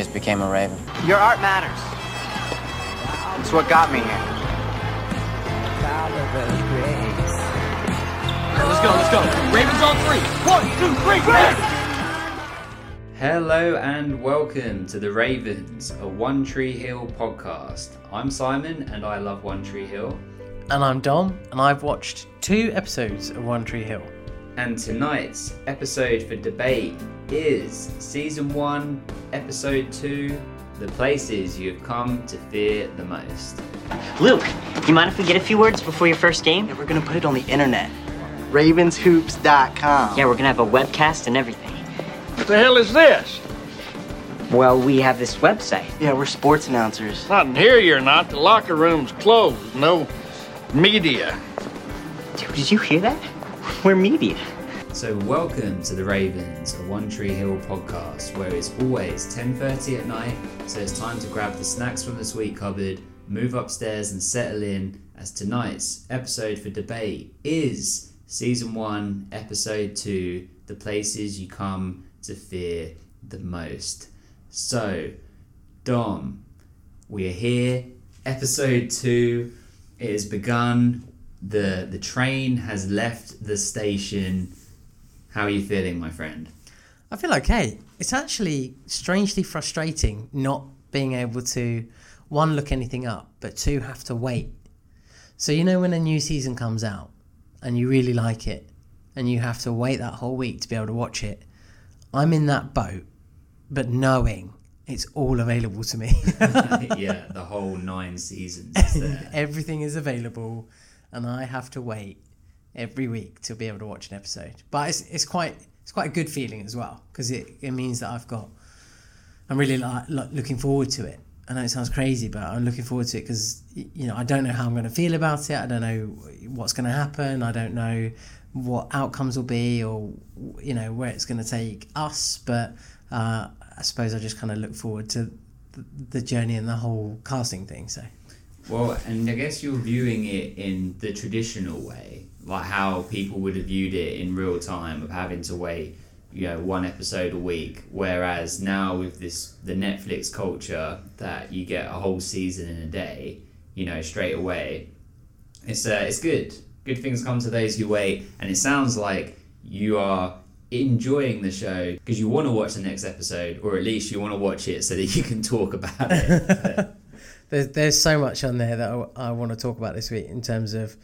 just became a Raven. Your art matters. It's what got me here. Let's go, let's go. Ravens on three. One, two, three, Ravens! Hello and welcome to the Ravens, a One Tree Hill podcast. I'm Simon and I love One Tree Hill. And I'm Dom, and I've watched two episodes of One Tree Hill. And tonight's episode for debate is season one, episode two The Places You've Come to Fear the Most. Luke, you mind if we get a few words before your first game? Yeah, we're gonna put it on the internet. Ravenshoops.com. Yeah, we're gonna have a webcast and everything. What the hell is this? Well, we have this website. Yeah, we're sports announcers. Not in here, you're not. The locker room's closed. No media. Dude, did you hear that? We're media. So welcome to the Ravens, a One Tree Hill podcast where it's always 10:30 at night, so it's time to grab the snacks from the sweet cupboard, move upstairs and settle in as tonight's episode for debate is season 1, episode 2, the places you come to fear the most. So, Dom, we are here, episode 2 it has begun. The the train has left the station. How are you feeling, my friend? I feel okay. It's actually strangely frustrating not being able to, one, look anything up, but two, have to wait. So, you know, when a new season comes out and you really like it and you have to wait that whole week to be able to watch it, I'm in that boat, but knowing it's all available to me. yeah, the whole nine seasons. Everything is available, and I have to wait every week to be able to watch an episode. But it's, it's quite it's quite a good feeling as well because it, it means that I've got I'm really like, looking forward to it. I know it sounds crazy, but I'm looking forward to it because you know I don't know how I'm going to feel about it. I don't know what's going to happen. I don't know what outcomes will be or you know where it's going to take us. But uh, I suppose I just kind of look forward to the journey and the whole casting thing. So. Well, and I guess you're viewing it in the traditional way, like how people would have viewed it in real time of having to wait, you know, one episode a week. Whereas now with this the Netflix culture that you get a whole season in a day, you know, straight away, it's uh, it's good. Good things come to those who wait, and it sounds like you are enjoying the show because you want to watch the next episode, or at least you want to watch it so that you can talk about it. there's there's so much on there that I, I, want to talk about this week in terms of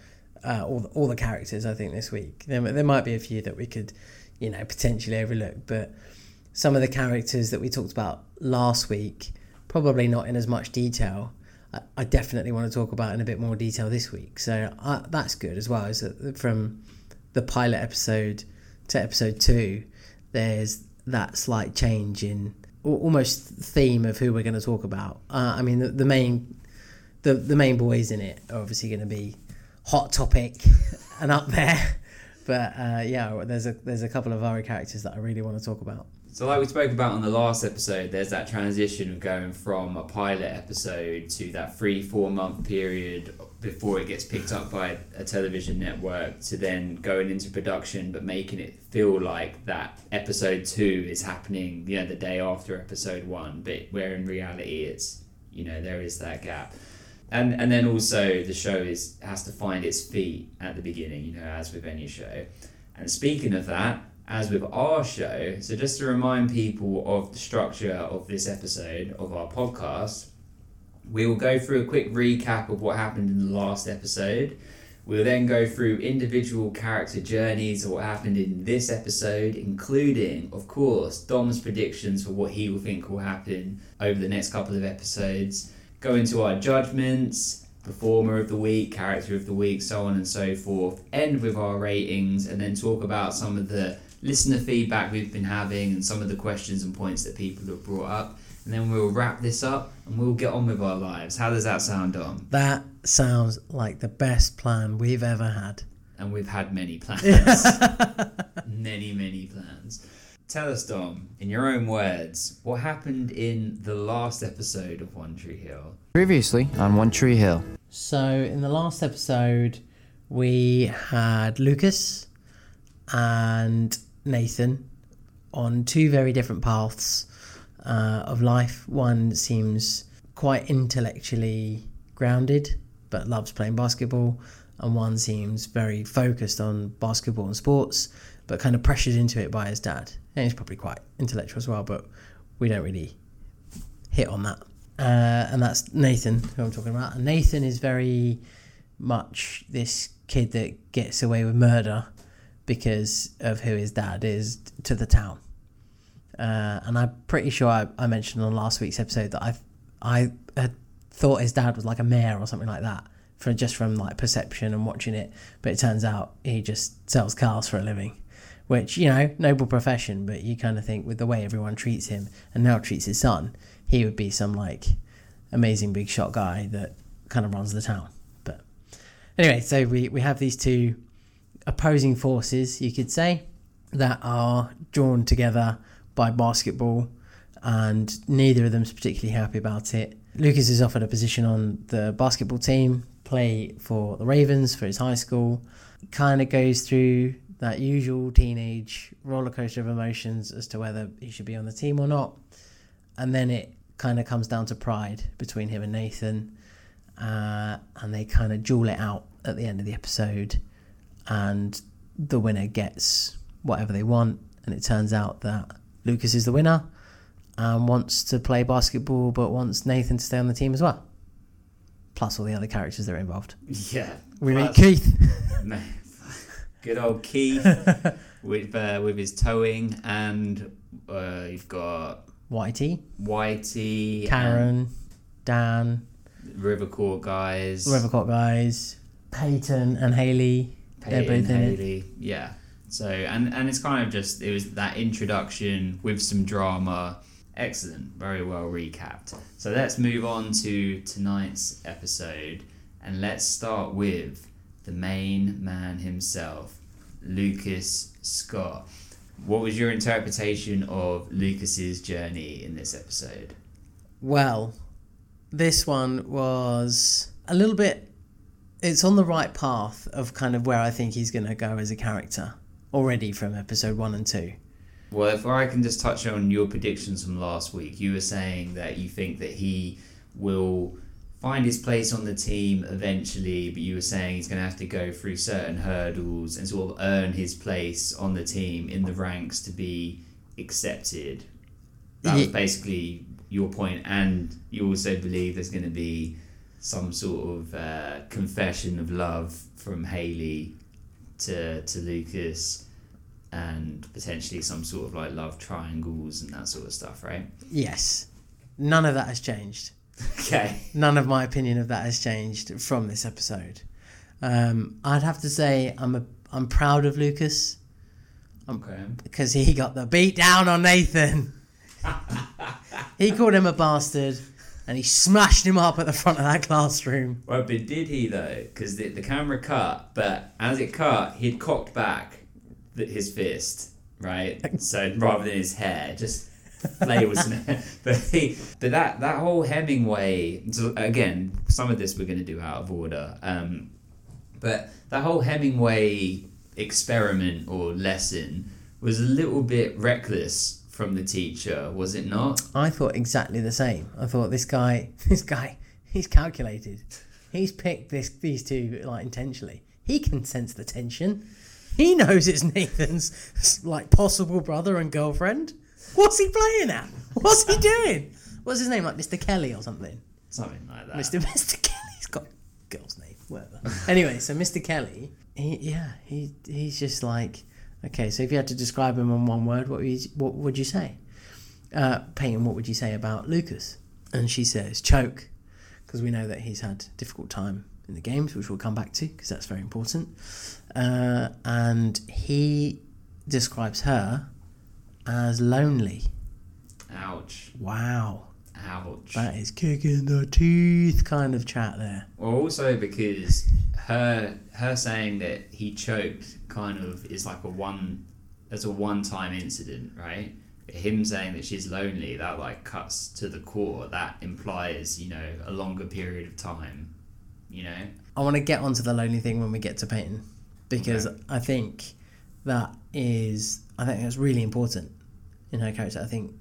uh, all the, all the characters. I think this week there there might be a few that we could, you know, potentially overlook, but some of the characters that we talked about last week, probably not in as much detail. I, I definitely want to talk about in a bit more detail this week. So I, that's good as well. Is that from the pilot episode to episode two, there's that slight change in almost theme of who we're going to talk about. Uh, I mean, the, the, main the the main boys in it are obviously going to be hot topic and up there, but uh, yeah, there's a there's a couple of other characters that I really want to talk about. So, like we spoke about on the last episode, there's that transition of going from a pilot episode to that three, four month period before it gets picked up by a television network to then going into production, but making it feel like that episode two is happening, you know, the day after episode one, but where in reality it's, you know, there is that gap. And, and then also the show is has to find its feet at the beginning, you know, as with any show. And speaking of that, as with our show. So, just to remind people of the structure of this episode of our podcast, we will go through a quick recap of what happened in the last episode. We'll then go through individual character journeys of what happened in this episode, including, of course, Dom's predictions for what he will think will happen over the next couple of episodes. Go into our judgments, performer of the week, character of the week, so on and so forth. End with our ratings, and then talk about some of the listener feedback we've been having and some of the questions and points that people have brought up. And then we'll wrap this up and we'll get on with our lives. How does that sound, Dom? That sounds like the best plan we've ever had. And we've had many plans. many, many plans. Tell us, Dom, in your own words, what happened in the last episode of One Tree Hill? Previously on One Tree Hill. So, in the last episode, we had Lucas and Nathan on two very different paths uh, of life. One seems quite intellectually grounded, but loves playing basketball, and one seems very focused on basketball and sports, but kind of pressured into it by his dad. And he's probably quite intellectual as well, but we don't really hit on that. Uh, and that's Nathan, who I'm talking about. And Nathan is very much this kid that gets away with murder because of who his dad is to the town. Uh, and I'm pretty sure I, I mentioned on last week's episode that I I had thought his dad was like a mayor or something like that for just from like perception and watching it. But it turns out he just sells cars for a living, which you know noble profession. But you kind of think with the way everyone treats him and now treats his son, he would be some like amazing big shot guy that kind of runs the town. But anyway, so we we have these two opposing forces, you could say, that are drawn together by basketball, and neither of them's particularly happy about it. Lucas is offered a position on the basketball team, play for the Ravens for his high school. Kind of goes through that usual teenage roller coaster of emotions as to whether he should be on the team or not, and then it kind of comes down to pride between him and Nathan, uh, and they kind of duel it out at the end of the episode, and the winner gets whatever they want, and it turns out that Lucas is the winner and wants to play basketball, but wants Nathan to stay on the team as well. Plus all the other characters that are involved. Yeah. We meet Keith. Good old Keith with uh, with his towing, and uh, you've got Whitey, Whitey, Karen, Dan, and Rivercourt guys, Rivercourt guys, Peyton and Haley. They're Peyton, both in it. Haley. Yeah. So and and it's kind of just it was that introduction with some drama. Excellent, very well recapped. So let's move on to tonight's episode, and let's start with the main man himself, Lucas Scott. What was your interpretation of Lucas's journey in this episode? Well, this one was a little bit. It's on the right path of kind of where I think he's going to go as a character already from episode one and two. Well, if I can just touch on your predictions from last week, you were saying that you think that he will find his place on the team eventually, but you were saying he's going to have to go through certain hurdles and sort of earn his place on the team in the ranks to be accepted. That was basically your point, and you also believe there's going to be some sort of uh, confession of love from Haley to to Lucas and potentially some sort of like love triangles and that sort of stuff, right? Yes, none of that has changed. Okay. None of my opinion of that has changed from this episode. Um, I'd have to say I'm a I'm proud of Lucas I'm, Okay. because he got the beat down on Nathan. he called him a bastard, and he smashed him up at the front of that classroom. Well, but did he though? Because the, the camera cut, but as it cut, he'd cocked back his fist, right? So rather than his hair, just play with some. but he, but that that whole Hemingway. Again, some of this we're going to do out of order. Um, but that whole Hemingway experiment or lesson was a little bit reckless from the teacher, was it not? I thought exactly the same. I thought this guy, this guy, he's calculated. He's picked this these two like intentionally. He can sense the tension. He knows it's Nathan's like possible brother and girlfriend. What's he playing at? What's he doing? What's his name? Like Mr. Kelly or something? Something like that. Mr. Mr. Kelly's got a girl's name, whatever. anyway, so Mr. Kelly, he, yeah, he he's just like, okay. So if you had to describe him in one word, what would you, what would you say? Uh, Peyton, what would you say about Lucas? And she says choke, because we know that he's had a difficult time in the games, which we'll come back to because that's very important. Uh, and he describes her as lonely. Ouch. Wow, Ouch. that is kicking the teeth kind of chat there. Well, also because her her saying that he choked kind of is like a one as a one time incident, right? Him saying that she's lonely, that like cuts to the core. That implies, you know, a longer period of time. You know? I want to get onto the lonely thing when we get to Peyton because Okay. I think that is I think that's really important in her character. I think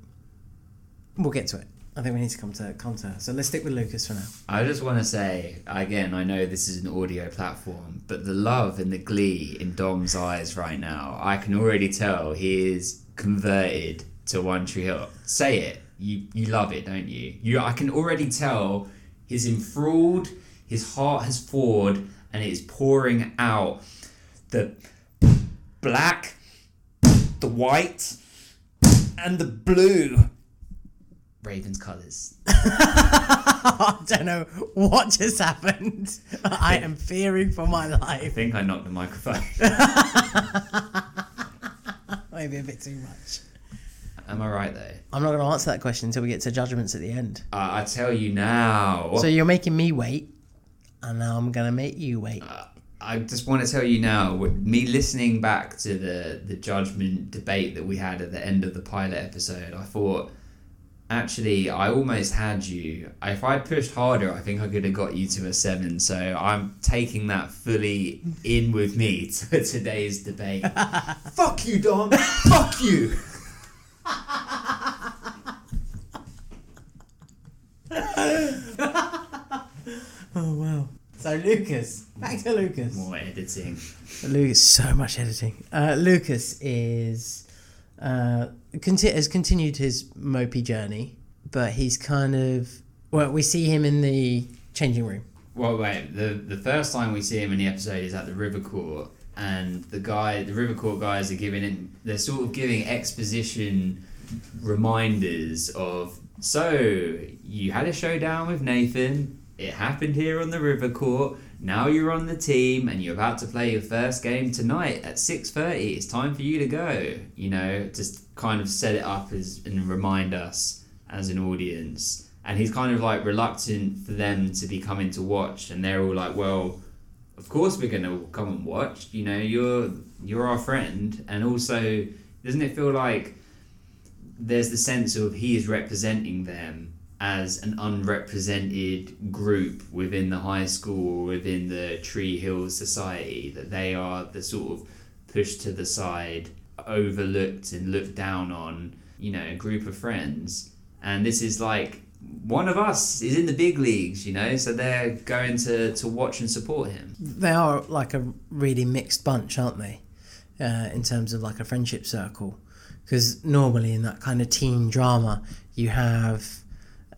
we'll get to it. I think we need to come to come. So let's stick with Lucas for now. I just want to say again, I know this is an audio platform, but the love and the glee in Dom's eyes right now, I can already tell he is converted to One Tree Hill. Say it. You you love it, don't you? You I can already tell he's enthralled, his heart has thawed, and it is pouring out the black, the white, and the blue. Ravens colours. I don't know what just happened. I am fearing for my life. I think I knocked the microphone. Maybe a bit too much. Am I right though? I'm not going to answer that question until we get to judgments at the end. Uh, I tell you now. So you're making me wait, and now I'm going to make you wait. I just want to tell you now. Me listening back to the the judgment debate that we had at the end of the pilot episode, I thought. Actually, I almost had you. If I pushed harder, I think I could have got you to a seven. So I'm taking that fully in with me to today's debate. Fuck you, Dom. Fuck you. Oh wow. So Lucas, back to Lucas. More editing. Lucas, so much editing. Uh, Lucas is uh, conti- has continued his mopey journey, but he's kind of well. We see him in the changing room. Well, wait. The the first time we see him in the episode is at the River Court, and the guy, the River Court guys, are giving it. They're sort of giving exposition reminders of. So you had a showdown with Nathan. It happened here on the River Court. Now you're on the team, and you're about to play your first game tonight at six thirty. It's time for you to go. You know, just kind of set it up as and remind us as an audience and he's kind of like reluctant for them to be coming to watch and they're all like well of course we're going to come and watch you know you're you're our friend and also doesn't it feel like there's the sense of he is representing them as an unrepresented group within the high school or within the Tree Hill Society that they are the sort of pushed to the side overlooked and looked down on you know a group of friends and this is like one of us is in the big leagues, you know, so they're going to, to watch and support him. They are like a really mixed bunch, aren't they? Uh, in terms of like a friendship circle, because normally in that kind of teen drama, you have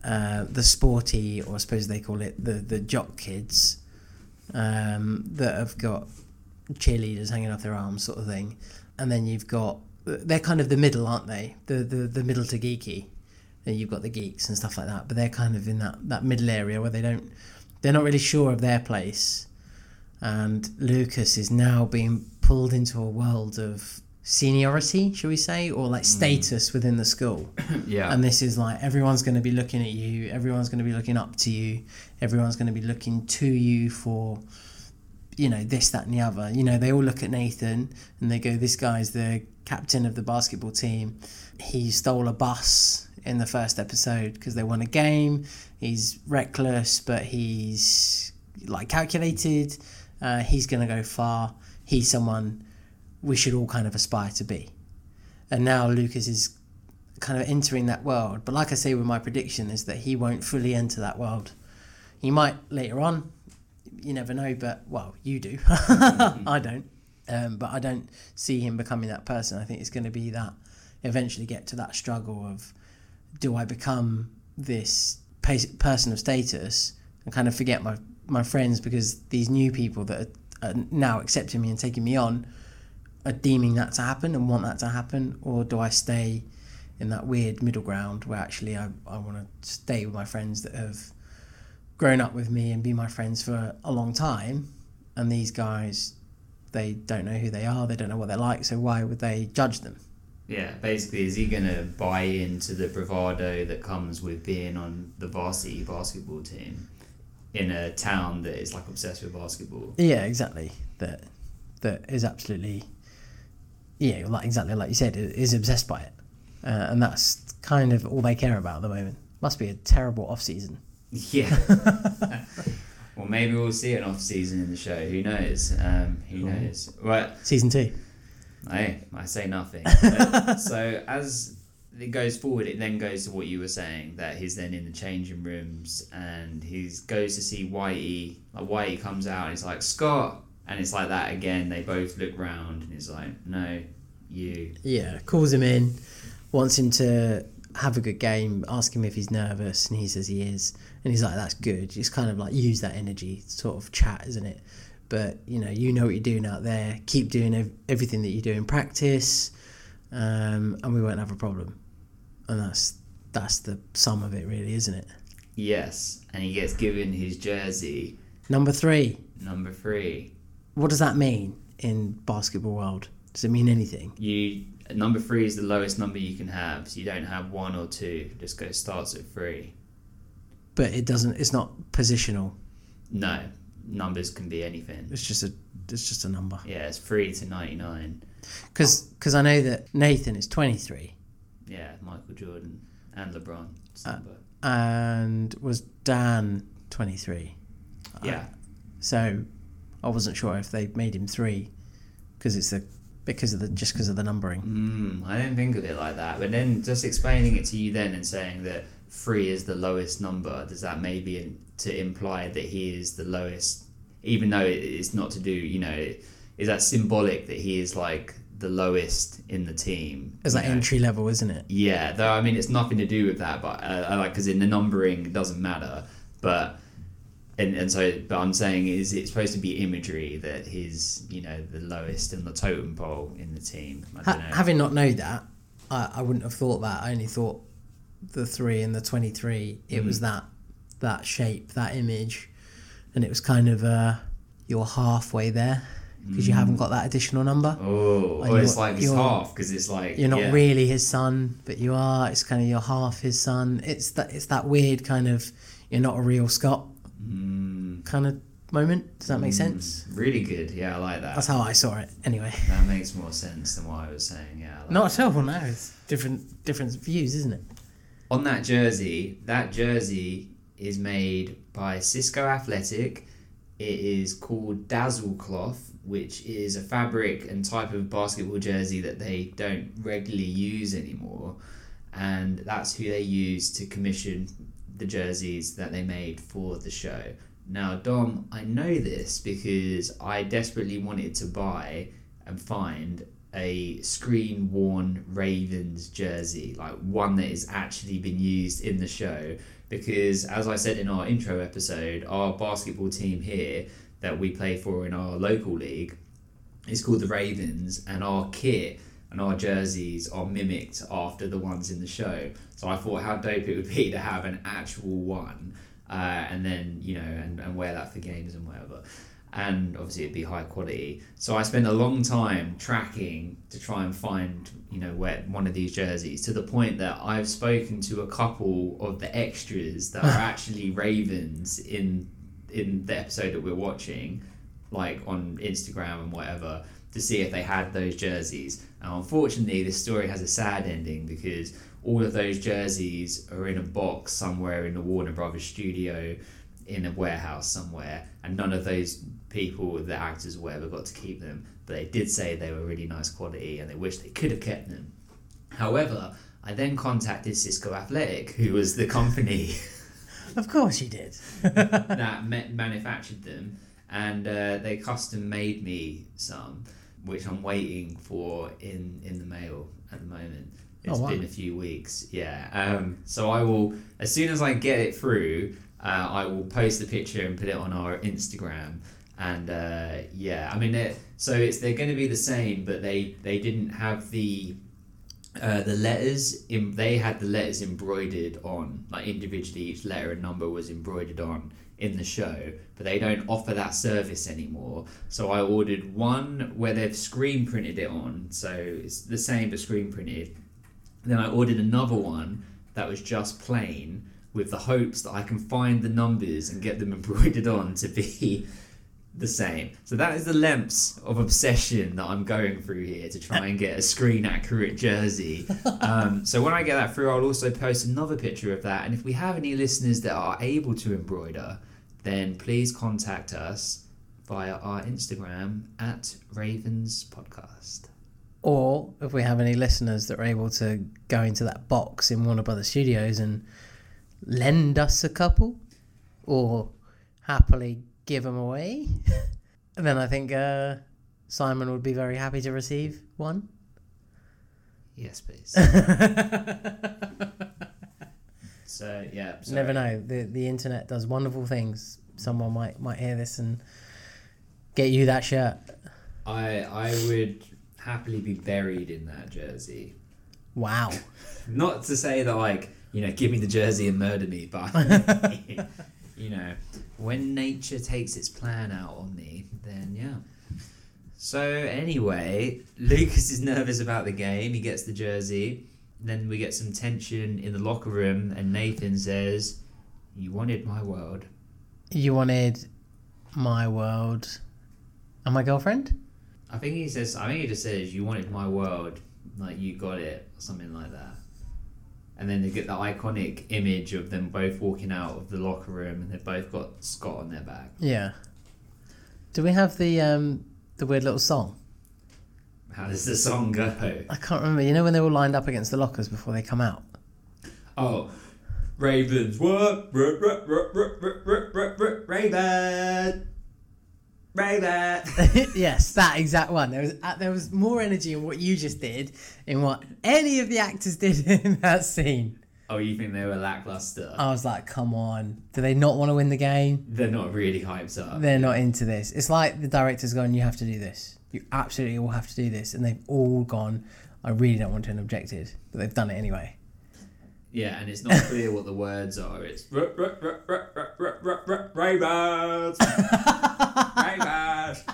uh, the sporty, or I suppose they call it the the jock kids, um, that have got cheerleaders hanging off their arms, sort of thing, and then you've got they're kind of the middle, aren't they? The the the middle to geeky. And you've got the geeks and stuff like that, but they're kind of in that, that middle area where they don't they're not really sure of their place. And Lucas is now being pulled into a world of seniority, shall we say, or like status within the school. Yeah. And this is like everyone's going to be looking at you, everyone's going to be looking up to you, everyone's going to be looking to you for, you know, this, that, and the other. You know, they all look at Nathan and they go, this guy's the captain of the basketball team. He stole a bus in the first episode because they won a game. He's reckless, but he's like calculated. Uh, he's going to go far. He's someone we should all kind of aspire to be. And now Lucas is kind of entering that world. But like I say with my prediction is that he won't fully enter that world. He might later on. You never know, but well, you do. I don't. Um, but I don't see him becoming that person. I think it's going to be that eventually get to that struggle of do I become this person of status and kind of forget my, my friends because these new people that are, are now accepting me and taking me on are deeming that to happen and want that to happen? Or do I stay in that weird middle ground where actually I, I want to stay with my friends that have grown up with me and be my friends for a long time? And these guys, they don't know who they are, they don't know what they're like, so why would they judge them? Yeah, basically, is he going to buy into the bravado that comes with being on the varsity basketball team in a town that is like obsessed with basketball? Yeah, exactly. That that is absolutely yeah, like exactly like you said, is obsessed by it, uh, and that's kind of all they care about at the moment. Must be a terrible off season. Yeah. well, maybe we'll see an off season in the show. Who knows? Um, who knows? Right. Season two. Hey, I say nothing. Uh, so as it goes forward. It then goes to what you were saying that he's then in the changing rooms and he goes to see Whitey. Like Whitey comes out and he's like Scott, and it's like that again. They both look round and he's like, no, you. Yeah, calls him in, wants him to have a good game, ask him if he's nervous, and he says he is, and he's like, "That's good." Just kind of like use that energy, sort of chat, isn't it? But you know, you know what you're doing out there. Keep doing ev- everything that you do in practice, um, and we won't have a problem. And that's that's the sum of it, really, isn't it? Yes, and he gets given his jersey Number three. number three. What does that mean in basketball world? Does it mean anything? You number three is the lowest number you can have, so you don't have one or two. Just go starts at three. But it doesn't. It's not positional. No, numbers can be anything. It's just a. It's just a number. Yeah, it's three to ninety nine. Because because I know that Nathan is 23 Yeah, Michael Jordan and LeBron. Uh, and was Dan 23. yeah, So I wasn't sure if they made him three because it's the because of the just because of the numbering. mm, I didn't think of it like that. But then just explaining it to you then and saying that three is the lowest number, does that maybe in, to imply that he is the lowest, even though it's not to do, you know, is that symbolic that he is like the lowest in the team? It's like know? entry level, isn't it? Yeah, though I mean it's nothing to do with that, but uh, I like because in the numbering it doesn't matter. But and and so, but I'm saying is it's supposed to be imagery that he's you know the lowest in the totem pole in the team. I Ha- don't know. having not known that, I, I wouldn't have thought that. I only thought the three and the 23. It Mm. was that that shape, that image, and it was kind of uh, you're halfway there because you haven't got that additional number. oh, oh, it's like it's half because it's like you're not yeah. really his son, but you are. It's kind of you're half his son. It's that it's that weird kind of you're not a real Scott Mm, kind of moment. Does that make sense? really good. Yeah, I like that. That's how I saw it. Anyway, that makes more sense than what I was saying. Yeah, like not at all. No, it's different different views, isn't it? on that jersey, that jersey is made by Cisco Athletic. It is called Dazzle Cloth, which is a fabric and type of basketball jersey that they don't regularly use anymore. And that's who they use to commission the jerseys that they made for the show. Now, Dom, I know this because I desperately wanted to buy and find a screen worn Ravens jersey, like one that has actually been used in the show. Because, as I said in our intro episode, our basketball team here that we play for in our local league is called the Ravens, and our kit and our jerseys are mimicked after the ones in the show. So I thought how dope it would be to have an actual one, uh, and then you know, and, and wear that for games and whatever. And obviously it'd be high quality. So I spent a long time tracking to try and find, you know, where one of these jerseys to the point that I've spoken to a couple of the extras that are actually Ravens in in the episode that we're watching, like on Instagram and whatever, to see if they had those jerseys. And unfortunately, this story has a sad ending because all of those jerseys are in a box somewhere in the Warner Brothers studio in a warehouse somewhere, and none of those people, the actors or whatever, got to keep them. But they did say they were really nice quality and they wish they could have kept them. However, I then contacted Cisco Athletic, who was the company Of course you did. that ma- manufactured them, and uh, they custom made me some, which I'm waiting for in in the mail at the moment. It's Oh, wow. been a few weeks, yeah. Um, so I will, as soon as I get it through, uh, I will post the picture and put it on our Instagram. And uh, yeah, I mean, they're- so it's they're going to be the same, but they they didn't have the uh, the letters in, they had the letters embroidered on like individually each letter and number was embroidered on in the show but they don't offer that service anymore so i ordered one where they've screen printed it on so it's the same but screen printed then i ordered another one that was just plain with the hopes that i can find the numbers and get them embroidered on to be the same. So that is the lengths of obsession that I'm going through here to try and get a screen accurate jersey. Um, so when I get that through, I'll also post another picture of that. And if we have any listeners that are able to embroider, then please contact us via our Instagram at Ravens Podcast. Or if we have any listeners that are able to go into that box in Warner Brothers Studios and lend us a couple, or happily give them away, then I think uh, Simon would be very happy to receive one. Yes, please. so yeah, You Never know. The the internet does wonderful things. Someone might might hear this and get you that shirt. I I would happily be buried in that jersey. Wow. Not to say that like you know, give me the jersey and murder me, but you know, when nature takes its plan out on me, then yeah. So anyway, Lucas is nervous about the game. He gets the jersey. Then we get some tension in the locker room, and Nathan says, "You wanted my world." You wanted my world and my girlfriend? I think he says. I think he just says, "You wanted my world, like you got it," or something like that. And then they get the iconic image of them both walking out of the locker room, and they've both got Scott on their back. Yeah. Do we have the um the weird little song? How does the song go? I can't remember. You know when they're all lined up against the lockers before they come out? Oh, Ravens, what? Raven, Raven. yes, that exact one. There was uh, there was more energy in what you just did in what any of the actors did in that scene. Oh, you think they were lackluster? I was like, come on. Do they not want to win the game? They're not really hyped up. They're not into this. It's like the director's gone, you have to do this you absolutely all have to do this. And they've all gone, I really don't want to and objected, but they've done it anyway. Yeah, and it's not clear what the words are. It's Ravens. Ravens.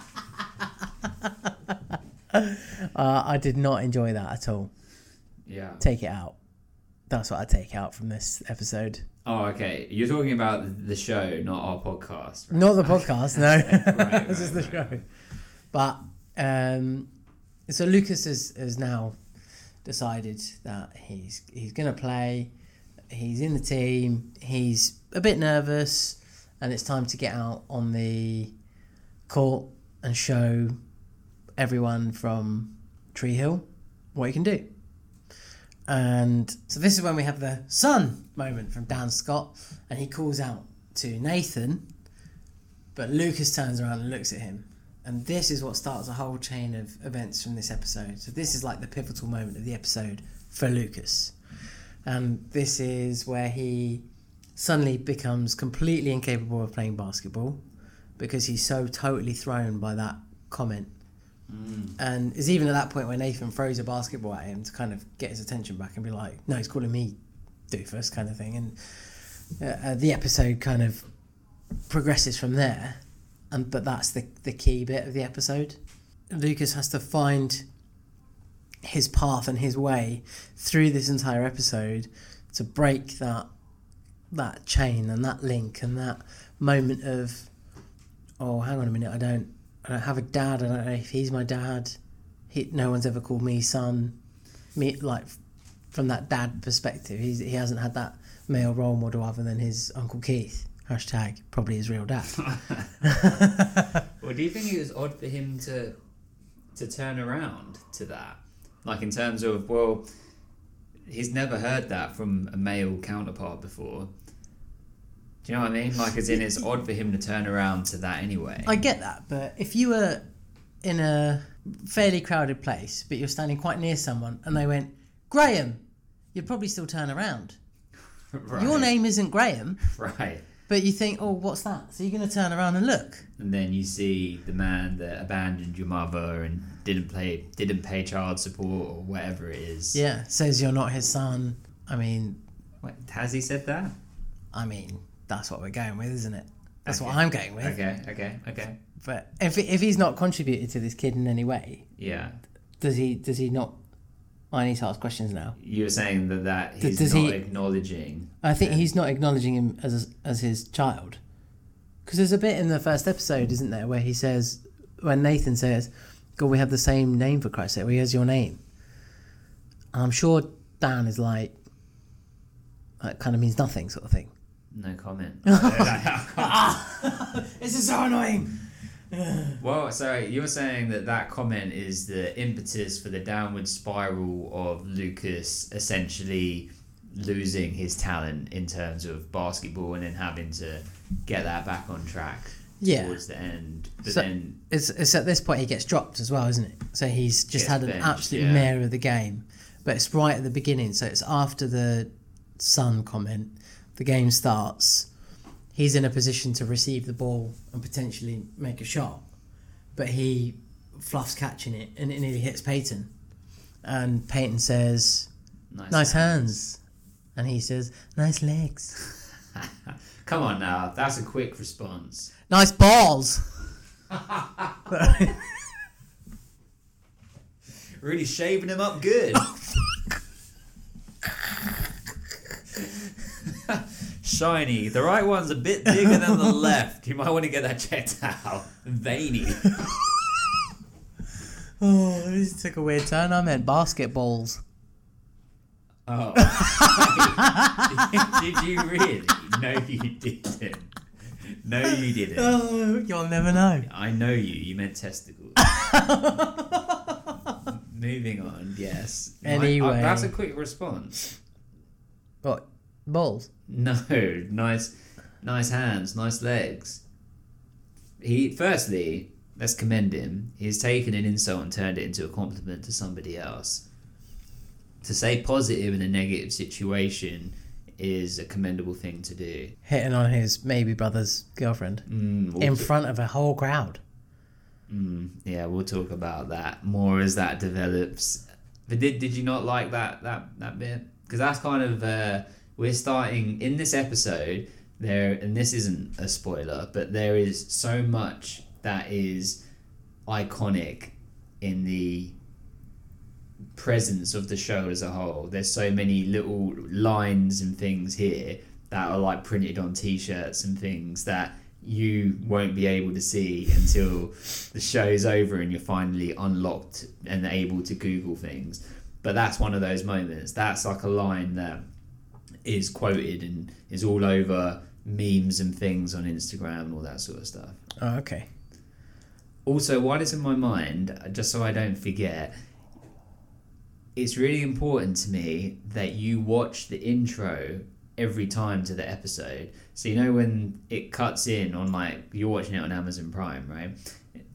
Uh, I did not enjoy that at all. Yeah. Take it out. That's what I take out from this episode. Oh, okay. You're talking about the show, not our podcast. Right? Not the podcast, no. right, right, this is the show. But um, so Lucas has, has now decided that he's he's gonna play. He's in the team. He's a bit nervous, and it's time to get out on the court and show everyone from Tree Hill what he can do. And so this is when we have the son moment from Dan Scott, and he calls out to Nathan, but Lucas turns around and looks at him. And this is what starts a whole chain of events from this episode. So this is like the pivotal moment of the episode for Lucas. And this is where he suddenly becomes completely incapable of playing basketball because he's so totally thrown by that comment. And it's even at that point where Nathan throws a basketball at him to kind of get his attention back and be like, no, he's calling me doofus kind of thing. And uh, uh, the episode kind of progresses from there. And but that's the the key bit of the episode. Lucas has to find his path and his way through this entire episode to break that that chain and that link and that moment of oh hang on a minute I don't I don't have a dad I don't know if he's my dad. He, no one's ever called me son. Me like from that dad perspective he's, he hasn't had that male role model other than his uncle Keith hashtag probably his real dad Well, do you think it was odd for him to to turn around to that? Like in terms of well, he's never heard that from a male counterpart before. Do you know what I mean? Like, as in, it's odd for him to turn around to that anyway. I get that, but if you were in a fairly crowded place, but you're standing quite near someone, and they went, Graham, you'd probably still turn around. right. Your name isn't Graham, right? But you think, oh, what's that? So you're going to turn around and look. And then you see the man that abandoned your mother and didn't pay didn't pay child support or whatever it is. Yeah, says you're not his son. I mean, Wait, has he said that? I mean, that's what we're going with, isn't it? That's what I'm going with. Okay, okay, okay. But if if he's not contributed to this kid in any way, Yeah. does he does he not? I need to ask questions now. You're saying that that he's does not he- acknowledging. I think he's not acknowledging him as as his child. Because there's a bit in the first episode, isn't there, where he says, when Nathan says, "God, we have the same name for Christ's sake. Where's your name?" And I'm sure Dan is like, that kind of means nothing, sort of thing. No comment. This is so annoying. well, so you're saying that that comment is the impetus for the downward spiral of Lucas essentially losing his talent in terms of basketball and then having to get that back on track Yeah. towards the end. But So- then, It's, it's at this point he gets dropped as well, isn't it? So he's just had an benched, absolute yeah. mare of the game. But it's right at the beginning, so it's after the son comment. The game starts. He's in a position to receive the ball and potentially make a shot, but he fluffs catching it and it nearly hits Peyton. And Peyton says, nice, "Nice hands," and he says, "Nice legs, Come on now, that's a quick response. nice balls." Really shaving him up good. Oh, Shiny. The right one's a bit bigger than the left. You might want to get that checked out. Veiny. Oh, this took a weird turn. I meant basketballs. Oh. Did you really? No, you didn't. No, you didn't. Oh, you'll never know. I know you. You meant testicles. Moving on. Yes. My- uh, Anyway. that's a quick response. What? Balls? No, nice, nice hands, nice legs. He firstly, let's commend him. He's taken an insult and turned it into a compliment to somebody else. To say positive in a negative situation is a commendable thing to do. Hitting on his maybe brother's girlfriend Mm, we'll in t- front of a whole crowd. mm, yeah, we'll talk about that more as that develops. But did did you not like that that that bit? Because that's kind of uh, we're starting in this episode there, and this isn't a spoiler, but there is so much that is iconic in the presence of the show as a whole. There's so many little lines and things here that are like printed on t-shirts and things that you won't be able to see until the show's over and you're finally unlocked and able to google things but that's one of those moments that's like a line that is quoted and is all over memes and things on instagram and all that sort of stuff Oh, okay. also, while it's in my mind, just so I don't forget, it's really important to me that you watch the intro every time to the episode. So you know when it cuts in on like you're watching it on Amazon Prime, right?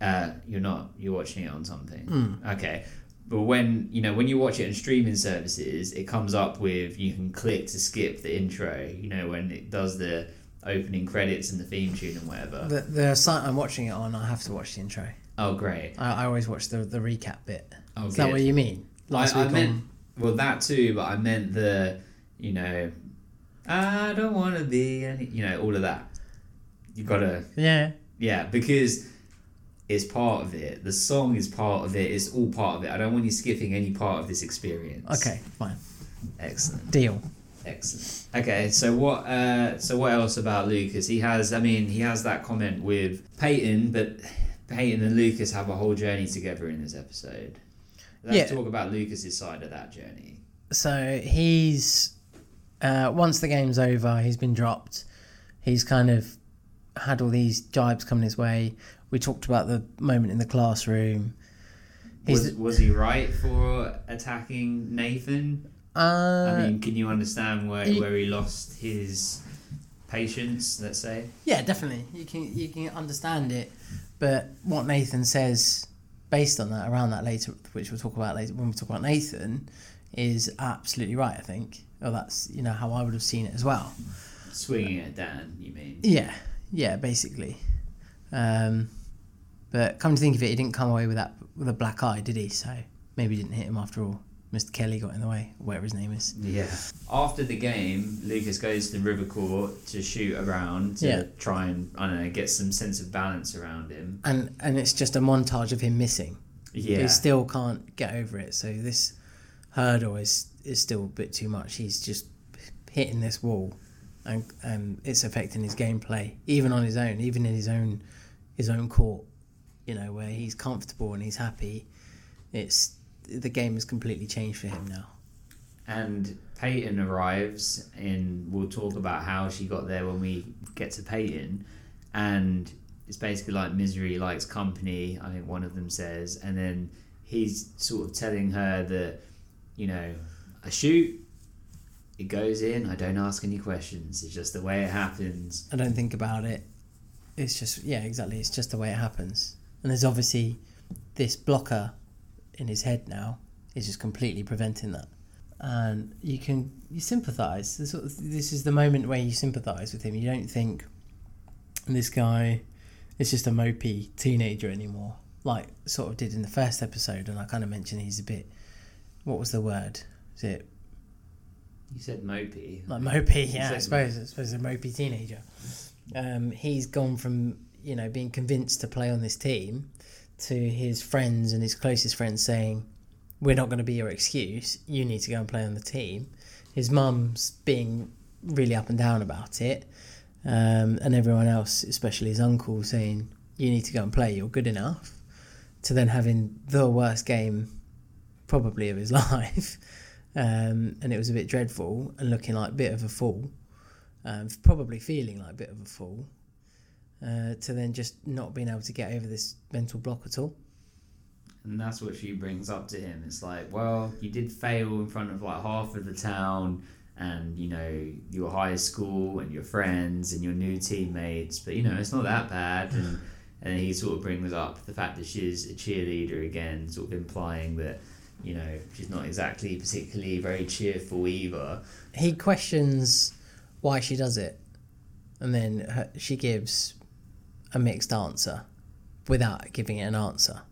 Uh, you're not. You're watching it on something. Okay. But when you know when you watch it on streaming services, it comes up with you can click to skip the intro. You know when it does the opening credits and the theme tune and whatever. The, the site I'm watching it on, I have to watch the intro. oh, great. I, I always watch the, the recap bit. Oh, Is that what you mean? Last I, I meant on. well that too, but I meant the you know I don't want to be any you know all of that. You gotta Yeah. yeah because it's part of it. The song is part of it. It's all part of it. I don't want you skipping any part of this experience. Okay, fine. excellent, Deal. excellent. Okay, so what? Uh, so what else about Lucas? He has. I mean, he has that comment with Peyton, but Peyton and Lucas have a whole journey together in this episode. Let's Yeah. talk about Lucas's side of that journey. So he's uh, once the game's over, he's been dropped. He's kind of had all these jibes coming his way. We talked about the moment in the classroom. He's Was, was he right for attacking Nathan? uh, I mean, can you understand where, he- where he lost his patience, let's say? yeah, definitely. You can you can understand it, but what Nathan says based on that around that later, which we'll talk about later when we talk about Nathan, is absolutely right. I think. Or that's you know how I would have seen it as well. Swinging at Dan, you mean? Yeah, yeah, basically. Um, but come to think of it, he didn't come away with that with a black eye, did he? So maybe he didn't hit him after all. Mr. Kelly got in the way, whatever his name is. Yeah. After the game, Lucas goes to the river court to shoot around to Yeah. try and, I don't know, get some sense of balance around him. And and it's just a montage of him missing. Yeah. He still can't get over it. So this hurdle is is still a bit too much. He's just hitting this wall, and and it's affecting his gameplay, even on his own, even in his own his own court. You know where he's comfortable and he's happy. It's the game has completely changed for him now. And Peyton arrives, and we'll talk about how she got there when we get to Peyton. And it's basically like misery likes company. I think one of them says, and then he's sort of telling her that you know I shoot, it goes in. I don't ask any questions. It's just the way it happens. I don't think about it. It's just yeah, exactly. It's just the way it happens. And there's obviously this blocker in his head now is just completely preventing that. And you can you sympathise. This, sort of- this is the moment where you sympathise with him. You don't think this guy is just a mopey teenager anymore, like sort of did in the first episode. And I kind of mentioned he's a bit. What was the word? Is it You said mopey. like mopey, yeah, I suppose. I suppose a mopey teenager. Um, he's gone from you know being convinced to play on this team to his friends and his closest friends saying, "We're not going to be your excuse. You need to go and play on the team." His mum's being really up and down about it, um, and everyone else, especially his uncle, saying, "You need to go and play. You're good enough." To then having the worst game, probably of his life um, and it was a bit dreadful and looking like a bit of a fool, um, probably feeling like a bit of a fool, uh, to then just not being able to get over this mental block at all. And that's what she brings up to him. It's like, well, you did fail in front of like half of the town and, you know, your high school and your friends and your new teammates, but, you know, it's not that bad. And, and he sort of brings up the fact that she's a cheerleader again, sort of implying that, you know, she's not exactly particularly very cheerful either. He questions why she does it, and then her, she gives a mixed answer without giving it an answer.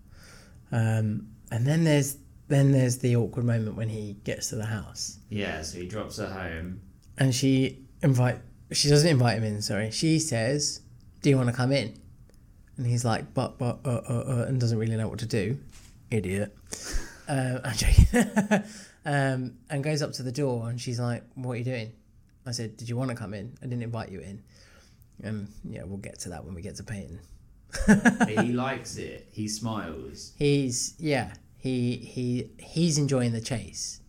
Um, and then there's then there's the awkward moment when he gets to the house. Yeah, so he drops her home. and she invite she doesn't invite him in sorry she says do you want to come in and he's like but but uh, uh, uh, and doesn't really know what to do idiot uh, I'm joking. um, and goes up to the door and she's like what are you doing I said did you want to come in I didn't invite you in and yeah we'll get to that when we get to Peyton he likes it. He smiles. he's yeah he he he's enjoying the chase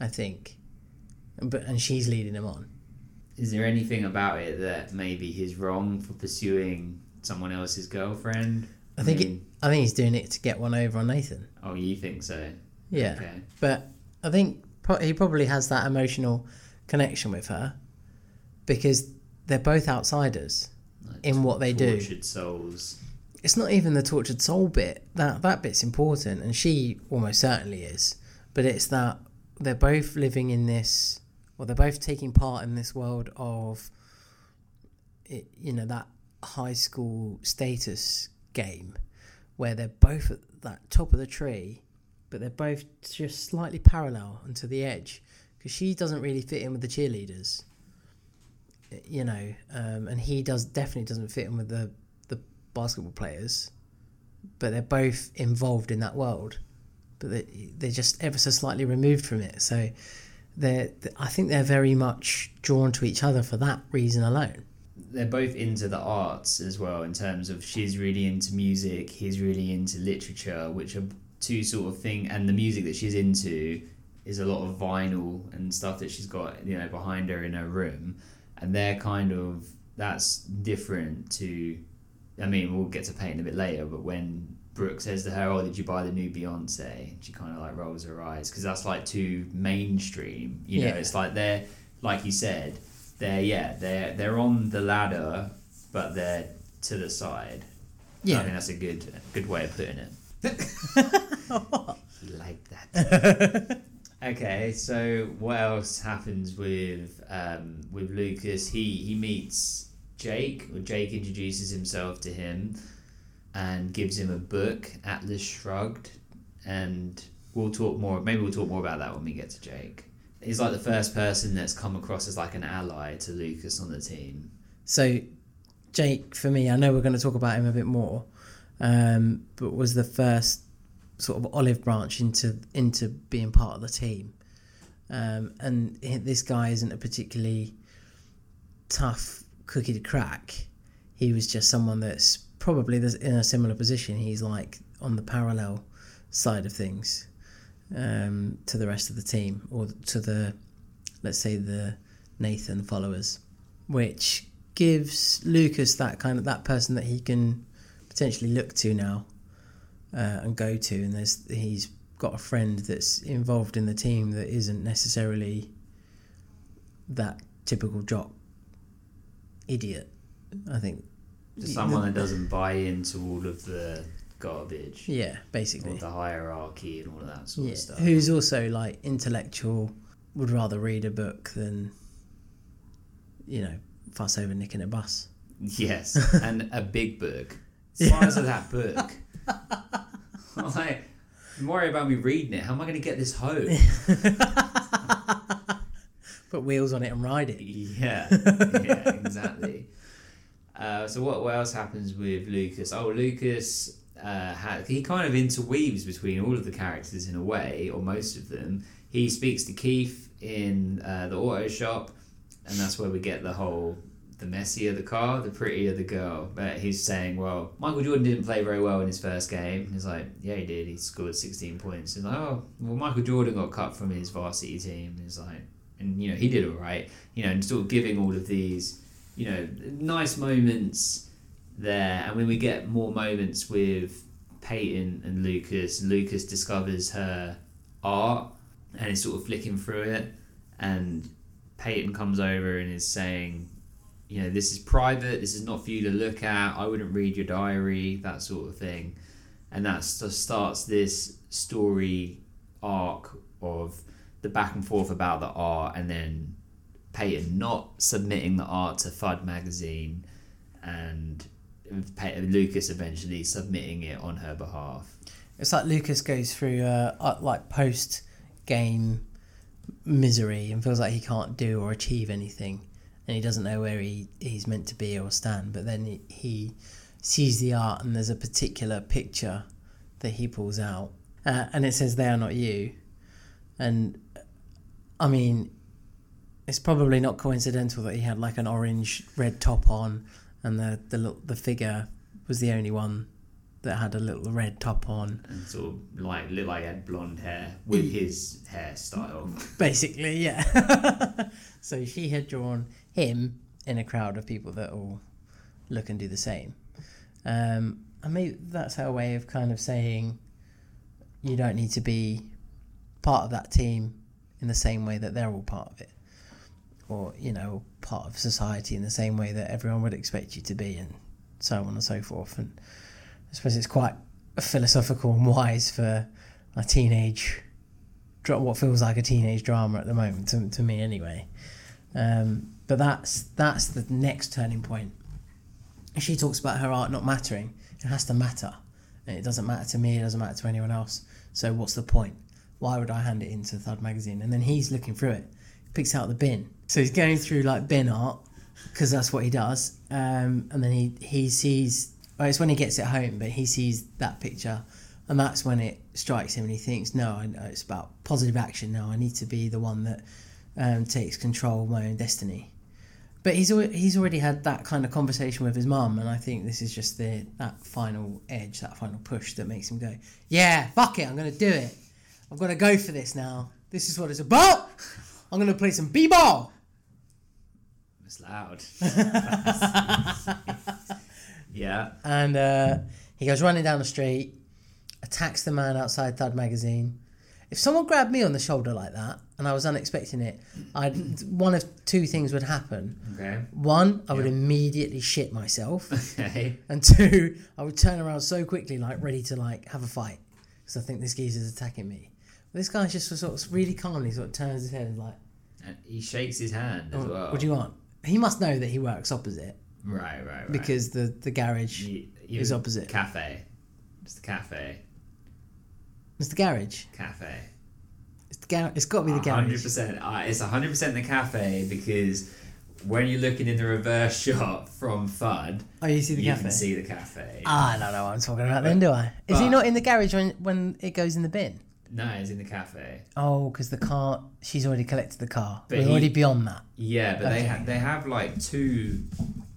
I think but and she's leading him on Is there anything about it that maybe he's wrong for pursuing someone else's girlfriend? I think mean, it, I think he's doing it to get one over on Nathan. oh, you think so? Yeah, Okay. but I think he probably has that emotional connection with her because they're both outsiders Like in what they do. Tortured souls. It's not even the tortured soul bit that that bit's important, and she almost certainly is. But it's that they're both living in this, or they're both taking part in this world of, it, you know, that high school status game, where they're both at that top of the tree, but they're both just slightly parallel and to the edge, because she doesn't really fit in with the cheerleaders. You know, um, and he does definitely doesn't fit in with the the basketball players, but they're both involved in that world, but they, they're just ever so slightly removed from it. So they're, I think they're very much drawn to each other for that reason alone. They're both into the arts as well, in terms of she's really into music, he's really into literature, which are two sort of thing. And the music that she's into is a lot of vinyl and stuff that she's got, you know, behind her in her room, and they're kind of that's different to. I mean, we'll get to Peyton a bit later, but when Brooke says to her, "Oh, did you buy the new Beyonce?" She kind of like rolls her eyes because that's like too mainstream. You know, Yeah. it's like they're like you said, they're yeah, they're they're on the ladder, but they're to the side. Yeah, I think that's a good good way of putting it. Like that. okay, so what else happens with um, with Lucas? He he meets Jake, or Jake introduces himself to him and gives him a book, Atlas Shrugged, and we'll talk more. Maybe we'll talk more about that when we get to Jake. He's like the first person that's come across as like an ally to Lucas on the team. So Jake, for me, I know we're going to talk about him a bit more, um, but was the first sort of olive branch into into being part of the team. Um, and this guy isn't a particularly tough cookie to crack. He was just someone that's probably in a similar position. He's like on the parallel side of things um, to the rest of the team, or to the let's say the Nathan followers, which gives Lucas that kind of that person that he can potentially look to now uh, and go to, and there's he's got a friend that's involved in the team that isn't necessarily that typical jock idiot. I think. Just someone that doesn't buy into all of the garbage, Yeah, all basically. the hierarchy and all of that sort Yeah, of stuff. who's also like intellectual, would rather read a book than, you know, fuss over nicking a bus. Yes, and a big book. Size of that book. I'm like, don't worry about me reading it. How am I going to get this home? Put wheels on it and ride it. Yeah, yeah, exactly. Uh, so what, what else happens with Lucas? Oh, Lucas, uh, ha he kind of interweaves between all of the characters in a way, or most of them. He speaks to Keith in uh, the auto shop, and that's where we get the whole the messier the car, the prettier the girl. But he's saying, well, Michael Jordan didn't play very well in his first game. He's like, yeah, he did. He scored 16 points. He's like, oh, well, Michael Jordan got cut from his varsity team. He's like, and you know, he did all right. You know, and sort of giving all of these, you know, nice moments there. And when we get more moments with Peyton and Lucas, Lucas discovers her art and is sort of flicking through it. And Peyton comes over and is saying, you know, this is private, this is not for you to look at, I wouldn't read your diary, that sort of thing. And that starts this story arc of the back and forth about the art and then Peyton not submitting the art to Thud magazine and Lucas eventually submitting it on her behalf. It's like Lucas goes through uh, uh, like post game misery and feels like he can't do or achieve anything, and he doesn't know where he, he's meant to be or stand. But then he, he sees the art, and there's a particular picture that he pulls out, uh, and it says, "They are not you." And I mean, it's probably not coincidental that he had like an orange red top on, and the the little, the figure was the only one that had a little red top on. And sort of like looked like he had blonde hair with his hairstyle. Basically, yeah. so she had drawn him in a crowd of people that all look and do the same. Um, and maybe that's her way of kind of saying you don't need to be part of that team in the same way that they're all part of it. Or, you know, part of society in the same way that everyone would expect you to be, and so on and so forth. And I suppose it's quite philosophical and wise for a teenage what feels like a teenage drama at the moment to, to me anyway um, but that's that's the next turning point. She talks about her art not mattering. It has to matter. It doesn't matter to me it doesn't matter to anyone else. So what's the point? Why would i hand it into thud magazine? And then he's looking through it. Picks out the bin. So he's going through like bin art because that's what he does. Um, and then he he sees well, it's when he gets it home but he sees that picture. And that's when it strikes him and he thinks no it's about positive action now. I need to be the one that um, takes control of my own destiny but he's al- he's already had that kind of conversation with his mum and i think this is just the that final edge that final push that makes him go yeah fuck it i'm gonna do it i've got to go for this now this is what it's about i'm gonna play some b-ball It's loud. yeah. and uh, he goes running down the street, attacks the man outside Thud magazine. If someone grabbed me on the shoulder like that and I was unexpecting it, I'd one of two things would happen. Okay. One, I would immediately shit myself, Okay. and two, I would turn around so quickly, like ready to like have a fight, because I think this geezer's attacking me. But this guy just sort of really calmly sort of turns his head and like, And he shakes his hand as oh, well. "What do you want?" He must know that he works opposite Right, right, right. because the the garage You- you- is opposite. Cafe. It's the cafe. It's the garage. Cafe. It's It's got to be the garage. percent. Uh, It's hundred percent the cafe because when you're looking in the reverse shot from Thud, Oh, you see the you cafe. can see the cafe. Ah, I don't know what I'm talking about then, do I? Is he But- not in the garage when when it goes in the bin? no, it's in the cafe. Oh, because the car, she's already collected the car. But We're he- already beyond that. Yeah, but they Okay. ha- they have like two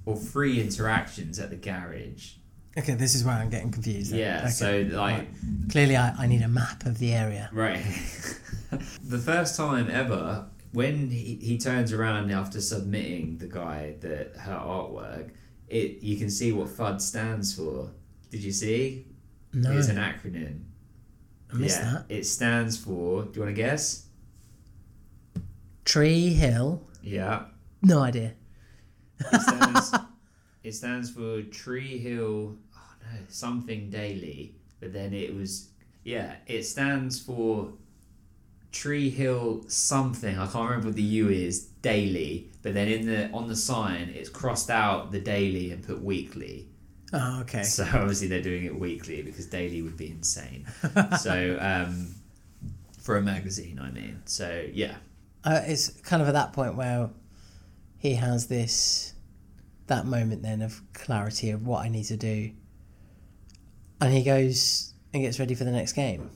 or three interactions at the garage. Okay, this is where I'm getting confused. then. Yeah, Okay, so like right. clearly I, I need a map of the area. Right. the first time ever, when he, he turns around after submitting the guy that her artwork, it you can see what Thud stands for. Did you see? No, It's an acronym. I missed yeah, that. it stands for. Do you want to guess? Tree Hill. Yeah, No idea. it stands. it stands for Tree Hill. Oh no, something daily. But then it was. Yeah, it stands for Tree Hill something. I can't remember what the U is. Daily. But then in the on the sign, it's crossed out the daily and put weekly. Oh, okay. So obviously they're doing it weekly because daily would be insane. so um, for a magazine, I mean. So yeah, uh, it's kind of at that point where he has this that moment then of clarity of what I need to do, and he goes and gets ready for the next game.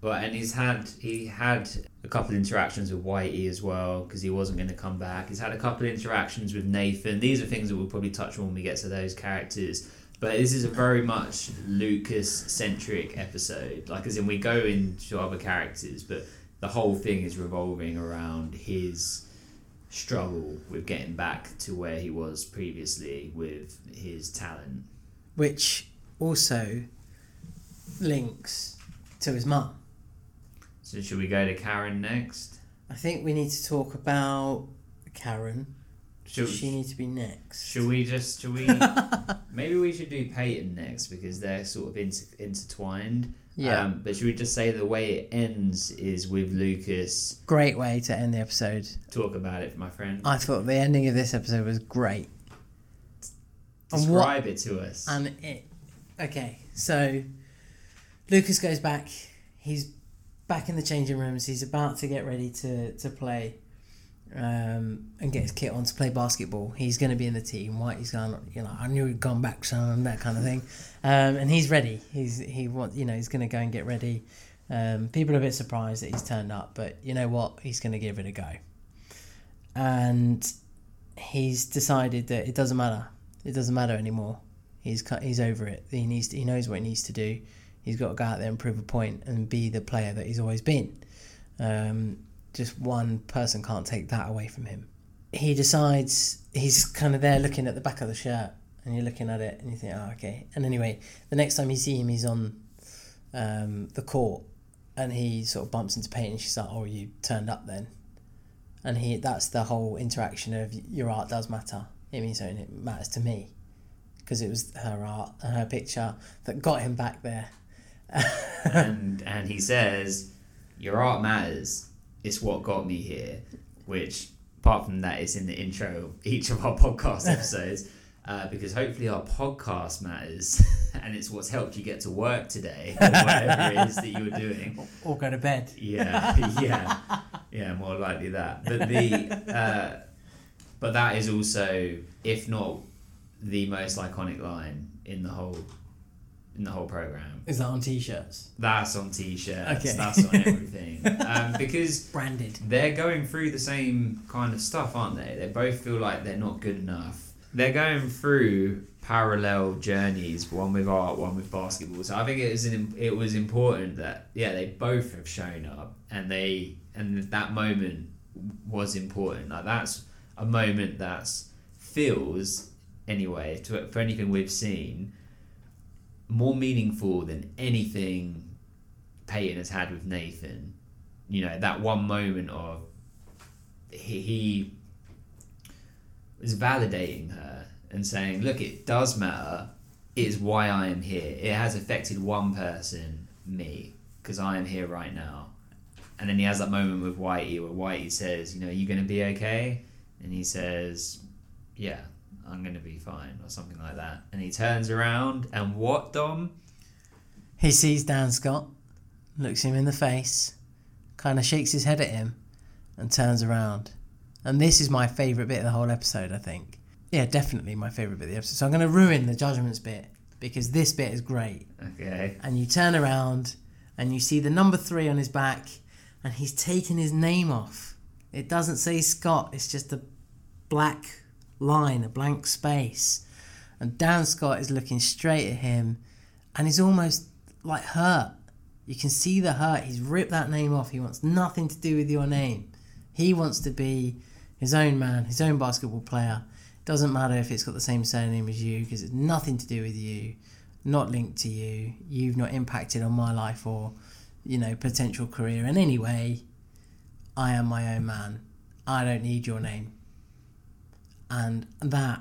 but and he's had he had a couple of interactions with Whitey as well because he wasn't going to come back. He's had a couple of interactions with Nathan. These are things that we'll probably touch on when we get to those characters. But this is a very much Lucas centric episode. Like as in we go into other characters, but the whole thing is revolving around his struggle with getting back to where he was previously with his talent. which also links to his mum. So should we go to Karen next? I think we need to talk about Karen. Should, she need to be next. should we just should we maybe we should do Peyton next because they're sort of inter- intertwined. Yeah. Um, but should we just say the way it ends is with Lucas Great way to end the episode. talk about it, my friend. I thought the ending of this episode was great. and what- Describe it to us. And it. Okay, so Lucas goes back. He's back in the changing rooms. He's about to get ready to, to play um, and get his kit on to play basketball. He's going to be in the team. Whitey's going, you know, I knew he'd gone back, son, that kind of thing. Um, and he's ready. He's he want, you know, he's going to go and get ready. Um, people are a bit surprised that he's turned up, but you know what? He's going to give it a go. And he's decided that it doesn't matter. It doesn't matter anymore. He's cut. He's over it. He needs. To, he knows what he needs to do. He's got to go out there and prove a point and be the player that he's always been. Um, just one person can't take that away from him. He decides he's kind of there looking at the back of the shirt, and you're looking at it, and you think, oh, okay. And anyway, the next time you see him, he's on um, the court, and he sort of bumps into Peyton. and She's like, "Oh, you turned up then," and he that's the whole interaction of your art does matter. It means something. It matters to me because it was her art and her picture that got him back there. and and he says, "Your art matters. It's what got me here." Which, apart from that, is in the intro of each of our podcast episodes. Uh, because hopefully our podcast matters, and it's what's helped you get to work today, or whatever it is that you were doing. Or go to bed. Yeah, yeah, yeah. More likely that. But the, uh, but that is also, if not the most iconic line in the whole, in the whole program. Is that on t-shirts? That's on t-shirts. Okay. That's on everything. um, because Branded. they're going through the same kind of stuff, aren't they? They both feel like they're not good enough. They're going through parallel journeys, one with art, one with basketball. So I think it was an, it was important that yeah, they both have shown up, and they and that moment was important. Like that's a moment that's feels anyway to, for anything we've seen more meaningful than anything Peyton has had with Nathan. You know, that one moment of he, he was validating her and saying, Look, it does matter. It is why I am here. It has affected one person, me, because I am here right now. And then he has that moment with Whitey where Whitey says, You know, are you going to be okay? And he says, Yeah, I'm going to be fine, or something like that. And he turns around, and what, Dom? He sees Dan Scott, looks him in the face, kind of shakes his head at him, and turns around. And this is my favourite bit of the whole episode, I think. Yeah, definitely my favourite bit of the episode. So I'm going to ruin the judgments bit because this bit is great. Okay. And you turn around and you see the number three on his back, and he's taken his name off. It doesn't say Scott, it's just a black line, a blank space. And Dan Scott is looking straight at him and he's almost like hurt. You can see the hurt. He's ripped that name off. He wants nothing to do with your name. He wants to be his own man, his own basketball player. Doesn't matter if it's got the same surname as you because it's nothing to do with you. not linked to you. You've not impacted on my life or, you know, potential career in any way. I am my own man. I don't need your name. And that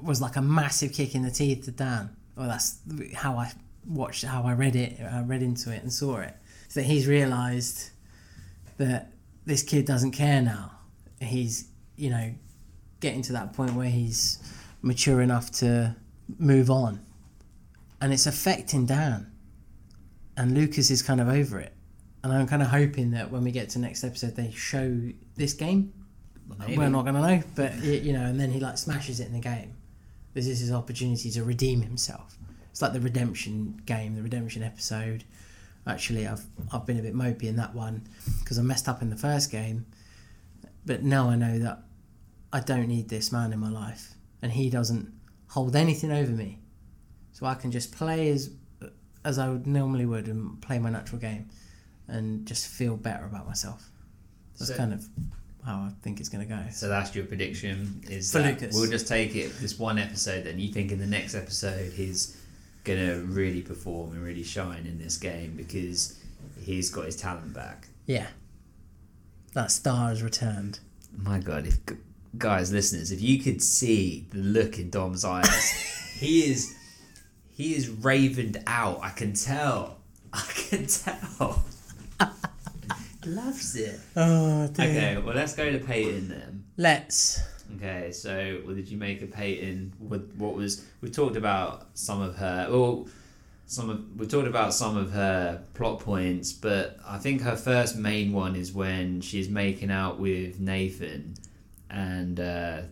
was like a massive kick in the teeth to Dan. Well, that's how I watched, how I read it, I read into it and saw it. That he's realised that this kid doesn't care now. He's, you know, getting to that point where he's mature enough to move on. And it's affecting Dan. And Lucas is kind of over it. And I'm kind of hoping that when we get to next episode, they show this game. Maybe. We're not going to know, but you know, and then he like smashes it in the game. This is his opportunity to redeem himself. It's like the redemption game, the redemption episode. Actually, I've I've been a bit mopey in that one because I messed up in the first game, but now I know that I don't need this man in my life, and he doesn't hold anything over me, so I can just play as as I would normally would and play my natural game, and just feel better about myself. That's So- kind of how I think it's going to go. So that's your prediction. Is For that Lucas. we'll just take it this one episode. Then you think in the next episode he's gonna really perform and really shine in this game because he's got his talent back. Yeah, that star has returned. My God, if guys, listeners, if you could see the look in Dom's eyes, he is he is ravened out. I can tell. I can tell. Loves it. Oh dear. Okay, well let's go to Peyton then. Let's. Okay, so what did you make of Peyton? What, what was we talked about some of her? Well, some of we talked about some of her plot points, but I think her first main one is when she's making out with Nathan, and uh,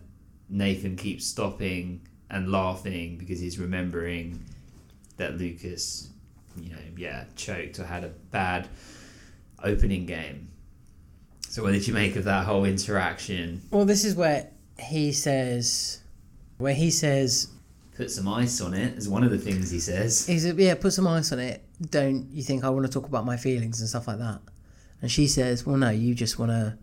Nathan keeps stopping and laughing because he's remembering that Lucas, you know, yeah, choked or had a bad opening game. So what did you make of that whole interaction? Well, this is where he says, where he says, Put some ice on it is one of the things he says. he said, yeah, put some ice on it. Don't you think I want to talk about my feelings and stuff like that? And she says, well, no, you just want to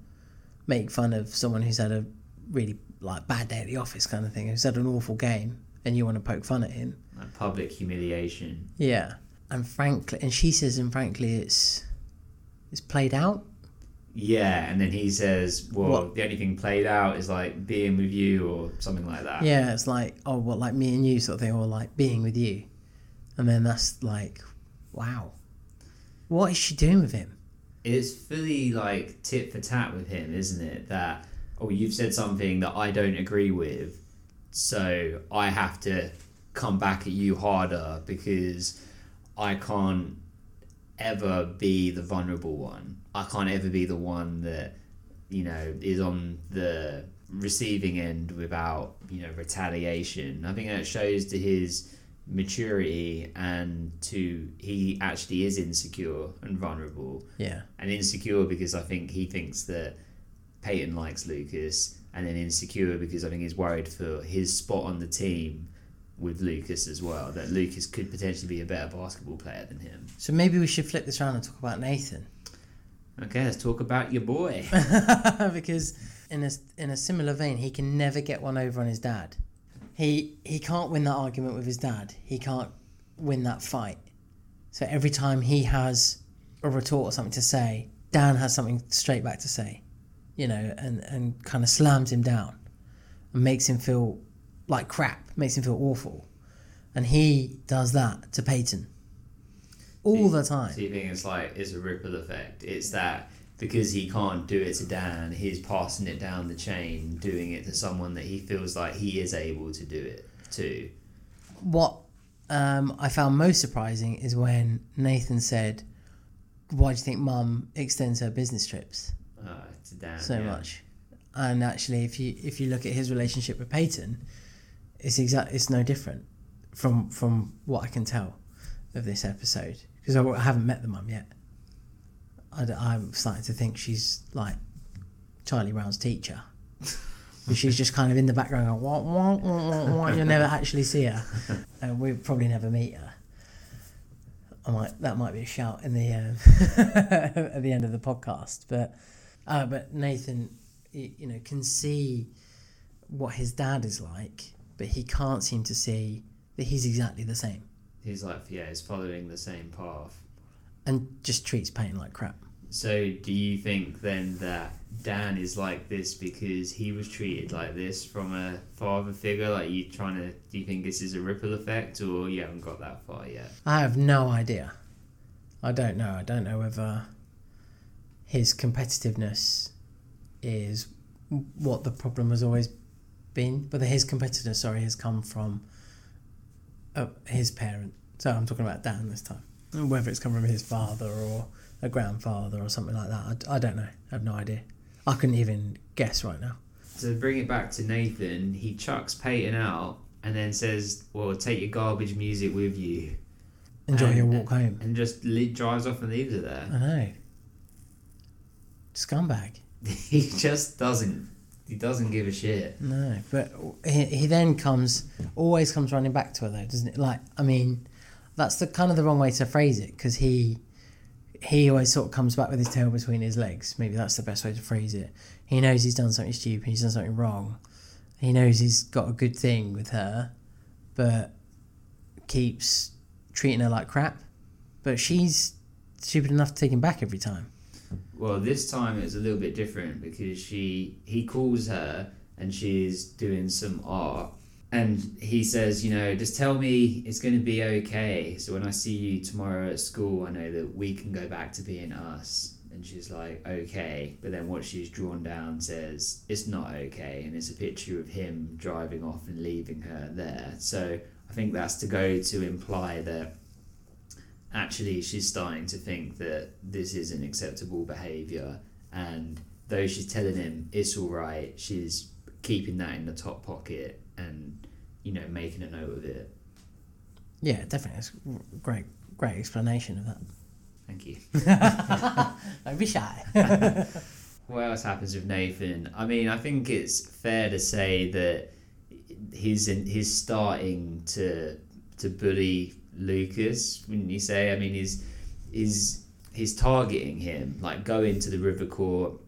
make fun of someone who's had a really like bad day at the office kind of thing, who's had an awful game, and you want to poke fun at him. Like public humiliation. Yeah, and frankly, and she says, and frankly, it's it's played out. Yeah, and then he says, "Well, What? the only thing played out is like being with you or something like that." Yeah, it's like, oh, what, like me and you sort of thing, or like being with you. And then that's like, wow. What is she doing with him? It's fully like tit for tat with him, isn't it? That oh, you've said something that I don't agree with, so I have to come back at you harder because I can't ever be the vulnerable one. I can't ever be the one that you know is on the receiving end without you know retaliation. I think that shows to his maturity and to he actually is insecure and vulnerable Yeah. and insecure because I think he thinks that Peyton likes Lucas, and then insecure because I think he's worried for his spot on the team with Lucas as well. That Lucas could potentially be a better basketball player than him. So maybe we should flip this around and talk about Nathan. Okay, let's talk about your boy. because in a, in a similar vein, he can never get one over on his dad. He he can't win that argument with his dad. He can't win that fight. So every time he has a retort or something to say, Dan has something straight back to say, you know, and, and kind of slams him down and makes him feel like crap, makes him feel awful. And he does that to Peyton all the time. So you think it's like it's a ripple effect? It's that because he can't do it to Dan, he's passing it down the chain, doing it to someone that he feels like he is able to do it to. what um, I found most surprising is when Nathan said, "Why do you think Mum extends her business trips Uh, to Dan so yeah. much?" And actually, if you if you look at his relationship with Peyton, it's exact. It's no different from from what I can tell of this episode because I, I haven't met the mum yet. I, am starting to think she's like Charlie Brown's teacher. She's just kind of in the background going, wah, wah, wah, wah, wah. you'll never actually see her. And we'll probably never meet her. I might, that might be a shout in the uh, at the end of the podcast. But uh, but Nathan, y- you know, can see what his dad is like, but he can't seem to see that he's exactly the same. He's like, yeah, he's following the same path. and just treats Payne like crap. So, do you think then that Dan is like this because he was treated like this from a father figure? Like, you trying to? Do you think this is a ripple effect, or you haven't got that far yet? I have no idea. I don't know. I don't know whether his competitiveness is what the problem has always been. Whether his competitor, sorry, has come from uh, his parent. So I'm talking about Dan this time. Whether it's come from his father or a grandfather or something like that, I, I don't know. I have no idea. I couldn't even guess right now. So bring it back to Nathan, he chucks Peyton out and then says, "Well, take your garbage music with you." Enjoy and, your walk home. And just li- drives off and leaves it there. I know. Scumbag. he just doesn't. He doesn't give a shit. No, but he, he then comes, always comes running back to her though, doesn't it? Like, I mean, that's the kind of the wrong way to phrase it because he, he always sort of comes back with his tail between his legs. Maybe that's the best way to phrase it. He knows he's done something stupid. He's done something wrong. He knows he's got a good thing with her, but keeps treating her like crap. But she's stupid enough to take him back every time. Well, this time it's a little bit different because she he calls her and she's doing some art and he says, you know, just tell me it's going to be okay. So when I see you tomorrow at school, I know that we can go back to being us. And she's like, okay. But then what she's drawn down says, it's not okay. And it's a picture of him driving off and leaving her there. So I think that's to go to imply that actually she's starting to think that this isn't acceptable behavior and though she's telling him it's all right she's keeping that in the top pocket and you know making a note of it Yeah, definitely. It's great, great explanation of that. thank you Don't be shy. what else happens with nathan i mean i think it's fair to say that he's in, he's starting to to bully lucas wouldn't you say i mean he's he's he's targeting him like going to the river court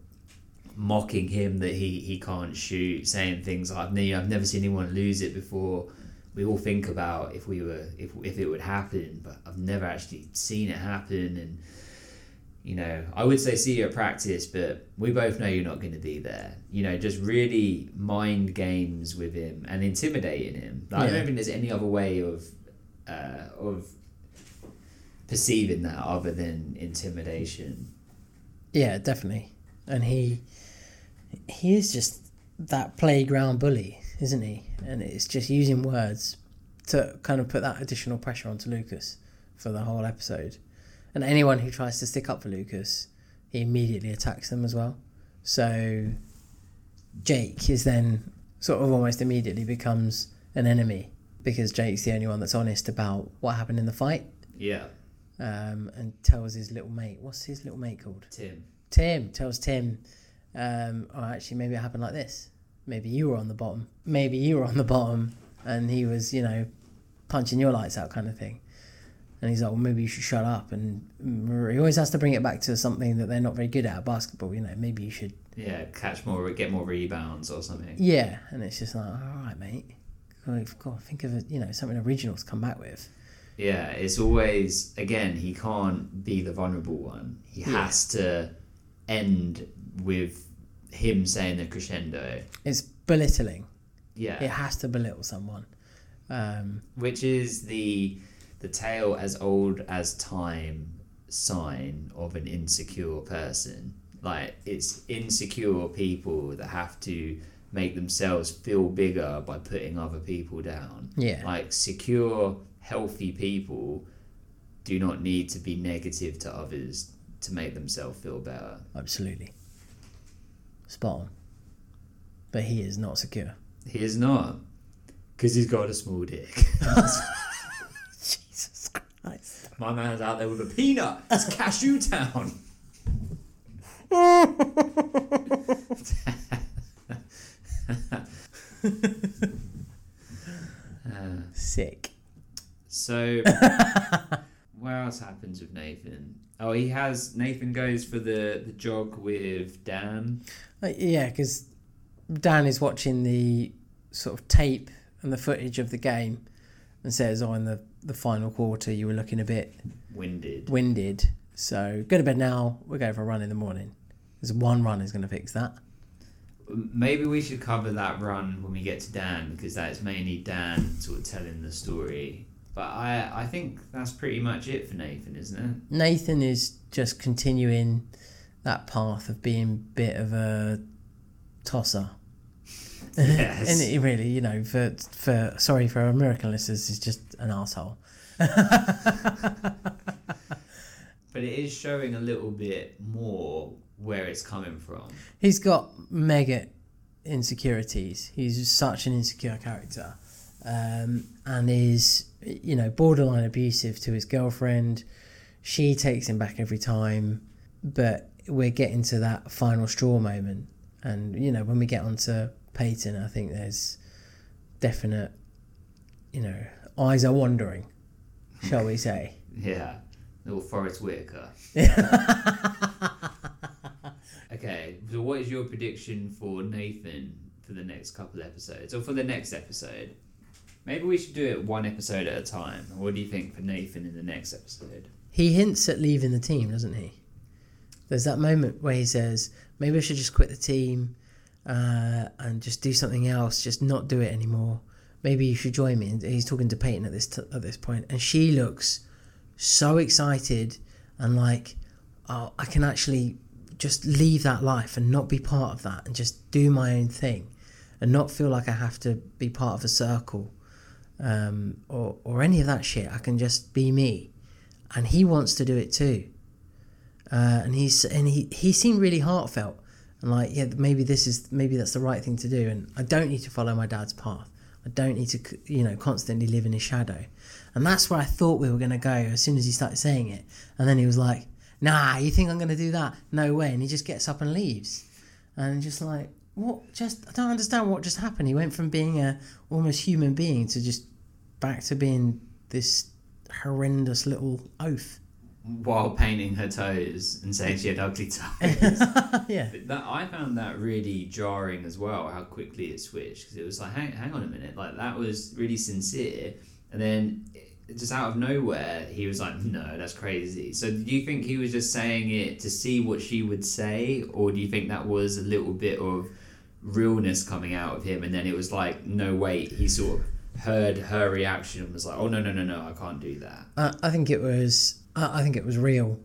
mocking him that he, he can't shoot, saying things like, "Ne- "I've never seen anyone lose it before." We all think about if we were if if it would happen, but I've never actually seen it happen. And you know, I would say see you at practice, but we both know you're not going to be there. You know, just really mind games with him and intimidating him. Like, I don't think there's any other way of uh, of perceiving that other than intimidation. Yeah, definitely. And he he is just that playground bully, isn't he? And it's just using words to kind of put that additional pressure onto Lucas for the whole episode. And anyone who tries to stick up for Lucas, he immediately attacks them as well. So Jake is then sort of almost immediately becomes an enemy because Jake's the only one that's honest about what happened in the fight Yeah, um, and tells his little mate, what's his little mate called? Tim. Tim tells Tim, um, oh, actually, maybe it happened like this. Maybe you were on the bottom. Maybe you were on the bottom, and he was, you know, punching your lights out, kind of thing. And he's like, well, maybe you should shut up. And he always has to bring it back to something that they're not very good at basketball. You know, maybe you should. Yeah, catch more, get more rebounds or something. Yeah, and it's just like, all right, mate. God, God, think of it. You know, something original to come back with. Yeah, it's always again he can't be the vulnerable one. He Yeah. has to end with him saying the crescendo. It's belittling. Yeah, It has to belittle someone. Um, which is the the tale as old as time sign of an insecure person. Like it's insecure people that have to make themselves feel bigger by putting other people down. Yeah. Like secure, healthy people do not need to be negative to others to make themselves feel better. absolutely. Spot on. But he is not secure. He is not. Because he's got a small dick. Jesus Christ. My man's out there with a peanut. It's Cashew Town. Sick. So, what else happens with Nathan? Oh, he has Nathan goes for the the jog with Dan. Uh, yeah, because Dan is watching the sort of tape and the footage of the game and says, "Oh, in the the final quarter, you were looking a bit Winded. winded. So go to bed now. We're going for a run in the morning. There's one run is going to fix that. Maybe we should cover that run when we get to Dan because that's mainly Dan sort of telling the story. But I, I think that's pretty much it for Nathan, isn't it? Nathan is just continuing that path of being a bit of a tosser. Yes. and he really, you know, for for sorry for American listeners, he's just an asshole. But it is showing a little bit more where it's coming from. He's got mega insecurities. He's such an insecure character, um, and is you know borderline abusive to his girlfriend. She takes him back every time, but we're getting to that final straw moment, and you know when we get onto Peyton, I think there's definite, you know, eyes are wandering, shall we say? Yeah, little Forest Whitaker. okay, so what is your prediction for Nathan for the next couple episodes, or for the next episode? Maybe we should do it one episode at a time. What do you think for Nathan in the next episode? He hints at leaving the team, doesn't he? There's that moment where he says, maybe I should just quit the team uh, and just do something else, just not do it anymore. Maybe you should join me. And he's talking to Peyton at this t- at this point, and she looks so excited and like, oh, I can actually just leave that life and not be part of that and just do my own thing and not feel like I have to be part of a circle um, or, or any of that shit. I can just be me. And he wants to do it too. Uh, and he's and he, he seemed really heartfelt and like yeah maybe this is maybe that's the right thing to do and I don't need to follow my dad's path I don't need to you know constantly live in his shadow and that's where I thought we were going to go as soon as he started saying it and then he was like nah you think I'm going to do that? No way. And he just gets up and leaves. And just like what? Just I don't understand what just happened. He went from being a almost human being to just back to being this horrendous little oaf. While painting her toes and saying she had ugly toes. yeah. That I found that really jarring as well. How quickly it switched. Because it was like, hang, hang on a minute, like that was really sincere, and then just out of nowhere he was like, no, that's crazy. So do you think he was just saying it to see what she would say, or do you think that was a little bit of realness coming out of him, and then it was like, no, wait, he sort of heard her reaction and was like, oh no, no, no, no, I can't do that. I think it was. I think it was real.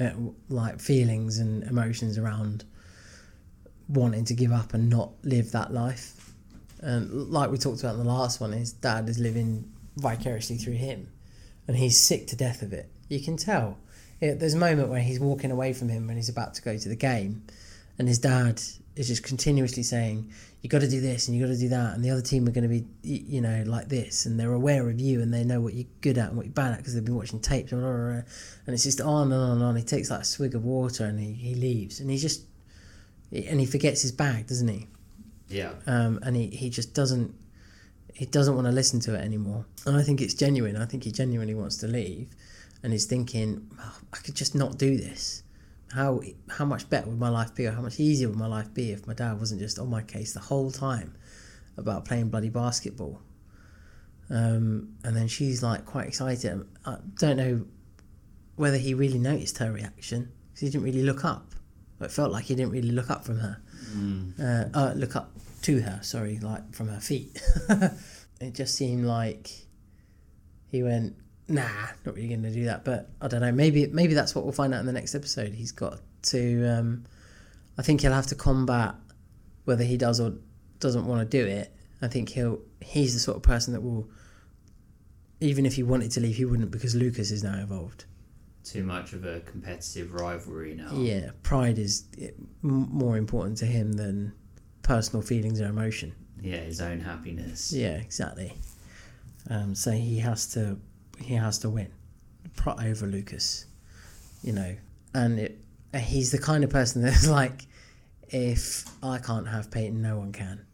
Uh, like feelings and emotions around wanting to give up and not live that life, and like we talked about in the last one, his dad is living vicariously through him, and he's sick to death of it. You can tell. It, there's a moment where he's walking away from him when he's about to go to the game, and his dad is just continuously saying, "You got to do this and you got to do that," and the other team are going to be, you know, like this, and they're aware of you and they know what you're good at and what you're bad at because they've been watching tapes and blah, blah, blah. and it's just on and on and on. He takes like a swig of water and he, he leaves, and he just and he forgets his bag, doesn't he? Yeah. um, and he, he just doesn't he doesn't want to listen to it anymore. And I think it's genuine. I think he genuinely wants to leave, and he's thinking, oh, I could just not do this. How how much better would my life be, or how much easier would my life be if my dad wasn't just on my case the whole time about playing bloody basketball? Um, and then she's like quite excited. I don't know whether he really noticed her reaction because he didn't really look up. It felt like he didn't really look up from her uh, uh, look up to her, sorry, like from her feet. it just seemed like he went, nah, not really going to do that. But I don't know. Maybe maybe that's what we'll find out in the next episode. He's got to. Um, I think he'll have to combat whether he does or doesn't want to do it. I think he'll. He's the sort of person that will. Even if he wanted to leave, he wouldn't because Lucas is now involved. Too much of a competitive rivalry now. Yeah, pride is eh, more important to him than personal feelings or emotion. Yeah, his own happiness. Yeah, exactly. Um, so he has to he has to win over Lucas, you know, and it, uh, he's the kind of person that's like, if I can't have Peyton, no one can.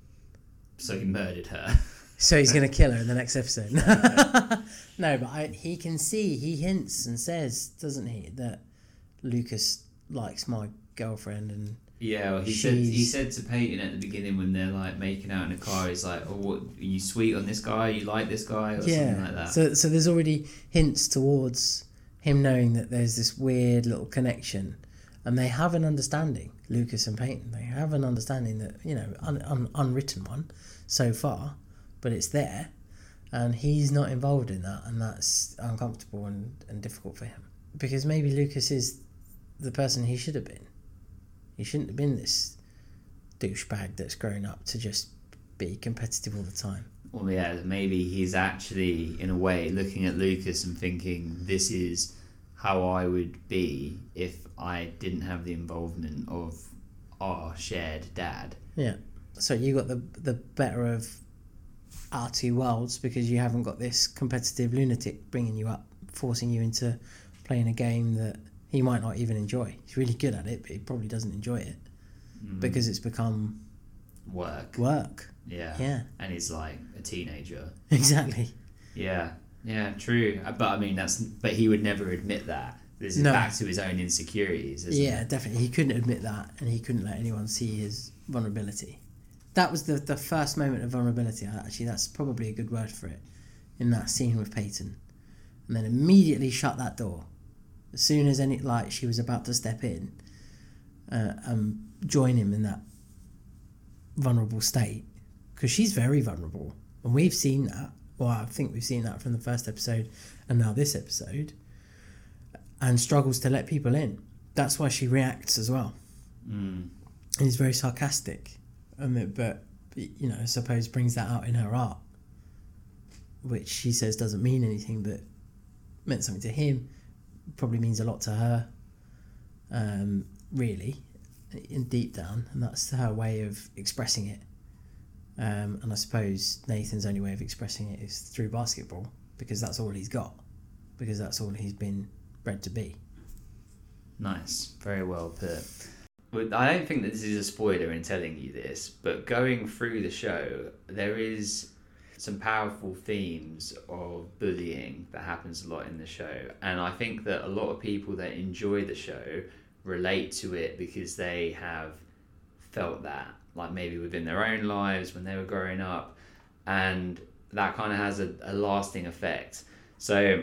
So he murdered her. So he's gonna kill her in the next episode. no, but I, he can see, he hints and says, doesn't he, that Lucas likes my girlfriend and Yeah, well, he said he said to Peyton at the beginning when they're like making out in the car, he's like, "Oh, what? Are you sweet on this guy? You like this guy, or something like that?" So so there's already hints towards him knowing that there's this weird little connection, and they have an understanding. Lucas and Peyton, they have an understanding that you know un, un, unwritten one so far, but it's there, and he's not involved in that, and that's uncomfortable and, and difficult for him because maybe Lucas is the person he should have been. He shouldn't have been this douchebag that's grown up to just be competitive all the time. Well, yeah, maybe he's actually, in a way, looking at Lucas and thinking, this is how I would be if I didn't have the involvement of our shared dad. Yeah. So you got the the better of our two worlds because you haven't got this competitive lunatic bringing you up, forcing you into playing a game that he might not even enjoy. He's really good at it, but he probably doesn't enjoy it because it's become Work. work. Yeah. Yeah. And he's like a teenager. Exactly. Yeah. Yeah, true. Uh, But I mean, that's. But he would never admit that. This is No. back to his own insecurities, isn't Yeah, it? definitely. He couldn't admit that, and he couldn't let anyone see his vulnerability. That was the the first moment of vulnerability. Actually, that's probably a good word for it. In that scene with Peyton, and then immediately shut that door. As soon as any like she was about to step in, uh, and join him in that vulnerable state, because she's very vulnerable, and we've seen that. Well, I think we've seen that from the first episode, and now this episode and struggles to let people in. That's why she reacts as well. Mm. And is very sarcastic. Um, but, you know, I suppose brings that out in her art, which she says doesn't mean anything, but meant something to him, probably means a lot to her, um, really, in deep down. And that's her way of expressing it. Um, and I suppose Nathan's only way of expressing it is through basketball because that's all he's got, because that's all he's been bred to be. Nice, very well put. I don't think that this is a spoiler in telling you this, but going through the show, there is some powerful themes of bullying that happens a lot in the show, and I think that a lot of people that enjoy the show relate to it because they have felt that, like maybe within their own lives when they were growing up, and that kind of has a, a lasting effect. So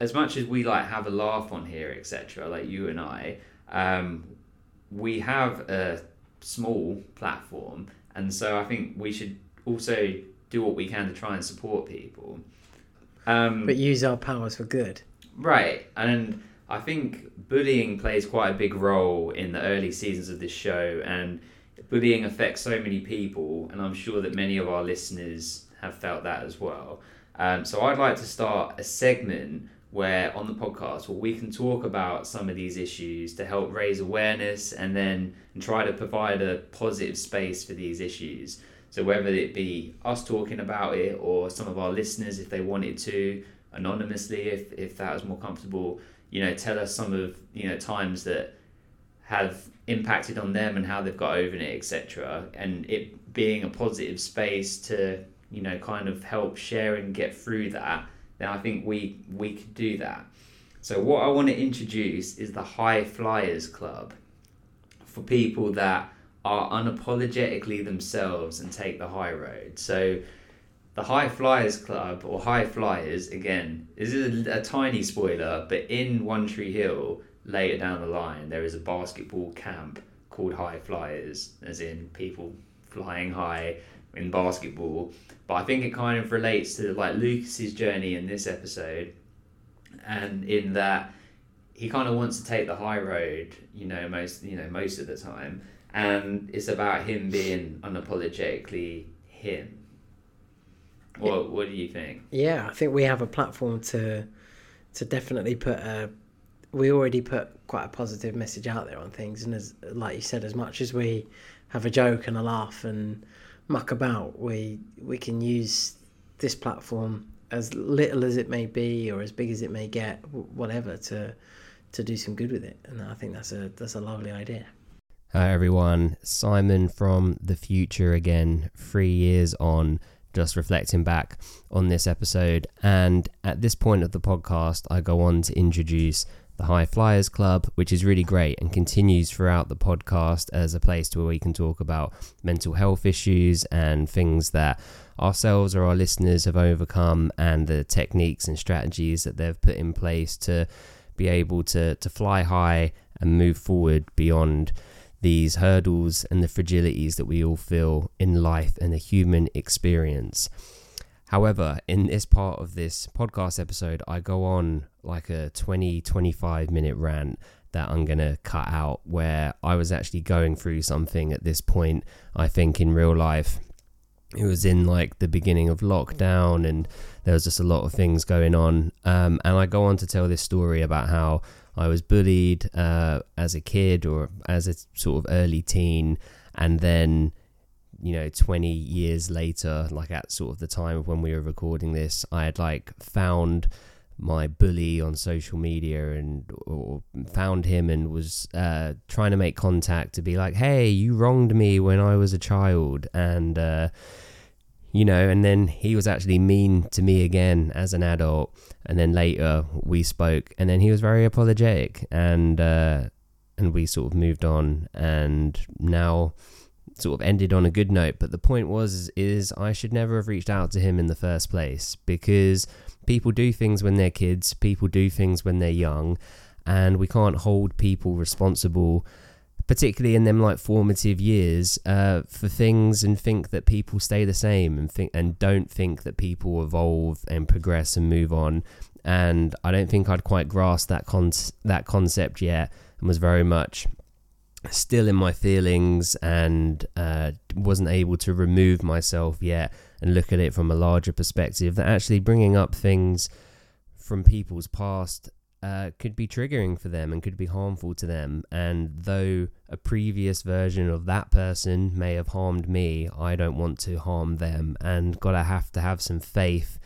as much as we like have a laugh on here, etc., like you and I, um, we have a small platform, and so I think we should also do what we can to try and support people. Um, But use our powers for good. Right, and I think bullying plays quite a big role in the early seasons of this show, and bullying affects so many people, and I'm sure that many of our listeners have felt that as well. Um, so I'd like to start a segment where on the podcast where we can talk about some of these issues to help raise awareness and then try to provide a positive space for these issues. So whether it be us talking about it or some of our listeners if they wanted to anonymously if, if that was more comfortable, you know, tell us some of, you know, times that have impacted on them and how they've got over it, etc. And it being a positive space to, you know, kind of help share and get through that, then I think we we could do that. So what I want to introduce is the High Flyers Club for people that are unapologetically themselves and take the high road. So the High Flyers Club or High Flyers again this is a, a tiny spoiler, but in One Tree Hill later down the line there is a basketball camp called High Flyers, as in people flying high in basketball. But I think it kind of relates to like Lucas's journey in this episode, and in that he kind of wants to take the high road, you know, most you know most of the time, and it's about him being unapologetically him. What What do you think? Yeah, I think we have a platform to to definitely put a. We already put quite a positive message out there on things, and as like you said, as much as we have a joke and a laugh and muck about, we we can use this platform as little as it may be or as big as it may get, whatever, to to do some good with it. And I think that's a that's a lovely idea. Hi everyone, Simon from the future again, three years on, just reflecting back on this episode. And at this point of the podcast, I go on to introduce the High Flyers Club, which is really great and continues throughout the podcast as a place to where we can talk about mental health issues and things that ourselves or our listeners have overcome and the techniques and strategies that they've put in place to be able to, to fly high and move forward beyond these hurdles and the fragilities that we all feel in life and the human experience. However, in this part of this podcast episode, I go on like a 20 25 minute rant that I'm going to cut out where I was actually going through something at this point, I think, in real life. It was in like the beginning of lockdown, and there was just a lot of things going on. Um, and I go on to tell this story about how I was bullied uh, as a kid or as a sort of early teen, and then you know 20 years later like at sort of the time of when we were recording this i had like found my bully on social media and or found him and was uh, trying to make contact to be like hey you wronged me when i was a child. And uh, you know and then he was actually mean to me again as an adult and then later we spoke and then he was very apologetic and uh, and we sort of moved on and now sort of ended on a good note. But the point was is I should never have reached out to him in the first place because people do things when they're kids, people do things when they're young, and we can't hold people responsible particularly in them like formative years uh, for things and think that people stay the same and think and don't think that people evolve and progress and move on. And I don't think I'd quite grasped that con- that concept yet and was very much still in my feelings and uh, wasn't able to remove myself yet and look at it from a larger perspective that actually bringing up things from people's past uh, could be triggering for them and could be harmful to them. And though a previous version of that person may have harmed me, I don't want to harm them. And gotta have to have some faith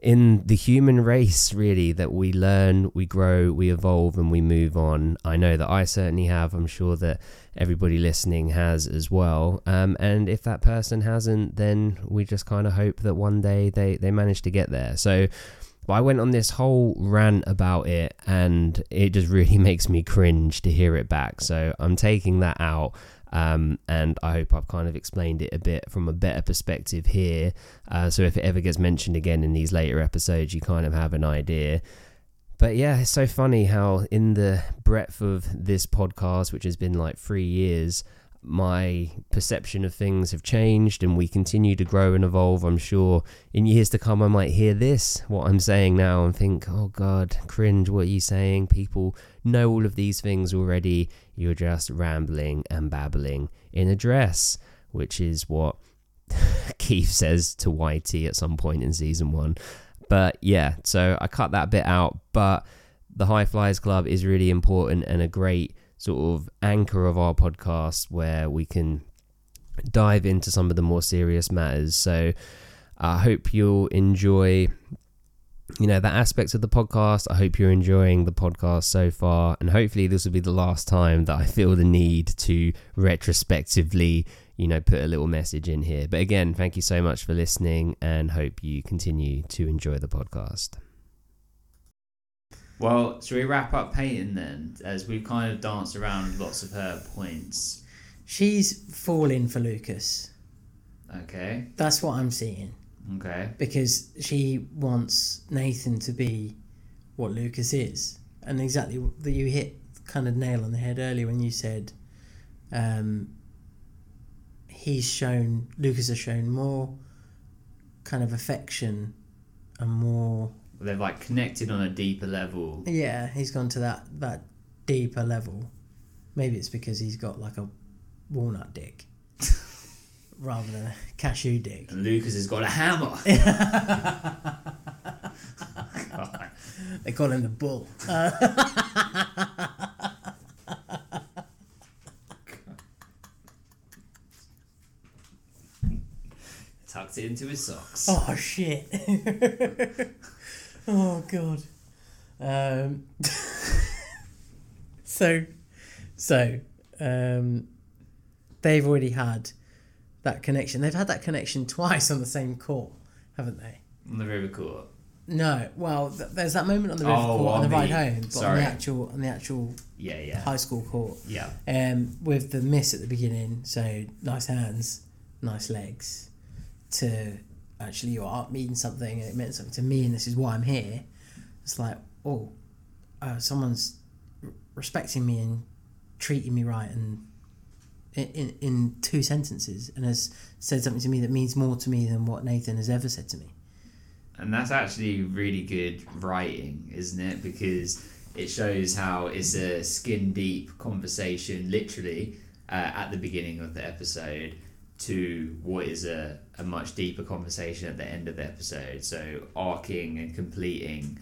in the human race, really, that we learn, we grow, we evolve, and we move on. I know that I certainly have. I'm sure that everybody listening has as well. Um, and if that person hasn't, then we just kind of hope that one day they, they manage to get there. So, I went on this whole rant about it, and it just really makes me cringe to hear it back. So, I'm taking that out. Um, and I hope I've kind of explained it a bit from a better perspective here. Uh, so if it ever gets mentioned again in these later episodes, you kind of have an idea. But yeah, it's so funny how, in the breadth of this podcast, which has been like three years, my perception of things have changed and we continue to grow and evolve. I'm sure in years to come, I might hear this, what I'm saying now, and think, oh God, cringe, what are you saying? People know all of these things already. You're just rambling and babbling in a dress, which is what Keith says to Whitey at some point in season one. But yeah, so I cut that bit out. But the High Flyers Club is really important and a great sort of anchor of our podcast where we can dive into some of the more serious matters. So I hope you'll enjoy you know that aspect of the podcast. I hope you're enjoying the podcast so far and hopefully this will be the last time that i feel the need to retrospectively you know put a little message in here. But again thank you so much for listening and hope you continue to enjoy the podcast Well, should we wrap up Peyton then, as we've kind of danced around lots of her points? She's falling for Lucas. Okay, That's what I'm seeing. okay. because she wants Nathan to be what Lucas is, and exactly that you hit kind of nail on the head earlier when you said um, he's shown Lucas has shown more kind of affection and more They've like connected on a deeper level. yeah he's gone to that that deeper level. Maybe it's because he's got like a walnut dick rather than a cashew dick. And Lucas has got a hammer. They call him the bull. Tucked it into his socks. Oh shit! Oh god. Um, so, so um, they've already had that connection. They've had that connection twice on the same court, haven't they? On the river court. No, well, th- there's that moment on the river Oh, court on the on ride home, but on the actual on the actual Yeah, yeah, high school court, yeah. um, with the miss at the beginning. So nice hands, nice legs. To actually your art means something, and it meant something to me, and this is why I'm here. It's like, oh, uh, someone's respecting me and treating me right, and in, in two sentences, and has said something to me that means more to me than what Nathan has ever said to me. And that's actually really good writing, isn't it? Because it shows how it's a skin deep conversation, literally, uh, at the beginning of the episode, to what is a, a much deeper conversation at the end of the episode. So, arcing and completing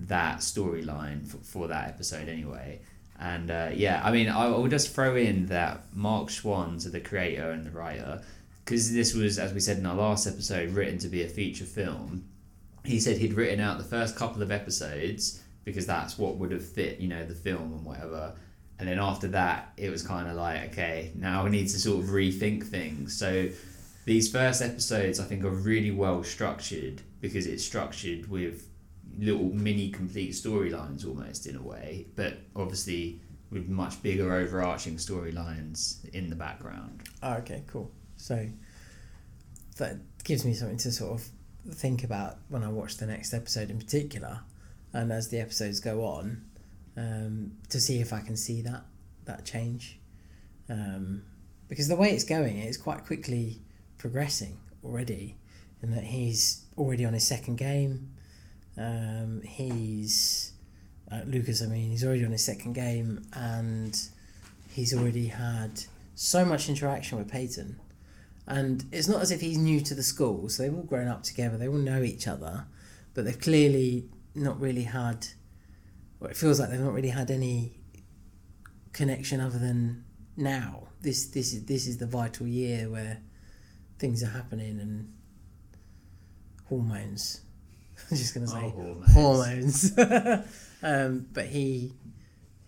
that storyline for, for that episode, anyway. And uh, yeah, I mean, I will just throw in that Mark Schwahn, the creator and the writer, because this was, as we said in our last episode, written to be a feature film he said he'd written out the first couple of episodes because that's what would have fit, you know, the film and whatever. And then after that, it was kind of like, okay, now we need to sort of rethink things. So these first episodes, I think, are really well structured because it's structured with little mini complete storylines almost in a way, but obviously with much bigger overarching storylines in the background. Oh, okay, cool. So that gives me something to sort of think about when I watch the next episode in particular, and as the episodes go on, um, to see if I can see that that change, um, because the way it's going, it's quite quickly progressing already, in that he's already on his second game. Um, he's uh, Lucas. I mean, he's already on his second game, and he's already had so much interaction with Peyton. And it's not as if he's new to the school, so they've all grown up together, they all know each other, but they've clearly not really had, well, it feels like they've not really had any connection other than now. This this is this is the vital year where things are happening and hormones. I'm just gonna say Oh, hormones. um, but he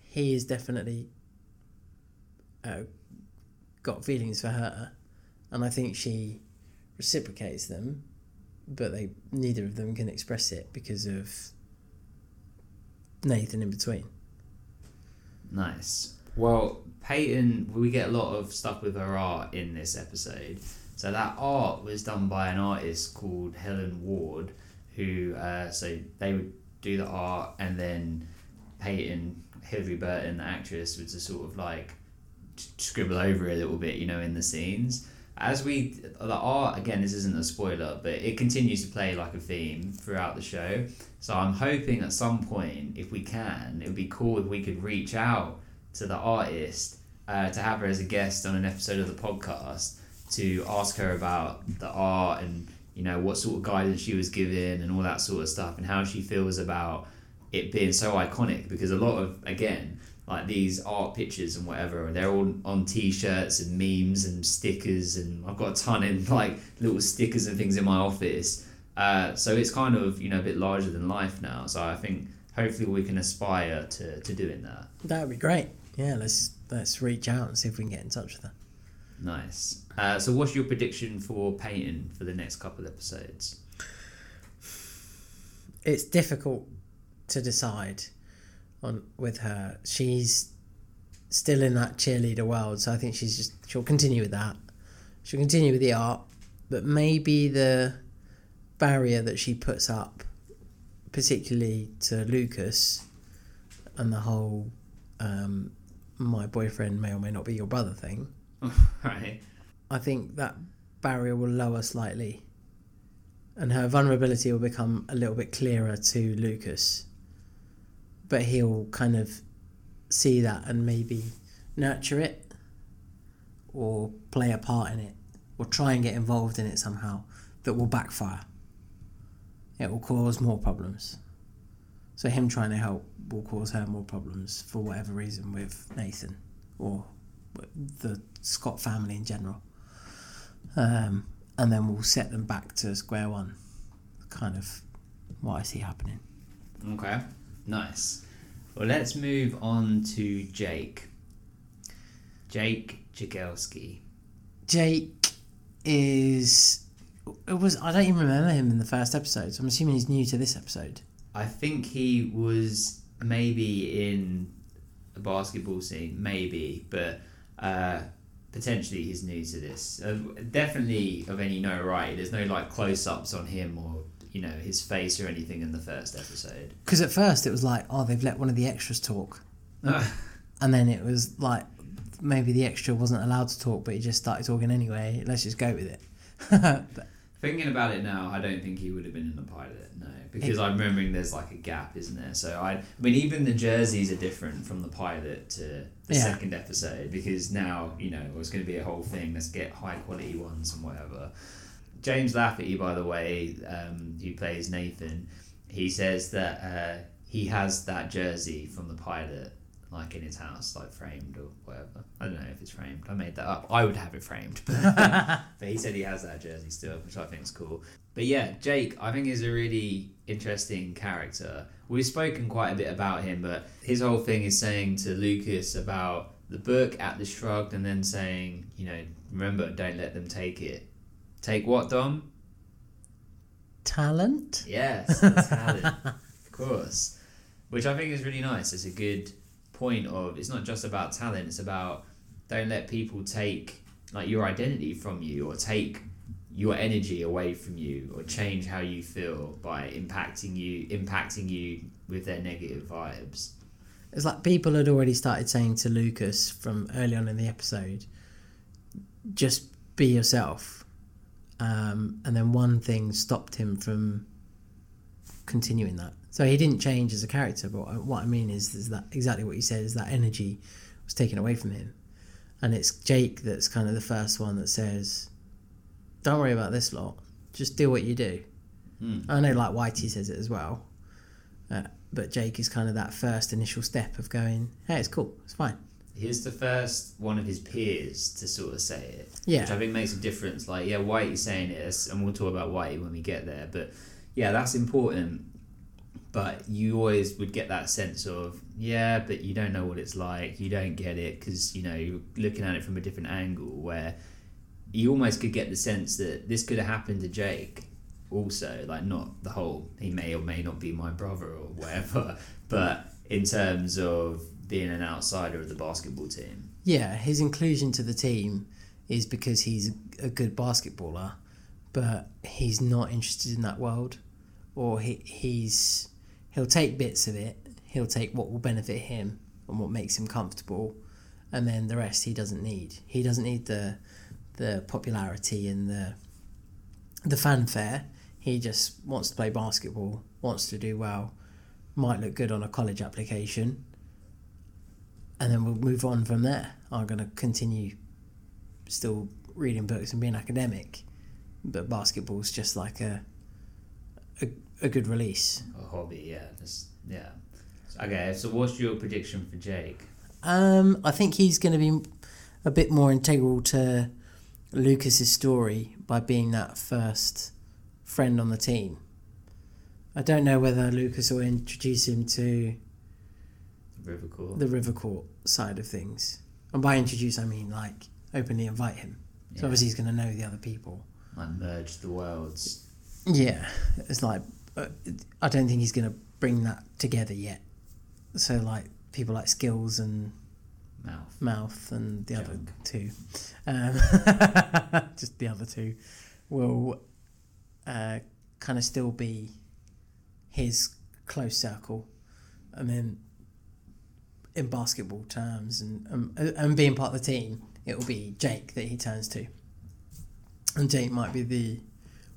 he is definitely uh, got feelings for her, and I think she reciprocates them, but they neither of them can express it because of Nathan in between. Nice. Well, Peyton, we get a lot of stuff with her art in this episode. So that art was done by an artist called Helen Ward, who uh, so they would do the art, and then Peyton, Hilarie Burton, the actress, would just sort of like scribble over it a little bit, you know, in the scenes. As we the art again, this isn't a spoiler, but it continues to play like a theme throughout the show. So I'm hoping at some point, if we can, it would be cool if we could reach out to the artist uh, to have her as a guest on an episode of the podcast to ask her about the art and you know what sort of guidance she was given and all that sort of stuff and how she feels about it being so iconic because a lot of again like these art pictures and whatever and they're all on t-shirts and memes and stickers and i've got a ton of like little stickers and things in my office. Uh, so it's kind of you know a bit larger than life now. So i think hopefully we can aspire to, to doing that. That would be great. Yeah, let's let's reach out and see if we can get in touch with her. nice. Uh, so what's your prediction for Peyton for the next couple of episodes? It's difficult to decide on with her. She's still in that cheerleader world, so I think she's just she'll continue with that. She'll continue with the art, but maybe the barrier that she puts up, particularly to Lucas, and the whole um, my boyfriend may or may not be your brother thing. right I think that barrier will lower slightly, and her vulnerability will become a little bit clearer to Lucas. But he'll kind of see that and maybe nurture it, or play a part in it, or try and get involved in it somehow that will backfire. It will cause more problems. So him trying to help will cause her more problems for whatever reason with Nathan or the Scott family in general. Um, and then we'll set them back to square one. Kind of what I see happening. Okay, nice. Well, let's move on to Jake. Jake Jagielski. Jake is it was. I don't even remember him in the first episode. So I'm assuming he's new to this episode. I think he was maybe in a basketball scene, maybe, but uh, potentially he's new to this. Uh, definitely of any no right. There's no like close-ups on him or you know his face or anything in the first episode. Because at first it was like, oh, they've let one of the extras talk, ah. and then it was like maybe the extra wasn't allowed to talk, but he just started talking anyway. Let's just go with it. but, Thinking about it now, I don't think he would have been in the pilot. No, because I'm remembering there's like a gap, isn't there? So I, I mean, even the jerseys are different from the pilot to the Yeah. second episode because now you know it's going to be a whole thing. Let's get high quality ones and whatever. James Lafferty, by the way, um, who plays Nathan, he says that uh, he has that jersey from the pilot, like in his house, like framed or whatever. I don't know if it's framed. I made that up. I would have it framed, but, but he said he has that jersey still, which I think is cool. But yeah, Jake, I think is a really interesting character. We've spoken quite a bit about him, but his whole thing is saying to Lucas about the book, Atlas Shrugged, and then saying, you know, remember, don't let them take it. Take what, Dom? talent. Yes, talent, of course. Which I think is really nice. It's a good point of it's not just about talent. It's about don't let people take like your identity from you or take your energy away from you or change how you feel by impacting you impacting you with their negative vibes. It's like people had already started saying to Lucas from early on in the episode, just be yourself. Um, and then one thing stopped him from continuing that. So he didn't change as a character, but what I- mean is, is that exactly what you said is that energy was taken away from him. And it's Jake that's kind of the first one that says, don't worry about this lot, just do what you do. I know like Whitey says it as well. Uh, but Jake is kind of that first initial step of going, hey, it's cool, it's fine. He's the first one of his peers to sort of say it. Yeah. Which I think makes a difference. Like, yeah, Whitey's saying it, and we'll talk about Whitey when we get there. But yeah, that's important. But you always would get that sense of, yeah, but you don't know what it's like. You don't get it because, you know, you're looking at it from a different angle where you almost could get the sense that this could have happened to Jake also like not the whole he may or may not be my brother or whatever but in terms of being an outsider of the basketball team Yeah, his inclusion to the team is because he's a good basketballer, but he's not interested in that world, or he he's he'll take bits of it. He'll take what will benefit him and what makes him comfortable, and then the rest he doesn't need. He doesn't need the the popularity and the the fanfare. He just wants to play basketball, wants to do well, might look good on a college application, and then we'll move on from there. I'm going to continue still reading books and being academic, but basketball's just like a a, a good release. a hobby yeah just yeah okay so what's your prediction for Jake Um, I think he's going to be a bit more integral to Lucas's story by being that first friend on the team. I don't know whether Lucas will introduce him to River Court the River Court side of things. And by introduce, I mean like openly invite him. So Yeah. obviously he's going to know the other people. like merge the worlds Yeah, it's like uh, I don't think he's going to bring that together yet. So like people like Skills and mouth Mouth and the other two, um, just the other two, will uh, kind of still be his close circle, and then in basketball terms and um, and being part of the team, it will be Jake that he turns to, and Jake might be the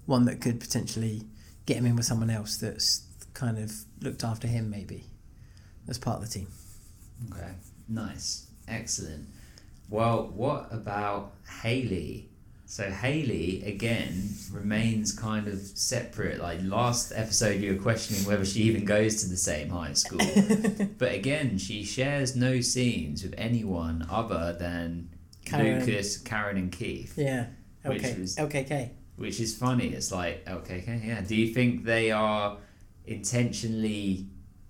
one that could potentially get him in with someone else that's kind of looked after him maybe as part of the team. Okay, nice, excellent. Well, what about Haley? So Haley again remains kind of separate. Like last episode, you were questioning whether she even goes to the same high school, but again, she shares no scenes with anyone other than Karen. Lucas, Karen, and Keith. Yeah. Which Okay. was- LKK. which is funny. It's like okay, okay, yeah. Do you think they are intentionally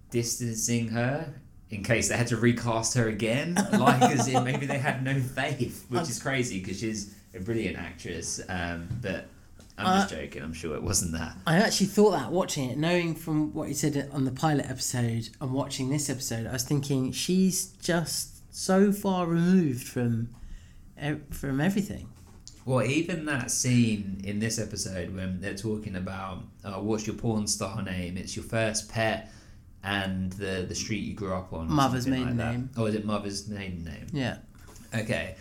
distancing her in case they had to recast her again? Like, as in maybe they had no faith, which is crazy because she's a brilliant actress. Um, but I'm just joking. I'm sure it wasn't that. I actually thought that watching it, knowing from what he said on the pilot episode and watching this episode, I was thinking she's just so far removed from from everything. Well, even that scene in this episode when they're talking about uh, what's your porn star name? It's your first pet and the the street you grew up on. Mother's maiden like that. name. Oh, is it mother's maiden name? Yeah. Okay.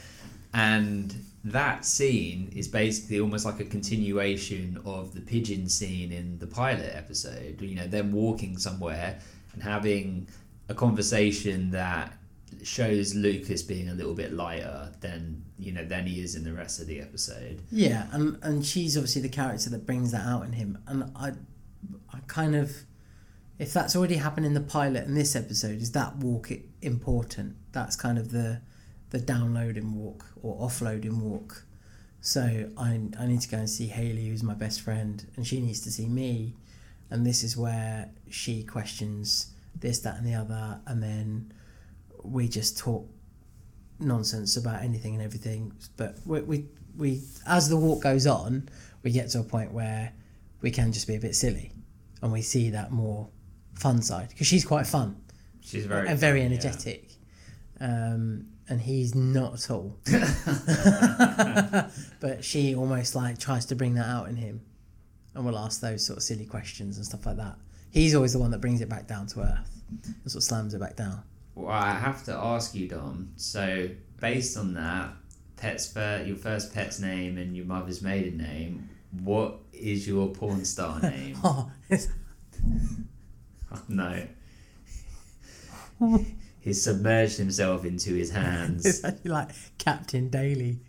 And that scene is basically almost like a continuation of the pigeon scene in the pilot episode. You know, them walking somewhere and having a conversation that shows Lucas being a little bit lighter than you know than he is in the rest of the episode. Yeah, and and she's obviously the character that brings that out in him, and I, I kind of, if that's already happened in the pilot in this episode, is that walk important? That's kind of the, the downloading walk or offloading walk. So I I need to go and see Haley, who's my best friend, and she needs to see me, and this is where she questions this, that, and the other, and then we just talk nonsense about anything and everything. But we, we, we, as the walk goes on, we get to a point where we can just be a bit silly, and we see that more fun side because she's quite fun She's very and very fun, yeah. energetic, um, and he's not at all. but she almost like tries to bring that out in him, and will ask those sort of silly questions and stuff like that. He's always the one that brings it back down to earth, and sort of slams it back down. Well, I have to ask you, Dom. So, based on that, pet's fir- your first pet's name and your mother's maiden name, what is your porn star name? Oh, Oh, no. He's submerged himself into his hands. like Captain Daly.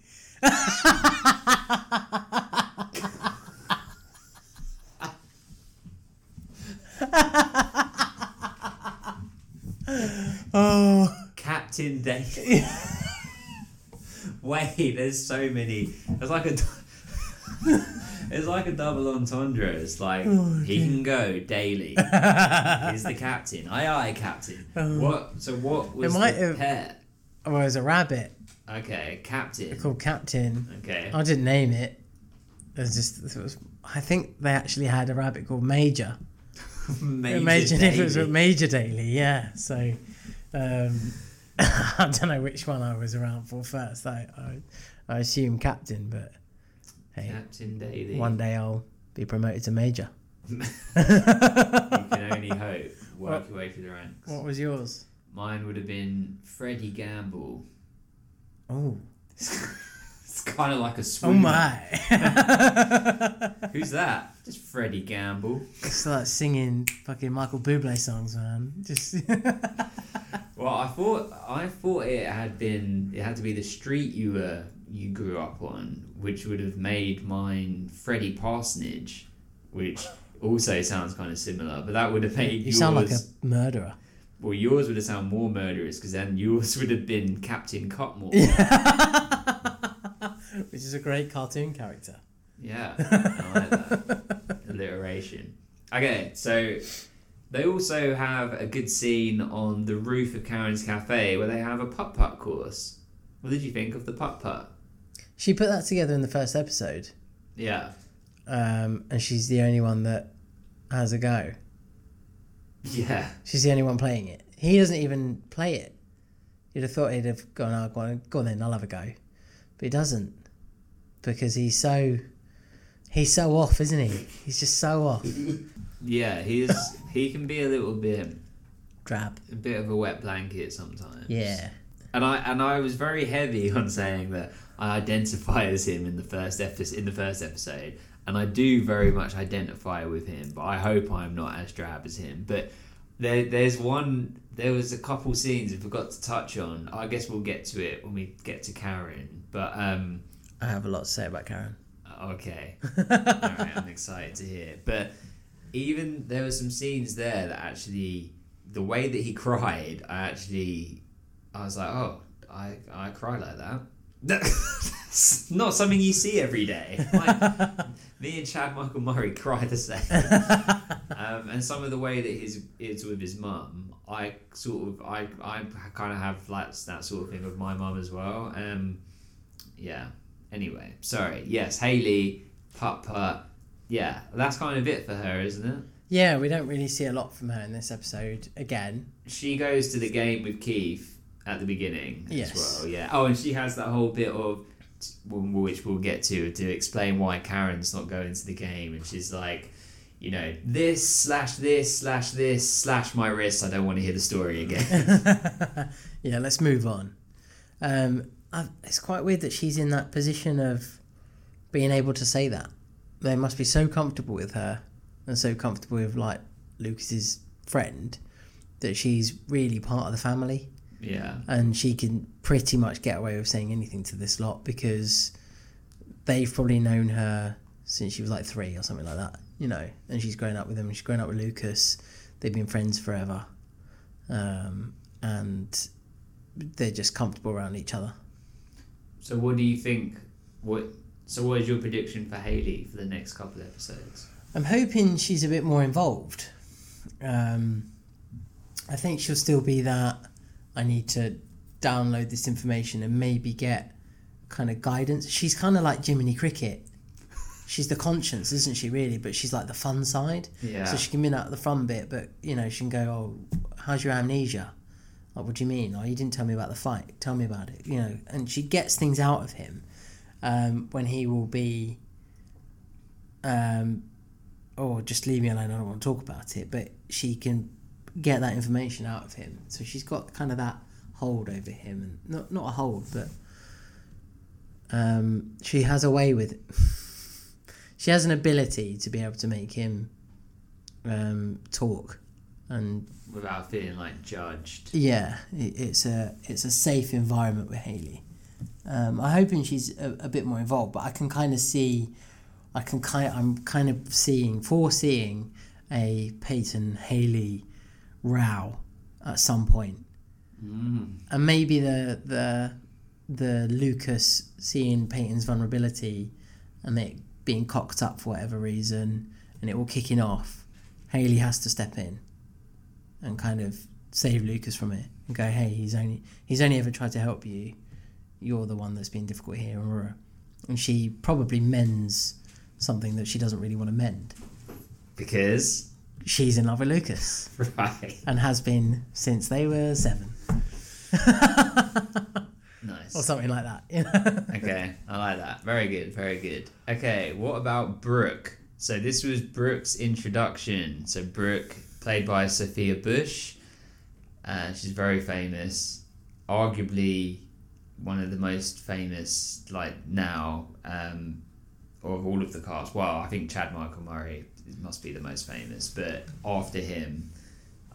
oh, Captain Daly. Wait, there's so many. There's like a. It's like a double entendre. It's like Oh, he can go daily. He's the captain. Aye, aye, captain. What? So what was Oh. might the have- pet? oh, it was a rabbit Okay, captain. called Captain. Okay. I didn't name it. It was just. It was, I think they actually had a rabbit called Major. Major Imagine if it was Daily. Major Daily, yeah. So, um, I don't know which one I was around for first. I, I, I assume Captain, but hey, Captain Daily. one day I'll be promoted to Major. You can only hope. Work What- your way through the ranks. What was yours? Mine would have been Freddie Gamble. Oh, It's kind of like a oh swimmer. oh my! Who's that? Just Freddie Gamble. it's like singing fucking Michael Bublé songs, man. Just Well, I thought I thought it had been it had to be the street you were you grew up on, which would have made mine Freddie Parsonage, which also sounds kind of similar, but that would have made you yours. sound like a murderer. Well, yours would have sounded more murderous because then yours would have been Captain Cutmore. Which is a great cartoon character. Yeah, I like that. Alliteration. Okay, so they also have a good scene on the roof of Karen's Cafe where they have a putt putt course. What did you think of the putt putt? She put that together in the first episode, Yeah. um, and she's the only one that has a go. Yeah. She's the only one playing it. He doesn't even play it. You'd have thought he'd have gone, oh, go on, go on then, I'll have a go. But he doesn't. Because he's so he's so off, isn't he? He's just so off. Yeah, he's he can be a little bit Drab. a bit of a wet blanket sometimes. Yeah. And I and I was very heavy on saying that I identify as him in the first episode in the first episode. And I do very much identify with him, but I hope I'm not as drab as him. But there, there's one, there was a couple scenes I forgot to touch on. I guess we'll get to it when we get to Karen. But um, I have a lot to say about Karen. Okay. All right, I'm excited to hear. But even there were some scenes there that actually, the way that he cried, I actually, I was like, oh, I I cry like that. That's not something you see every day. Like, me and Chad Michael Murray cry the same. um, and some of the way that his is with his mum, I sort of I I kind of have like that sort of thing with my mum as well. Um, yeah. Anyway, sorry. Yes, Haley, putt putt. Yeah, that's kind of it for her, isn't it? Yeah, we don't really see a lot from her in this episode. Again, She goes to the game with Keith at the beginning Yes. as well. Yeah. Oh, and she has that whole bit of which we'll get to to explain why Karen's not going to the game, and she's like. You know, this slash this slash this slash my wrist. I don't want to hear the story again. yeah, let's move on. Um, I, it's quite weird that she's in that position of being able to say that. They must be so comfortable with her and so comfortable with like Lucas's friend that she's really part of the family yeah. and she can pretty much get away with saying anything to this lot because they've probably known her since she was like three or something like that, you know. And she's grown up with them. She's grown up with Lucas. They've been friends forever, um, and they're just comfortable around each other. So what do you think? What? So what is your prediction for Haley for the next couple of episodes? I'm hoping she's a bit more involved. Um, I think she'll still be that. I need to download this information and maybe get kind of guidance. She's kind of like Jiminy Cricket. She's the conscience, isn't she? Really, but she's like the fun side. Yeah. So she can be out the fun bit, but you know she can go, "Oh, how's your amnesia? Like, what do you mean? Oh, you didn't tell me about the fight. Tell me about it." You know, and she gets things out of him um, when he will be. Um, oh, just leave me alone. I don't want to talk about it. But she can get that information out of him. So she's got kind of that hold over him, and not not a hold, but um, she has a way with. she has an ability to be able to make him um, talk, and Without feeling like judged. yeah, it, it's a it's a safe environment with Haley. Um, I'm hoping she's a, a bit more involved, but I can kind of see, I can kind I'm kind of seeing foreseeing a Peyton Haley row at some point, Mm. and maybe the the the Lucas seeing Peyton's vulnerability and it being cocked up for whatever reason, and it all kicking off. Haley has to step in and kind of save Lucas from it and go, hey, he's only he's only ever tried to help you. You're the one that's been difficult here, and she probably mends something that she doesn't really want to mend. Because She's in love with Lucas right. and has been since they were seven Nice. or something like that. You know? okay, I like that. Very good, very good. Okay, what about Brooke? So this was Brooke's introduction. So Brooke, played by Sophia Bush, uh, she's very famous, arguably one of the most famous like now um, of all of the cast. Well, I think Chad Michael Murray must be the most famous, but after him,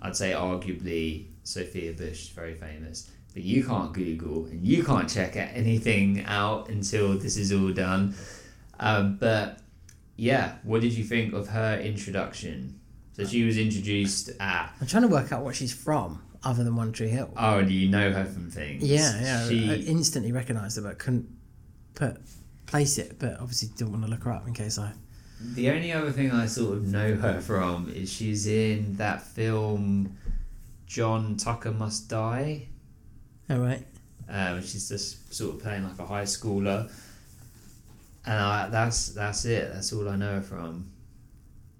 I'd say arguably Sophia Bush is very famous. But you can't Google and you can't check anything out until this is all done. Um, but yeah, what did you think of her introduction? So she was introduced at. I'm trying to work out what she's from, other than One Tree Hill. Oh, do you know her from things? Yeah, yeah. She, I instantly recognised her, but couldn't put place it. But obviously, didn't want to look her up in case I. The only other thing I sort of know her from is she's in that film John Tucker Must Die. All right. Um, she's just sort of playing like a high schooler, and I, that's that's it. That's all I know her from.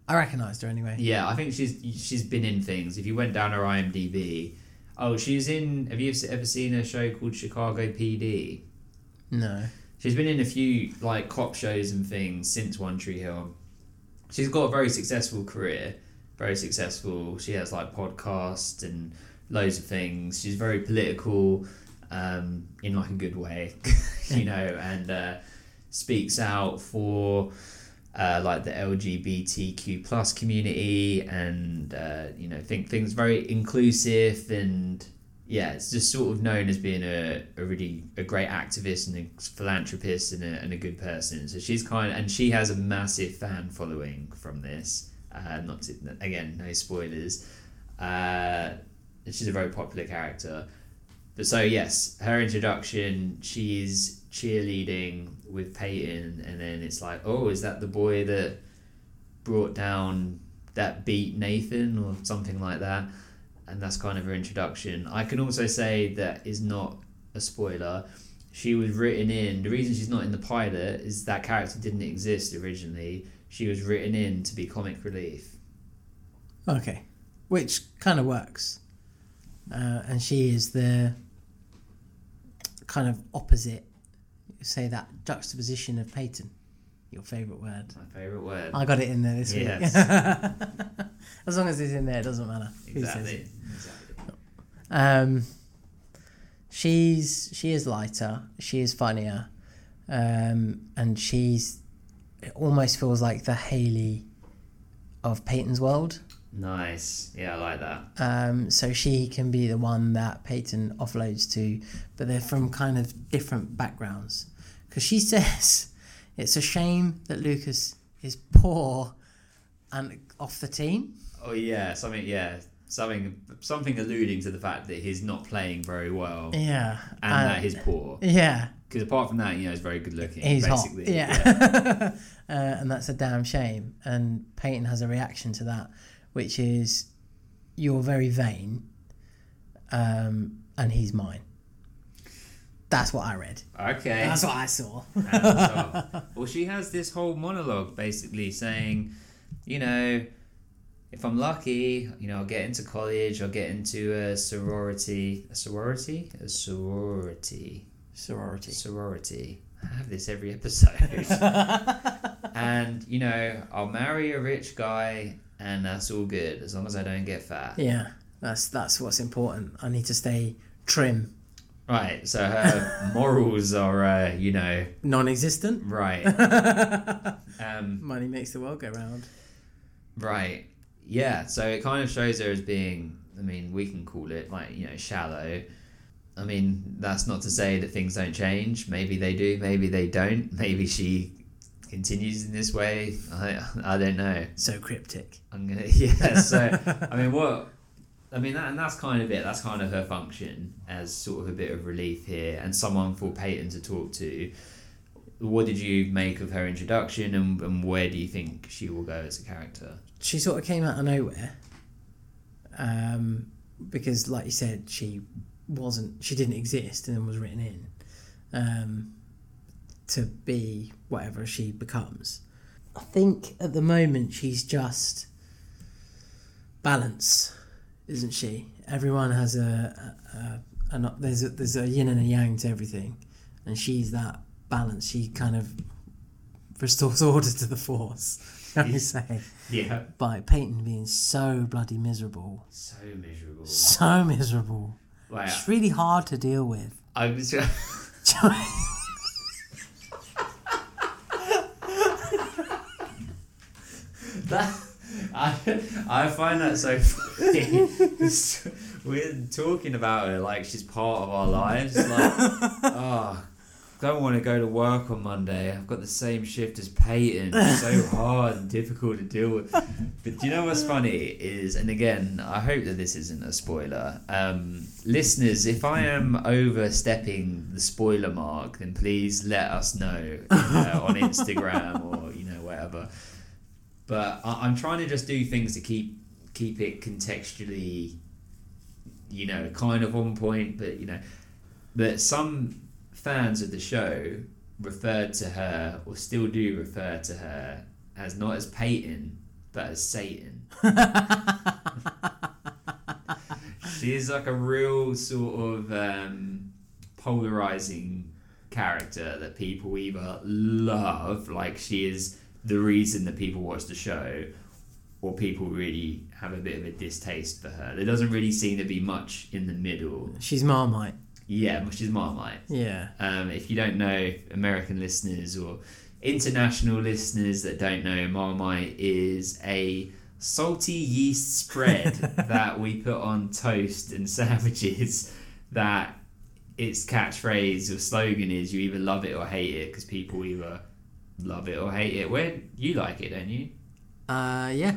I recognised her anyway. Yeah, I think she's she's been in things. If you went down her IMDb, oh, she's in. Have you ever seen a show called Chicago PD? No. She's been in a few like cop shows and things since One Tree Hill. She's got a very successful career, very successful. She has like podcasts and loads of things. She's very political, um, in like a good way, you know, and uh, speaks out for uh, like the LGBTQ plus community, and uh, you know, think things very inclusive and yeah, it's just sort of known as being a, a really a great activist and a philanthropist and a, and a good person. So she's kind of, and she has a massive fan following from this. Uh, not to, again, no spoilers. Uh, she's a very popular character. But so yes, her introduction, she's cheerleading with Peyton, and then it's like, oh, is that the boy that brought down that beat Nathan or something like that? And that's kind of her introduction. I can also say that is not a spoiler. she was written in. The reason she's not in the pilot is that character didn't exist originally. She was written in to be comic relief. Okay, which kind of works. Uh, and she is the kind of opposite, say that juxtaposition of Peyton. Your favourite word. My favourite word. I got it in there this Yes. week. as long as it's in there, it doesn't matter. exactly. Exactly. Um, she's she is lighter. She is funnier, um, and she's it almost feels like the Haley of Peyton's world. Nice. Yeah, I like that. Um, so she can be the one that Peyton offloads to, but they're from kind of different backgrounds. Because she says it's a shame that Lucas is poor and off the team. Oh yeah, something. Yeah, something. Something alluding to the fact that he's not playing very well Yeah, and uh, that he's poor. yeah, Because apart from that, you know, he's very good looking. he's basically. hot. Yeah, uh, and that's a damn shame. And Peyton has a reaction to that, which is, "You're very vain, um, and he's mine." That's what I read. Okay. That's what I saw. Well, she has this whole monologue basically saying, you know, if I'm lucky, you know, I'll get into college, I'll get into a sorority. A sorority? A sorority. Sorority. Sorority. I have this every episode. and, you know, I'll marry a rich guy and that's all good as long as I don't get fat. Yeah, that's that's what's important. I need to stay trim, Right, so her morals are, uh, you know, non-existent. right. Um, Money makes the world go round. Right. Yeah. So it kind of shows her as being. I mean, we can call it like you know shallow. I mean, that's not to say that things don't change. Maybe they do. Maybe they don't. Maybe she continues in this way. I I don't know. So cryptic. I'm gonna yeah. So I mean, what? I mean, that, and that's kind of it. That's kind of her function as sort of a bit of relief here, and someone for Peyton to talk to. What did you make of her introduction, and, and where do you think she will go as a character? She sort of came out of nowhere, um, because, like you said, she wasn't. She didn't exist, and was written in um, to be whatever she becomes. I think at the moment she's just balance, isn't she? Everyone has a, a, a, a there's a there's a yin and a yang to everything, and she's that balance. She kind of restores order to the force. Shall we say? Yeah. By Peyton being so bloody miserable, So miserable. so miserable. Like, It's really hard to deal with. I was. that, I, I find that so funny. We're talking about her like she's part of our lives. Like, oh, don't want to go to work on Monday. I've got the same shift as Peyton. It's so hard and difficult to deal with. But do you know what's funny is, and again, I hope that this isn't a spoiler. Um, listeners, if I am overstepping the spoiler mark, then please let us know uh, on Instagram or you know whatever. But I, I'm trying to just do things to keep keep it contextually, you know, kind of on point. But you know, but some fans of the show referred to her, or still do refer to her, as not as Peyton, but as Satan. She's like a real sort of um, polarizing character that people either love, like she is the reason that people watch the show, or people really have a bit of a distaste for her. There doesn't really seem to be much in the middle. She's Marmite. Yeah, she's Marmite. Yeah. Um, if you don't know, American listeners or international listeners that don't know, Marmite is a salty yeast spread that we put on toast and sandwiches. That its catchphrase or slogan is "You either love it or hate it," because people either love it or hate it. Where you like it, don't you? Uh, yeah.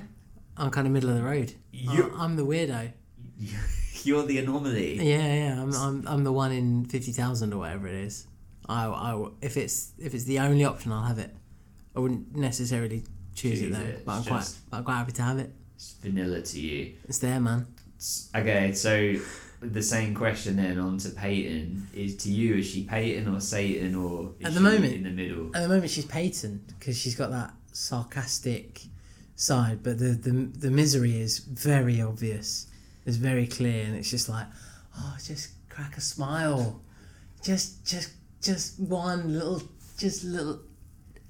I'm kind of middle of the road. You- I'm the weirdo. You're the anomaly. Yeah, yeah. I'm, I'm, I'm the one in fifty thousand or whatever it is. I, I, if it's if it's the only option, I'll have it. I wouldn't necessarily choose, it though, it, but I'm quite, but I'm quite happy to have it. It's vanilla to you. It's there, man. Okay, so the same question then on to Peyton is to you is she Peyton or Satan or is At the she moment- in the middle? At the moment, she's Peyton because she's got that sarcastic side, but the, the the misery is very obvious. It's very clear, and it's just like, oh, just crack a smile, just just just one little, just little,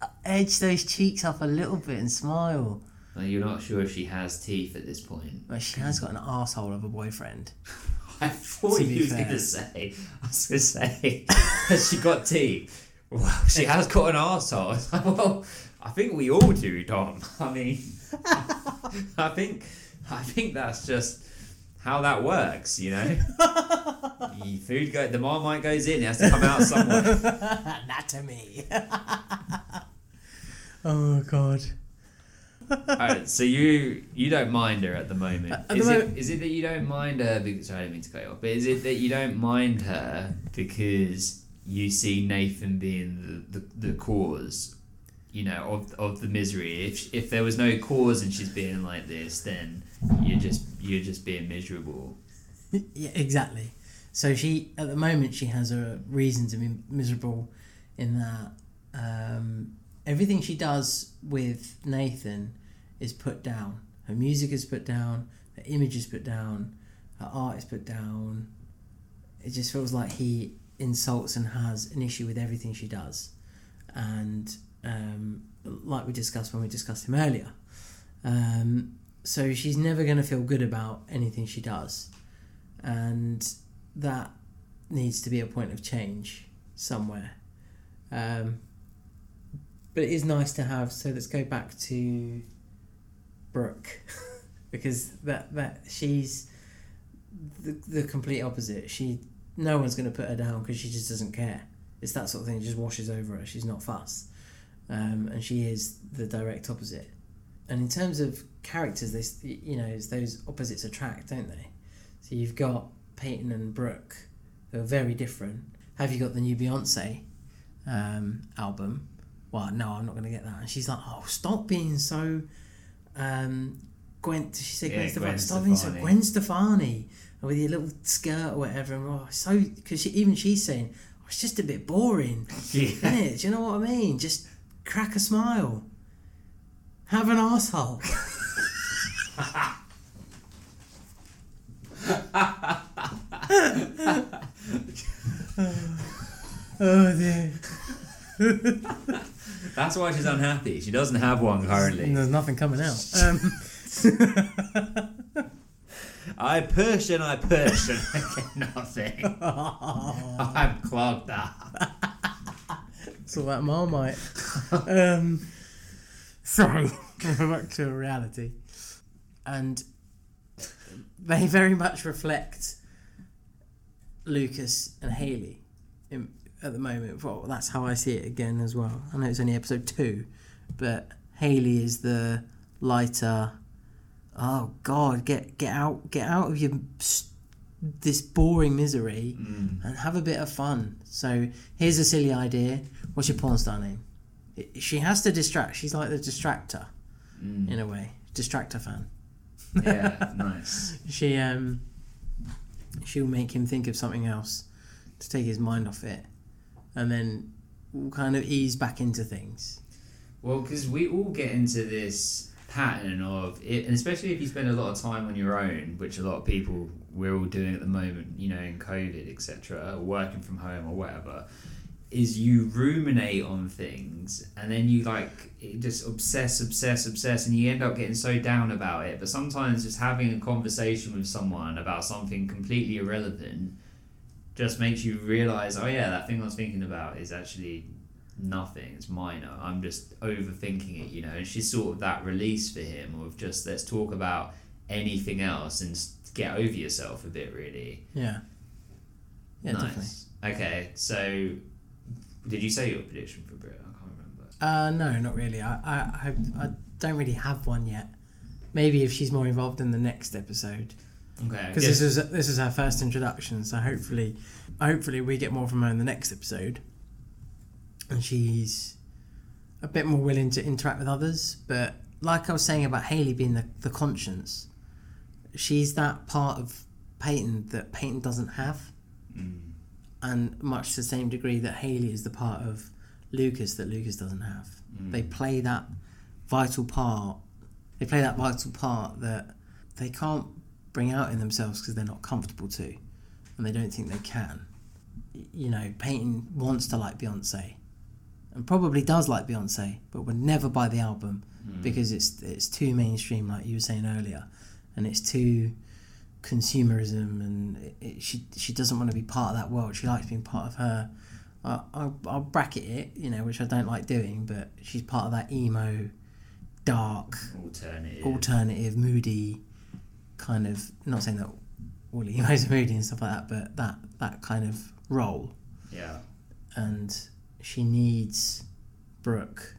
uh, edge those cheeks up a little bit and smile. Well, you're not sure if she has teeth at this point. But she has got an asshole of a boyfriend. I thought you was going to say. I was going to say, has she got teeth? Well, she has got an arsehole. Like, well, I think we all do, Dom. I mean, I think, I think that's just how that works, you know. The food go, the marmite goes in, it has to come out somewhere. Anatomy. oh God. Alright, so you you don't mind her at the moment. At the is, moment- it, is it that you don't mind her? Because sorry, I didn't mean to cut you off. But is it that you don't mind her because you see Nathan being the, the, the cause, you know, of of the misery? If if there was no cause and she's being like this, then you're just you're just being miserable. Yeah, exactly. So she, at the moment, she has a reason to be miserable, in that um, everything she does with Nathan is put down. Her music is put down. Her image is put down. Her art is put down. It just feels like he insults and has an issue with everything she does, and um, like we discussed when we discussed him earlier. Um, so she's never going to feel good about anything she does and that needs to be a point of change somewhere. Um, but it is nice to have. So let's go back to Brooke, because that that she's the the complete opposite. She no one's going to put her down because she just doesn't care. It's that sort of thing. It just washes over her. She's not fussed, um, and she is the direct opposite. And in terms of characters, this you know, those opposites attract, don't they? So you've got Peyton and Brooke, who are very different. Have you got the new Beyonce um, album? Well, no, I'm not going to get that. And she's like, oh, stop being so. Um, Gwen, she say Gwen Yeah, Stefani? Gwen Stop being so Gwen Stefani with your little skirt or whatever. And oh, so because she, even she's saying, oh, it's just a bit boring, Yeah. isn't it? Do you know what I mean? Just crack a smile, have an asshole. oh dear. That's why she's unhappy. She doesn't have one currently. There's nothing coming out. Um, I push and I push and I get nothing. I'm clogged up. it's all that marmite. Um, sorry, back to reality. And they very much reflect Lucas and Haley in, at the moment. Well, that's how I see it again as well. I know it's only episode two, but Haley is the lighter. Oh God, get get out, get out of your this boring misery and have a bit of fun. So here's a silly idea. What's your porn star name? I- She has to distract. She's like the distractor in a way. Distractor fan. Yeah, nice. She um she'll make him think of something else to take his mind off it, and then kind of ease back into things. Well, because we all get into this pattern of it, and especially if you spend a lot of time on your own, which a lot of people we're all doing at the moment, you know, in COVID, etc., working from home or whatever, is you ruminate on things and then you like just obsess, obsess, obsess, and you end up getting so down about it. But sometimes just having a conversation with someone about something completely irrelevant just makes you realize, oh yeah, that thing I was thinking about is actually nothing. It's minor. I'm just overthinking it, you know. And she's sort of that release for him of just let's talk about anything else and get over yourself a bit, really. Yeah. Yeah, definitely. nice. Okay, so did you say your prediction for Brit? I can't remember. Uh, no, not really. I, I, I, I don't really have one yet. Maybe if she's more involved in the next episode, Okay, because this is this is her first introduction. So hopefully, hopefully we get more from her in the next episode, and she's a bit more willing to interact with others. But like I was saying about Haley being the, the conscience, she's that part of Peyton that Peyton doesn't have, mm. and much to the same degree that Haley is the part of Lucas that Lucas doesn't have. Mm. They play that vital part. They play that vital part that they can't bring out in themselves because they're not comfortable to, and they don't think they can. You know, Peyton wants to like Beyonce, and probably does like Beyonce, but would never buy the album mm. because it's it's too mainstream, like you were saying earlier, and it's too consumerism, and it, it, she she doesn't want to be part of that world. She likes being part of her. I, I'll, I'll bracket it, you know, which I don't like doing, but she's part of that emo, dark, Alternative. alternative, moody kind of. Not saying that all emos are moody and stuff like that, but that that kind of role yeah. and she needs Brooke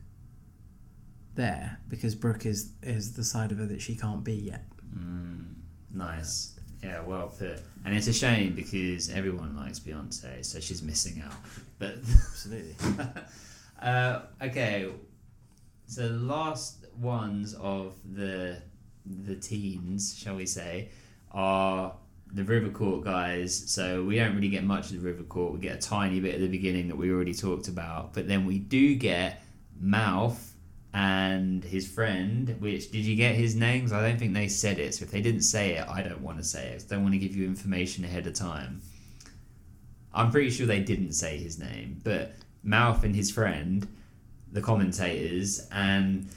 there because Brooke is is the side of her that she can't be yet. Nice. Yeah, well put. And it's a shame because everyone likes Beyonce, so she's missing out. But Absolutely. uh, okay, so last ones of the the teens, shall we say, are the River Court guys. So we don't really get much of the River Court. We get a tiny bit at the beginning that we already talked about, but then we do get Mouth and his friend. Which did you get his names? I don't think they said it. So if they didn't say it, I don't want to say it. I don't want to give you information ahead of time. I'm pretty sure they didn't say his name, but Mouth and his friend, the commentators, and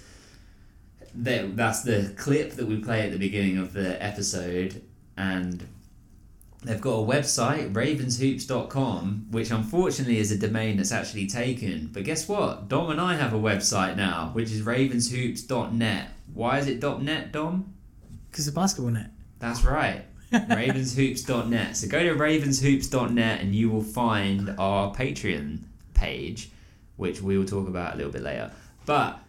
that that's the clip that we play at the beginning of the episode, and they've got a website, ravenshoops.com, which unfortunately is a domain that's actually taken. But guess what? Dom and I have a website now, which is ravenshoops.net. Why is it .net, Dom? Because the basketball net. That's right. ravenshoops.net. So go to ravenshoops.net and you will find our Patreon page, which we will talk about a little bit later. But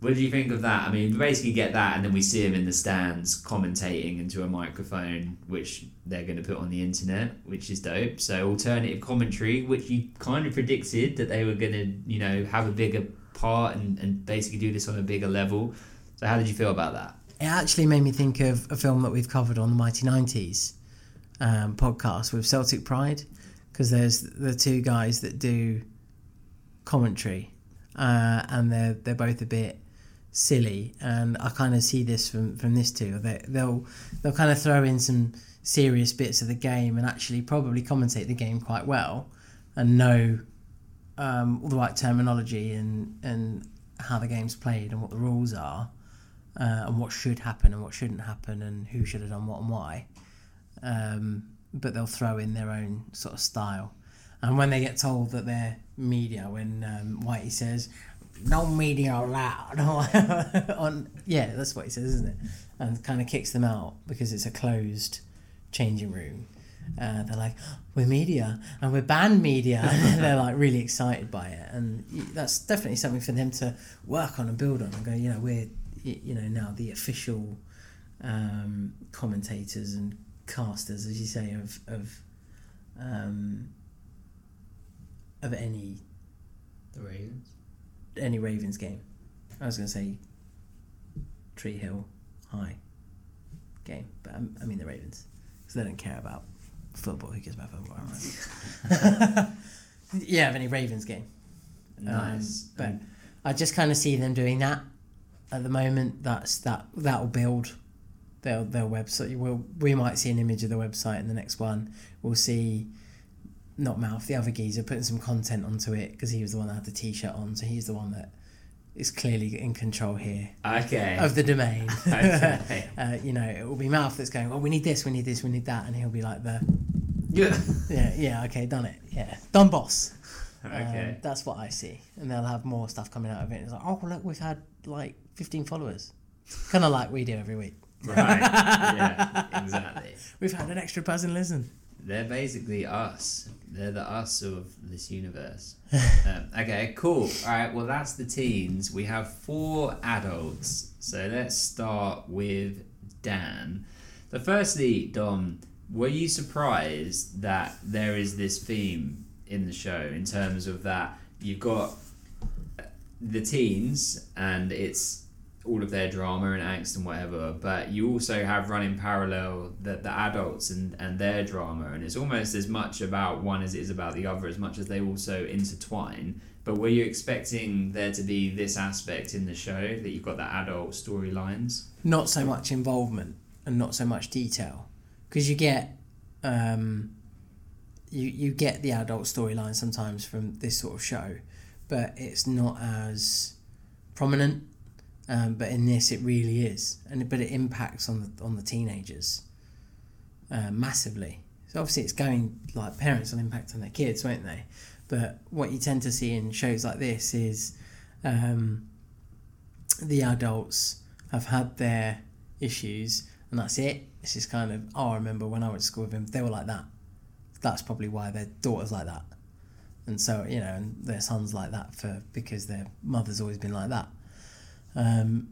what do you think of that? I mean, we basically get that, and then we see him in the stands commentating into a microphone, which they're going to put on the internet, which is dope. So alternative commentary, which you kind of predicted that they were going to, you know, have a bigger part and, and basically do this on a bigger level. So how did you feel about that? It actually made me think of a film that we've covered on the Mighty Nineties um, podcast with Celtic Pride, because there's the two guys that do commentary, uh, and they're they're both a bit silly, and I kind of see this from from this too. They, they'll they'll kind of throw in some serious bits of the game and actually probably commentate the game quite well, and know um, all the right terminology and and how the game's played and what the rules are uh, and what should happen and what shouldn't happen and who should have done what and why. Um, but they'll throw in their own sort of style. And when they get told that they're media, when um, Whitey says, no media allowed, on yeah, that's what he says, isn't it? And kind of kicks them out because it's a closed changing room. Uh, they're like, we're media and we're banned media. and they're like really excited by it. And that's definitely something for them to work on and build on and go, you know, we're, you know, now the official um, commentators and casters, as you say, of, of, um, of any, The Ravens. Any Ravens game. I was going to say Tree Hill High game, but I, I mean the Ravens because they don't care about football. Who cares about football? Right? yeah, of any Ravens game. Nice. Um, but I just kind of see them doing that at the moment. That's that that will build their their website. We'll, we might see an image of the website in the next one. We'll see not mouth the other geezer putting some content onto it because he was the one that had the t-shirt on. So he's the one that is clearly in control here Okay. of the domain. Okay. uh, you know, it will be mouth that's going. Oh, we need this, we need this, we need that, and he'll be like the Yeah. yeah, yeah, okay, done it, yeah, done, boss. Okay. Um, that's what I see, and they'll have more stuff coming out of it. It's like, oh look, we've had like 15 followers, kind of like we do every week. Right. Yeah. Exactly. We've had an extra person listen. They're basically us. They're the us of this universe. um, okay, cool. All right, well, that's the teens. We have four adults. So let's start with Dan. So, firstly, Dom, were you surprised that there is this theme in the show in terms of that you've got the teens and it's all of their drama and angst and whatever, but you also have running parallel the, the adults and, and their drama, and it's almost as much about one as it is about the other, as much as they also intertwine. But were you expecting there to be this aspect in the show that you've got the adult storylines? not so much involvement and not so much detail because you get um, you you get the adult storyline sometimes from this sort of show, but it's not as prominent. Um, but in this, it really is, and but it impacts on the on the teenagers uh, massively. So obviously, it's going like parents will impact on their kids, won't they? But what you tend to see in shows like this is um, the adults have had their issues, and that's it. This is kind of, oh, I remember when I went to school with him, they were like that. That's probably why their daughter's like that. And so, you know, and their son's like that for because their mother's always been like that. Um,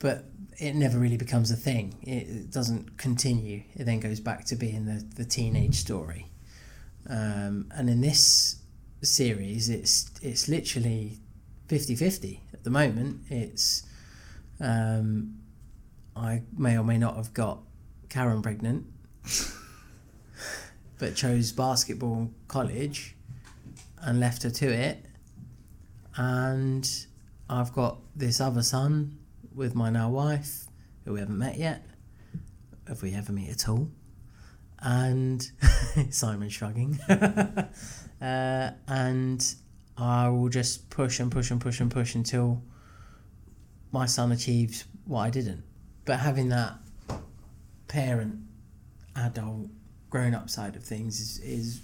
but it never really becomes a thing. It, doesn't continue. It then goes back to being the, the teenage story. Um, and in this series, it's it's literally 50-50 at the moment. It's um, I may or may not have got Karen pregnant, but chose basketball in college and left her to it. And I've got this other son with my now wife, who we haven't met yet. If we ever meet at all. And Simon shrugging. uh, and I will just push and push and push and push until my son achieves what I didn't. But having that parent, adult, grown up side of things is, is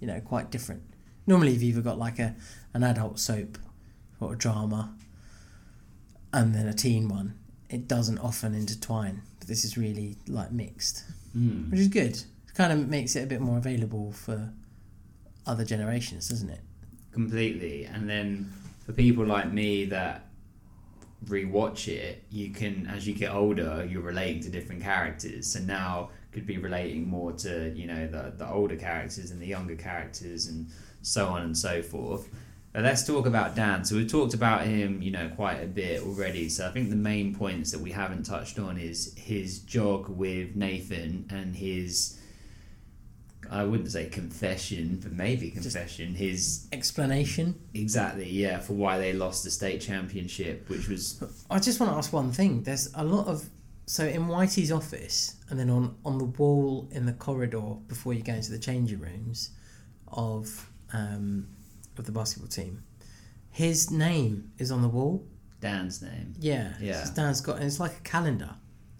you know, quite different. Normally, you've either got like a an adult soap or a drama and then a teen one. It doesn't often intertwine, but this is really like mixed, Mm. which is good. It kind of makes it a bit more available for other generations, doesn't it? completely and then for people like me that rewatch it you can as you get older you're relating to different characters so now could be relating more to you know the, the older characters and the younger characters and so on and so forth let's talk about Dan. So we've talked about him, you know, quite a bit already. So I think the main points that we haven't touched on is his jog with Nathan and his I wouldn't say confession, but maybe confession. his Explanation. exactly, yeah, for why they lost the state championship, which was I just want to ask one thing. There's a lot of so in Whitey's office, and then on on the wall in the corridor before you go into the changing rooms of um, of the basketball team, his name is on the wall. Dan's name. Yeah, Yeah. It's Dan's got, and it's like a calendar.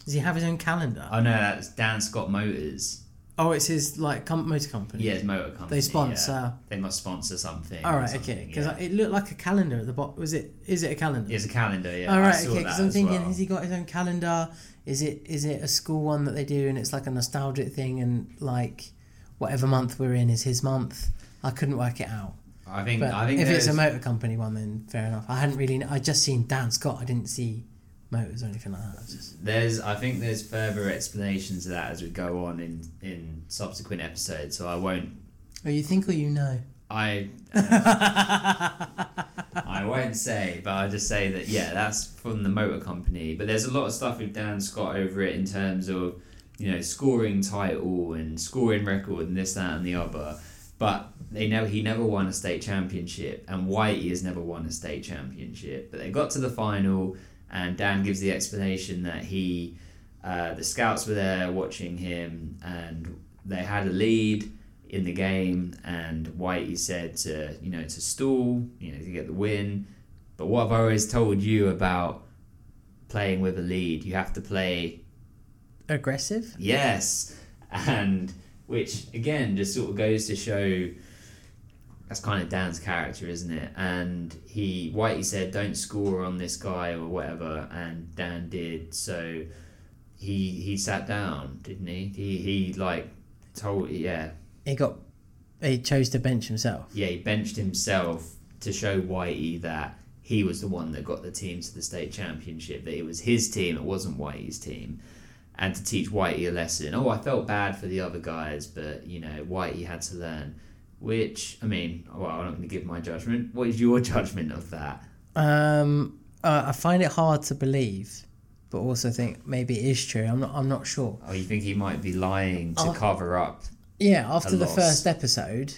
Does he have his own calendar? Oh no, that's Dan Scott Motors. oh, it's his like com- motor company. Yeah, his motor company. They sponsor- yeah. They must sponsor something. All or right, something, okay. Because yeah. it looked like a calendar at the bottom. Was it? Is it a calendar? It's a calendar. Yeah. All saw okay. Because I'm thinking, well. has he got his own calendar? Is it is it a school one that they do, and it's like a nostalgic thing, and like whatever month we're in is his month? I couldn't work it out. I think. But I think if it's a motor company one, then fair enough. I hadn't really. I just seen Dan Scott. I didn't see motors or anything like that. I just- There's, I think there's further explanations to that as we go on in in subsequent episodes. So I won't. Oh, you think or you know? I. Uh, I won't say, but I'll just say that yeah, that's from the motor company. But there's a lot of stuff with Dan Scott over it in terms of you know scoring title and scoring record and this, that, and the other. But they never he never won a state championship, and Whitey has never won a state championship. But they got to the final, and Dan gives the explanation that he, uh, the scouts were there watching him, and they had a lead in the game, and Whitey said to you know to stall, you know to get the win. But what I've always told you about playing with a lead, you have to play Aggressive. Yes, and which again just sort of goes to show that's kind of Dan's character, isn't it? And he Whitey said, "Don't score on this guy or whatever," and Dan did. So he he sat down, didn't he? He he like told yeah He got. He chose to bench himself. yeah he benched himself to show Whitey that he was the one that got the team to the state championship. That it was his team, it wasn't Whitey's team. And to teach Whitey a lesson. Oh, I felt bad for the other guys, but you know, Whitey had to learn. Which I mean, well, I'm not going to give my judgment. What is your judgment of that? Um, uh, I find it hard to believe, but also think maybe it is true. I'm not. I'm not sure. Oh, you think he might be lying to Oh. cover up? Yeah, after the loss. first episode,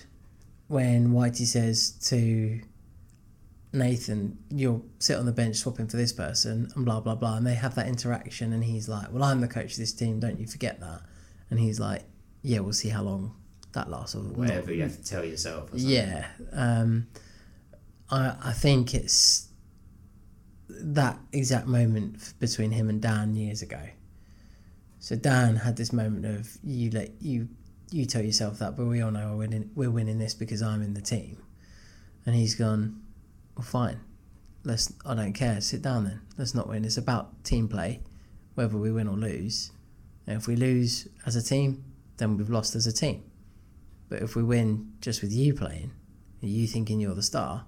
when Whitey says to Nathan, "You'll sit on the bench swapping for this person," and blah blah blah, and they have that interaction, and he's like, "Well, I'm the coach of this team. Don't you forget that?" And he's like, "Yeah, we'll see how long that lasts." Or Whatever you have to tell yourself. Or something. Yeah, um, I I think it's that exact moment between him and Dan years ago. So Dan had this moment of you let you you tell yourself that, but we all know we're winning we're winning this because I'm in the team, and he's gone. Well, fine. Let's. I don't care. Sit down then. Let's not win. It's about team play, whether we win or lose. And if we lose as a team, then we've lost as a team. But if we win just with you playing, and you thinking you're the star,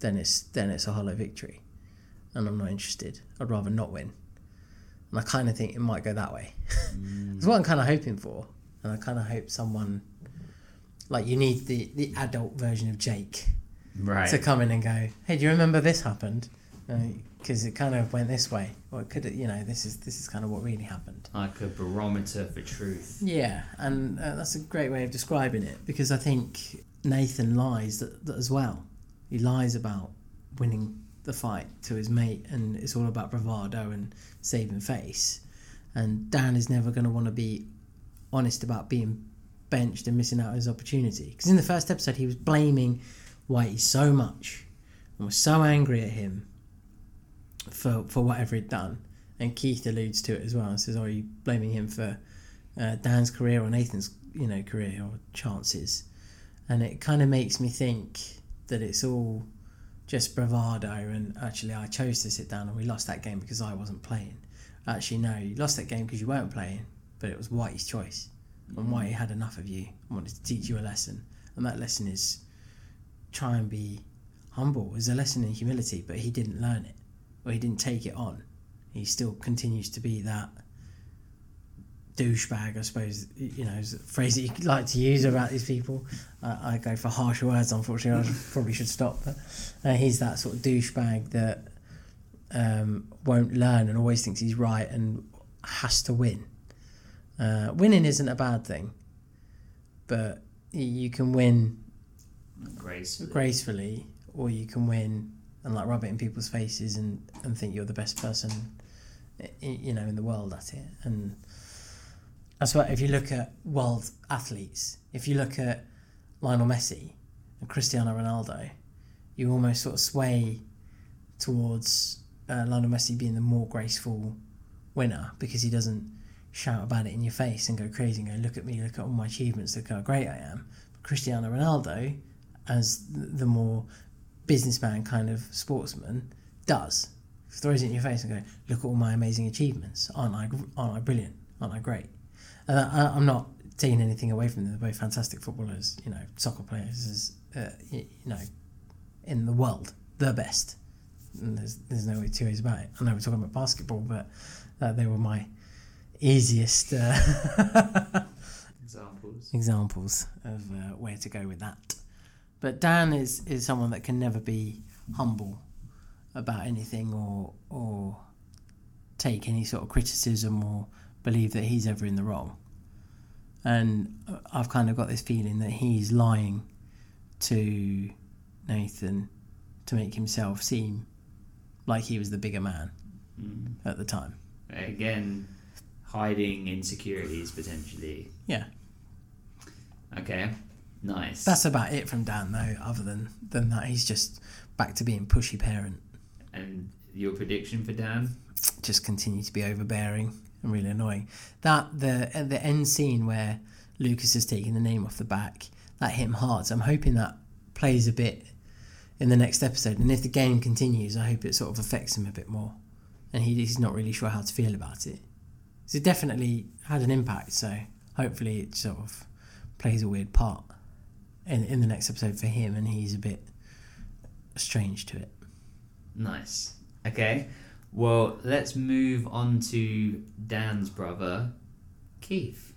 then it's then it's a hollow victory, and I'm not interested. I'd rather not win, and I kind of think it might go that way. It's what I'm kind of hoping for, and I kind of hope someone like you need the the adult version of Jake Right. to come in and go, hey, do you remember this happened? Because it kind of went this way, or it could, you know, this is this is kind of what really happened. like a barometer for truth. Yeah, and uh, that's a great way of describing it because I think Nathan lies that, that as well. He lies about winning the fight to his mate, and it's all about bravado and saving face. And Dan is never going to want to be honest about being benched and missing out his opportunity. Because in the first episode, he was blaming Whitey so much and was so angry at him for for whatever he'd done. And Keith alludes to it as well and says, "Oh, are you blaming him for uh, Dan's career or Nathan's, you know, career or chances?" And it kind of makes me think that it's all just bravado. And actually, I chose to sit down and we lost that game because I wasn't playing. Actually, no, you lost that game because you weren't playing, but it was Whitey's choice. And Whitey had enough of you and wanted to teach you a lesson. And that lesson is try and be humble. It's a lesson in humility, but he didn't learn it or he didn't take it on. He still continues to be that douchebag, I suppose, you know, is a phrase that you like to use about these people. I I go for harsh words, unfortunately, I probably should stop. But uh, he's that sort of douchebag that um, won't learn and always thinks he's right and has to win. Uh, winning isn't a bad thing, but you can win Grace. gracefully, or you can win and like rub it in people's faces and, and think you're the best person, you know, in the world at it. And that's why if you look at world athletes, if you look at Lionel Messi and Cristiano Ronaldo, you almost sort of sway towards uh, Lionel Messi being the more graceful winner because he doesn't shout about it in your face and go crazy and go, look at me, look at all my achievements, look how great I am. But Cristiano Ronaldo, as the more businessman kind of sportsman, does. Throws it in your face and go, look at all my amazing achievements. Aren't I, aren't I brilliant? Aren't I great? And I, I'm not taking anything away from them. They're both fantastic footballers, you know, soccer players, uh, you know, in the world, the best. And there's, there's no way two ways about it. I know we're talking about basketball, but uh, they were my easiest uh, Examples. examples of uh, where to go with that. But Dan is, is someone that can never be humble about anything or or take any sort of criticism or believe that he's ever in the wrong. And I've kind of got this feeling that he's lying to Nathan to make himself seem like he was the bigger man mm. at the time. Again, hiding insecurities potentially. Yeah. Okay. Nice. That's about it from Dan, though. Other than than that, he's just back to being pushy parent. and your prediction for Dan? Just continue to be overbearing and really annoying. That the at the end scene where Lucas is taking the name off the back that hit him hard. So I'm hoping that plays a bit in the next episode. And if the game continues, I hope it sort of affects him a bit more. And he, he's not really sure how to feel about it. So it definitely had an impact. So hopefully it sort of plays a weird part in in the next episode for him, and he's a bit strange to it. Nice. Okay. Well, let's move on to Dan's brother, Keith.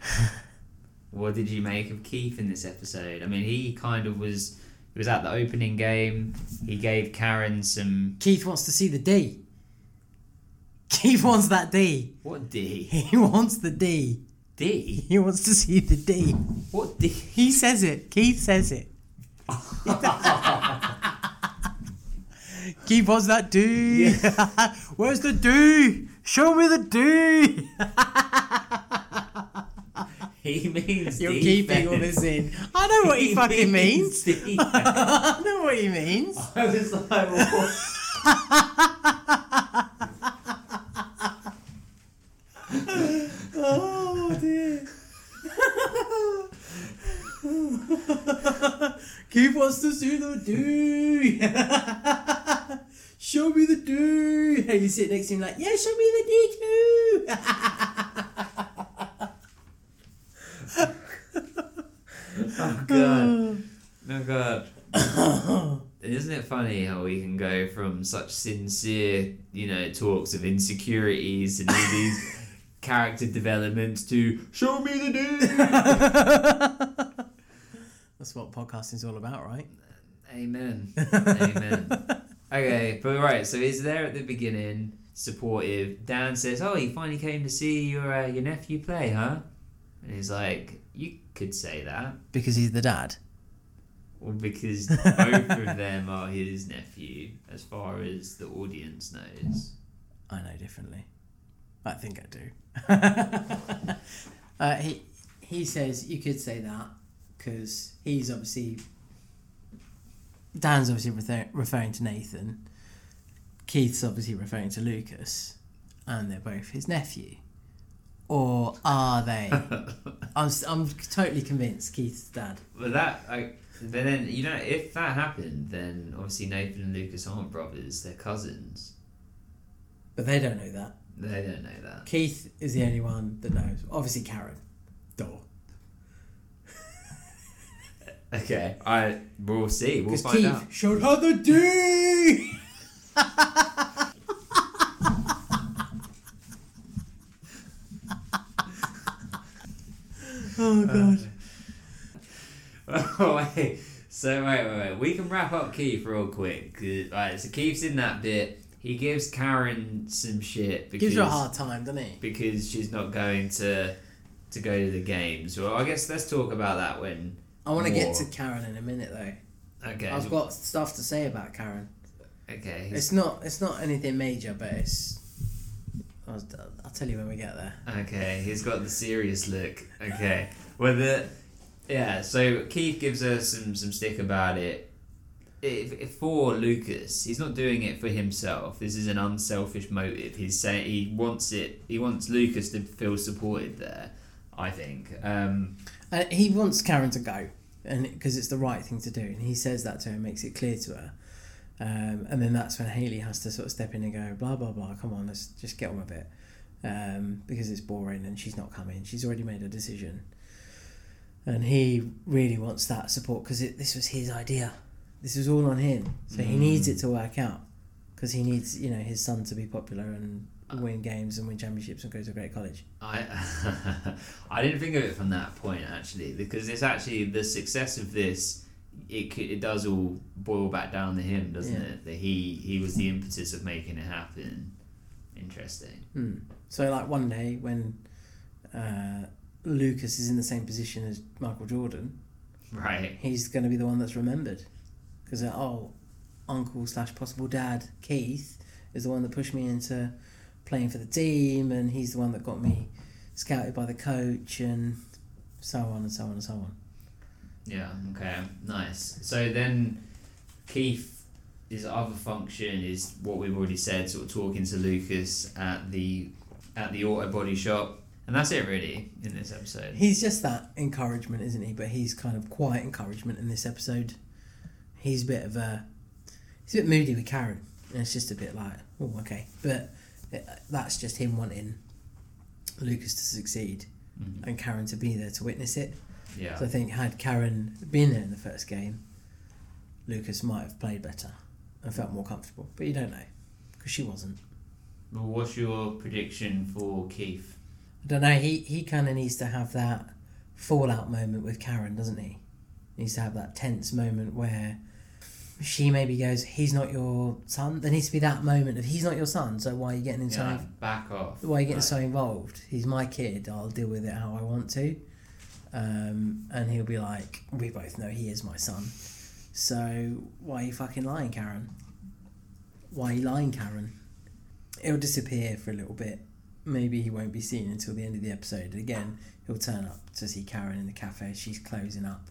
what did you make of Keith in this episode? I mean, he kind of was He was at the opening game. He gave Karen some Keith wants to see the D. Keith wants that D. what D He wants the D. D He wants to see the D. what D. He says it. Keith says it. Keith wants that D. Where's the D? Show me the D. He means You're keeping all this in. I know what he fucking means. defense. I know what he means. I was like, what? Oh dear. Keith wants to see the D. show me the D. And you sit next to him like, yeah, show me the D too. Oh god. Oh god. Isn't it funny how we can go from such sincere, you know, talks of insecurities and all these character developments to show me the dude? That's what podcasting's all about, right? Amen. Amen. Okay, but right, so he's there at the beginning, supportive. Dan says, "Oh, you finally came to see your uh, your nephew play, huh?" And he's like, "You could say that." Because he's the dad. Well, because both of them are his nephew, as far as the audience knows. I know differently. I think I do. uh, he he says you could say that because he's obviously Dan's obviously refer- referring to Nathan. Keith's obviously referring to Lucas, and they're both his nephew. Or are they? I'm, I'm totally convinced Keith's dad. But that, I, but then you know, if that happened, then obviously Nathan and Lucas aren't brothers; they're cousins. But they don't know that. They don't know that. Keith is the only one that knows. Obviously, Karen. Duh. Okay, I we'll see. We'll find Keith out. showed her the D. oh god. oh wait. So wait, wait, wait. We can wrap up Keith real quick. Right, so Keith's in that bit. He gives Karen some shit because Gives her a hard time, doesn't he? because she's not going to to go to the games. Well, I guess let's talk about that when. I want to get to Karen in a minute though. Okay. I've got stuff to say about Karen. Okay. It's not. It's not anything major, but it's. I'll, I'll tell you when we get there. Okay, he's got the serious look. Okay, well the yeah. So Keith gives us some some stick about it. If, if for Lucas, he's not doing it for himself. This is an unselfish motive. He's saying he wants it. He wants Lucas to feel supported there. I think. Um, Uh, he wants Karen to go, and because it's the right thing to do, and he says that to her, and makes it clear to her. Um, and then that's when Haley has to sort of step in and go, blah blah blah. Come on, let's just get on with it, um, because it's boring and she's not coming. She's already made a decision, and he really wants that support because it this was his idea. This was all on him, so he needs it to work out because he needs you know his son to be popular and win games and win championships and go to a great college. I I didn't think of it from that point actually because it's actually the success of this. It it does all boil back down to him, doesn't Yeah. it? That he he was the impetus of making it happen. Interesting. Hmm. So like one day when uh, Lucas is in the same position as Michael Jordan, Right. he's going to be the one that's remembered because oh, uncle slash possible dad Keith is the one that pushed me into playing for the team, and he's the one that got me scouted by the coach, and so on and so on and so on. Yeah. Okay. Nice. So then, Keith, his other function is what we've already said, sort of talking to Lucas at the at the auto body shop, and that's it really in this episode. He's just that encouragement, isn't he? But he's kind of quiet encouragement in this episode. He's a bit of a he's a bit moody with Karen, and it's just a bit like, oh, okay. But it, that's just him wanting Lucas to succeed mm-hmm. and Karen to be there to witness it. Yeah. So I think had Karen been there in the first game, Lucas might have played better and felt more comfortable. But you don't know because she wasn't. Well, what's your prediction for Keith? I don't know. He he kind of needs to have that fallout moment with Karen, doesn't he? he? needs to have that tense moment where she maybe goes, "He's not your son." There needs to be that moment of, "He's not your son, so why are you getting in Yeah, so back off. why are you getting Like, so involved? He's my kid. I'll deal with it how I want to." Um, and he'll be like, "We both know he is my son, so why are you fucking lying, Karen? Why are you lying, Karen?" It'll disappear for a little bit. Maybe he won't be seen until the end of the episode. Again, he'll turn up to see Karen in the cafe. She's closing up,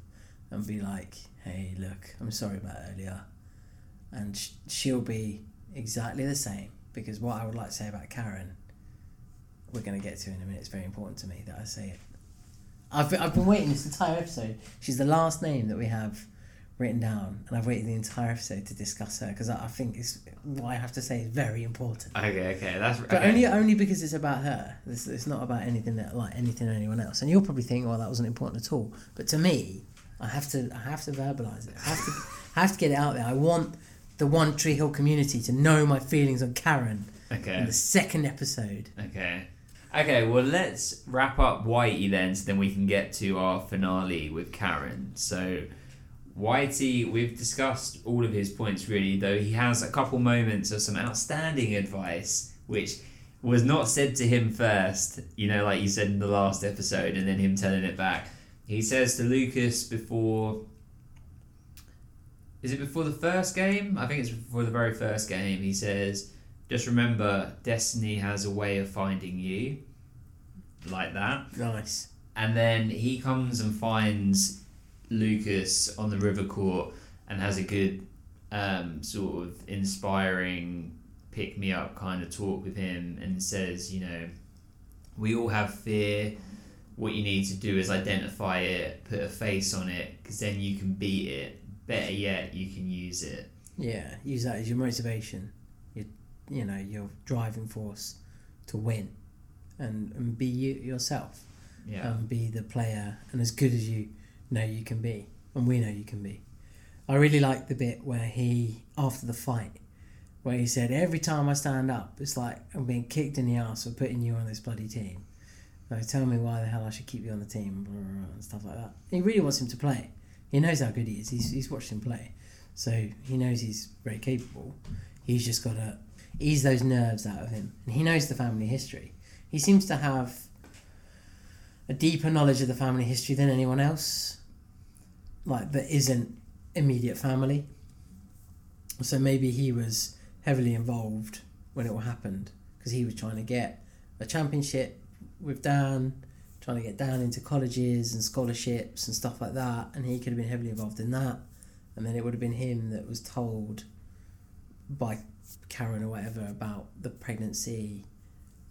and be like, "Hey, look, I'm sorry about earlier," and sh- she'll be exactly the same because what I would like to say about Karen, we're going to get to in a minute. It's very important to me that I say it. I've been, I've been waiting this entire episode. She's the last name that we have written down, and I've waited the entire episode to discuss her because I, I think it's what I have to say is very important. Okay, okay, that's But okay. only only because it's about her. It's, it's not about anything that like anything or anyone else. And you'll probably think, well, that wasn't important at all. But to me, I have to I have to verbalize it. I have to I have to get it out there. I want the One Tree Hill community to know my feelings on Karen Okay. in the second episode. Okay. Okay, well, let's wrap up Whitey then, so then we can get to our finale with Karen. So, Whitey, we've discussed all of his points really, though he has a couple moments of some outstanding advice, which was not said to him first, you know, like you said in the last episode, and then him telling it back. He says to Lucas before. Is it before the first game? I think it's before the very first game. He says, just remember, destiny has a way of finding you. Like that. Nice. And then he comes and finds Lucas on the river court and has a good, um, sort of inspiring, pick me up kind of talk with him and says, you know, we all have fear. What you need to do is identify it, put a face on it, because then you can beat it. Better yet, you can use it. Yeah, use that as your motivation. Your you know your driving force to win, and and be you yourself. Yeah. and be the player and as good as you know you can be, and we know you can be. I really like the bit where he, after the fight, where he said, "Every time I stand up, it's like I'm being kicked in the ass for putting you on this bloody team." So tell me why the hell I should keep you on the team, blah, blah, blah, and stuff like that. He really wants him to play. He knows how good he is. He's, he's watched him play, so he knows he's very capable. He's just got to ease those nerves out of him, and he knows the family history. He seems to have a deeper knowledge of the family history than anyone else, like that isn't immediate family. So maybe he was heavily involved when it all happened because he was trying to get a championship with Dan, trying to get Dan into colleges and scholarships and stuff like that, and he could have been heavily involved in that. And then it would have been him that was told by Karen or whatever about the pregnancy,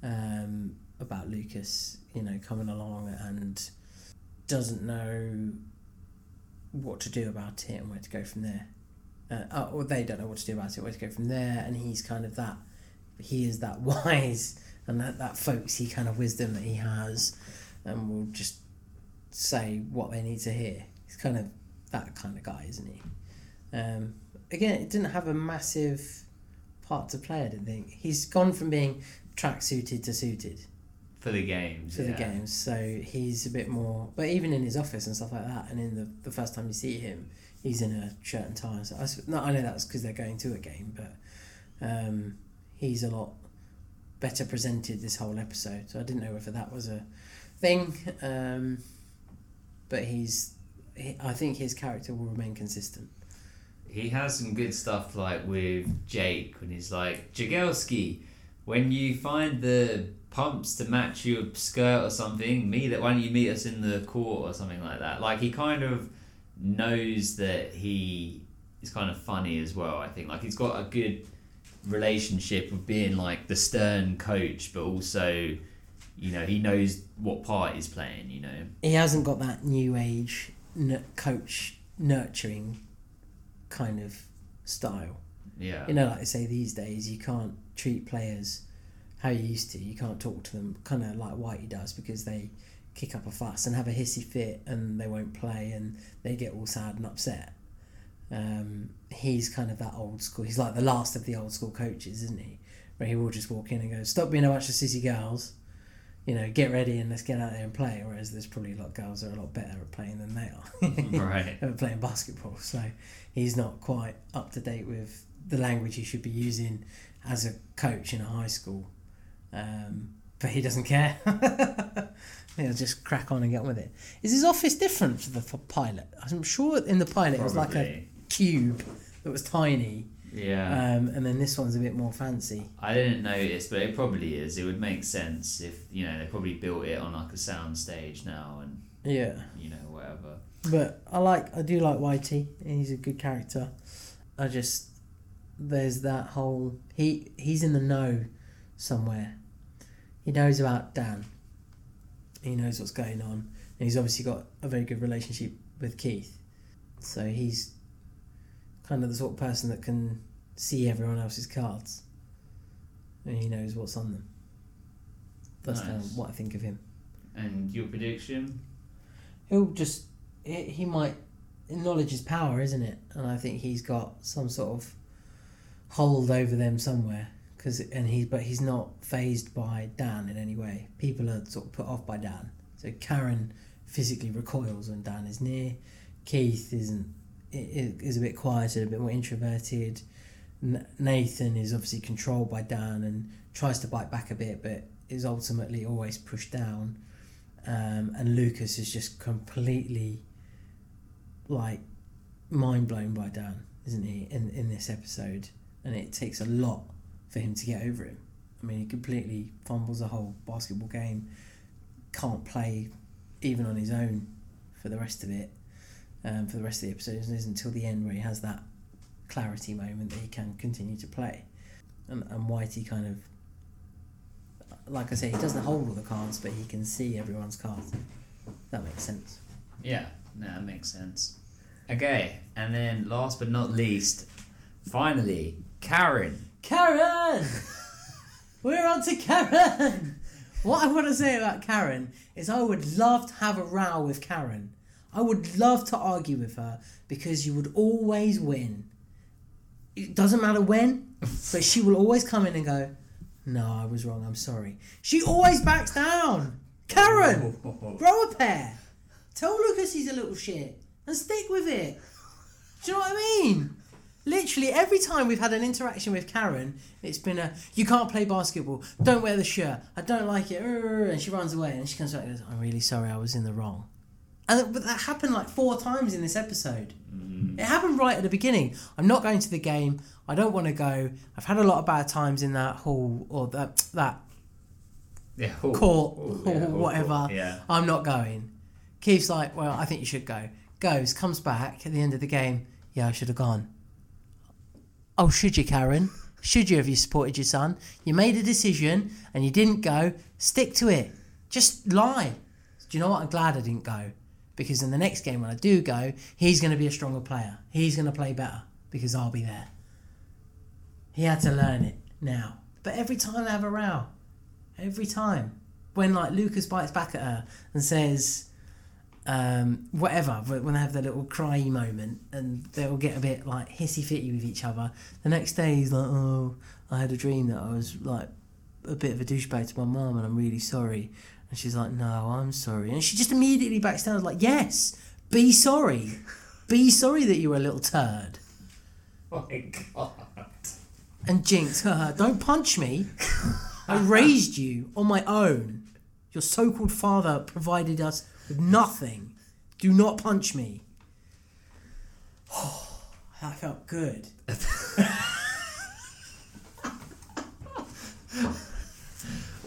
um, about Lucas, you know, coming along and doesn't know what to do about it and where to go from there. Uh, oh, or they don't know what to do about it, where to go from there, and he's kind of that. He is that wise and that that folksy kind of wisdom that he has, and will just say what they need to hear. He's kind of that kind of guy, isn't he? Um, again, it didn't have a massive part to play. I didn't think he's gone from being track suited to suited For the games. for the games. So he's a bit more, but even in his office and stuff like that, and in the, the first time you see him, he's in a shirt and tie. So I, no, I know that's because they're going to a game, but um, he's a lot better presented this whole episode. So I didn't know whether that was a thing, um, but he's. He, I think his character will remain consistent. He has some good stuff like with Jake when he's like, Jagielski, when you find the pumps to match your skirt or something, meet it. Why don't you meet us in the court or something like that? Like he kind of knows that he is kind of funny as well. I think like he's got a good relationship of being like the stern coach, but also, you know, he knows what part he's playing. You know. He hasn't got that new age n- coach nurturing kind of style. Yeah. You know, like I say these days, you can't treat players how you used to. You can't talk to them kind of like Whitey does because they kick up a fuss and have a hissy fit and they won't play and they get all sad and upset. Um, he's kind of that old school. He's like the last of the old school coaches, isn't he? Where he will just walk in and go, "Stop being a bunch of sissy girls." you know, get ready and let's get out there and play. Whereas there's probably a lot of girls that are a lot better at playing than they are. Right. at playing basketball. So he's not quite up to date with the language he should be using as a coach in a high school. Um, but he doesn't care. He'll just crack on and get on with it. Is his office different for the for pilot? I'm sure in the pilot it was like a Probably. Cube that was tiny, Yeah. um, and then this one's a bit more fancy. I didn't notice, but it probably is. It would make sense if you know they probably built it on like a sound stage now, and Yeah. you know whatever. But I like, I do like Whitey. He's a good character. I just there's that whole he he's in the know somewhere. He knows about Dan. He knows what's going on, and he's obviously got a very good relationship with Keith. So he's kind of the sort of person that can see everyone else's cards, and he knows what's on them. That's kind of what I think of him. And your prediction? he'll just he, he might knowledge is power isn't it? And i think he's got some sort of hold over them somewhere because and he but he's not phased by dan in any way. People are sort of put off by dan. So karen physically recoils when dan is near. Keith isn't is a bit quieter a bit more introverted nathan is obviously controlled by dan and tries to bite back a bit but is ultimately always pushed down um, and Lucas is just completely like mind blown by Dan, isn't he? In in this episode, and it takes a lot for him to get over him. I mean, he completely fumbles the whole basketball game, can't play even on his own for the rest of it, um, for the rest of the episodes. And it isn't until the end where he has that clarity moment that he can continue to play, and and Whitey kind of like I say, he doesn't hold all the cards, but he can see everyone's cards. That makes sense. Yeah, no, that makes sense. Okay, and then last but not least, finally, Karen. Karen! We're on to Karen! What I want to say about Karen is I would love to have a row with Karen. I would love to argue with her because you would always win. It doesn't matter when, but she will always come in and go, No, I was wrong, I'm sorry. She always backs down. Karen! Grow a pair. Tell Lucas he's a little shit and stick with it. Do you know what I mean? Literally every time we've had an interaction with Karen, it's been a you can't play basketball, don't wear the shirt, I don't like it, and she runs away and she comes back and goes, I'm really sorry, I was in the wrong. And but that happened like four times in this episode. It happened right at the beginning. I'm not going to the game. I don't want to go. I've had a lot of bad times in that hall or that that Yeah, court Ooh, or yeah, ooh, whatever. Yeah. I'm not going. Keith's like, well, I think you should go. Goes, comes back at the end of the game. Yeah, I should have gone. Oh, should you, Karen? Should you have you supported your son? You made a decision and you didn't go. Stick to it. Just lie. Do you know what? I'm glad I didn't go. Because in the next game when I do go, he's going to be a stronger player. He's going to play better because I'll be there. He had to learn it now. But every time they have a row, every time, when like Lucas bites back at her and says, um, whatever, when they have their little cry moment and they'll get a bit like hissy fitty with each other, the next day he's like, oh, I had a dream that I was like a bit of a douchebag to my mum and I'm really sorry. And she's like, no, I'm sorry. And she just immediately backs down, like, yes, be sorry. Be sorry that you were a little turd. Oh my god. And Jinx, don't punch me. I raised you on my own. Your so called father provided us with nothing. Do not punch me. Oh, that felt good.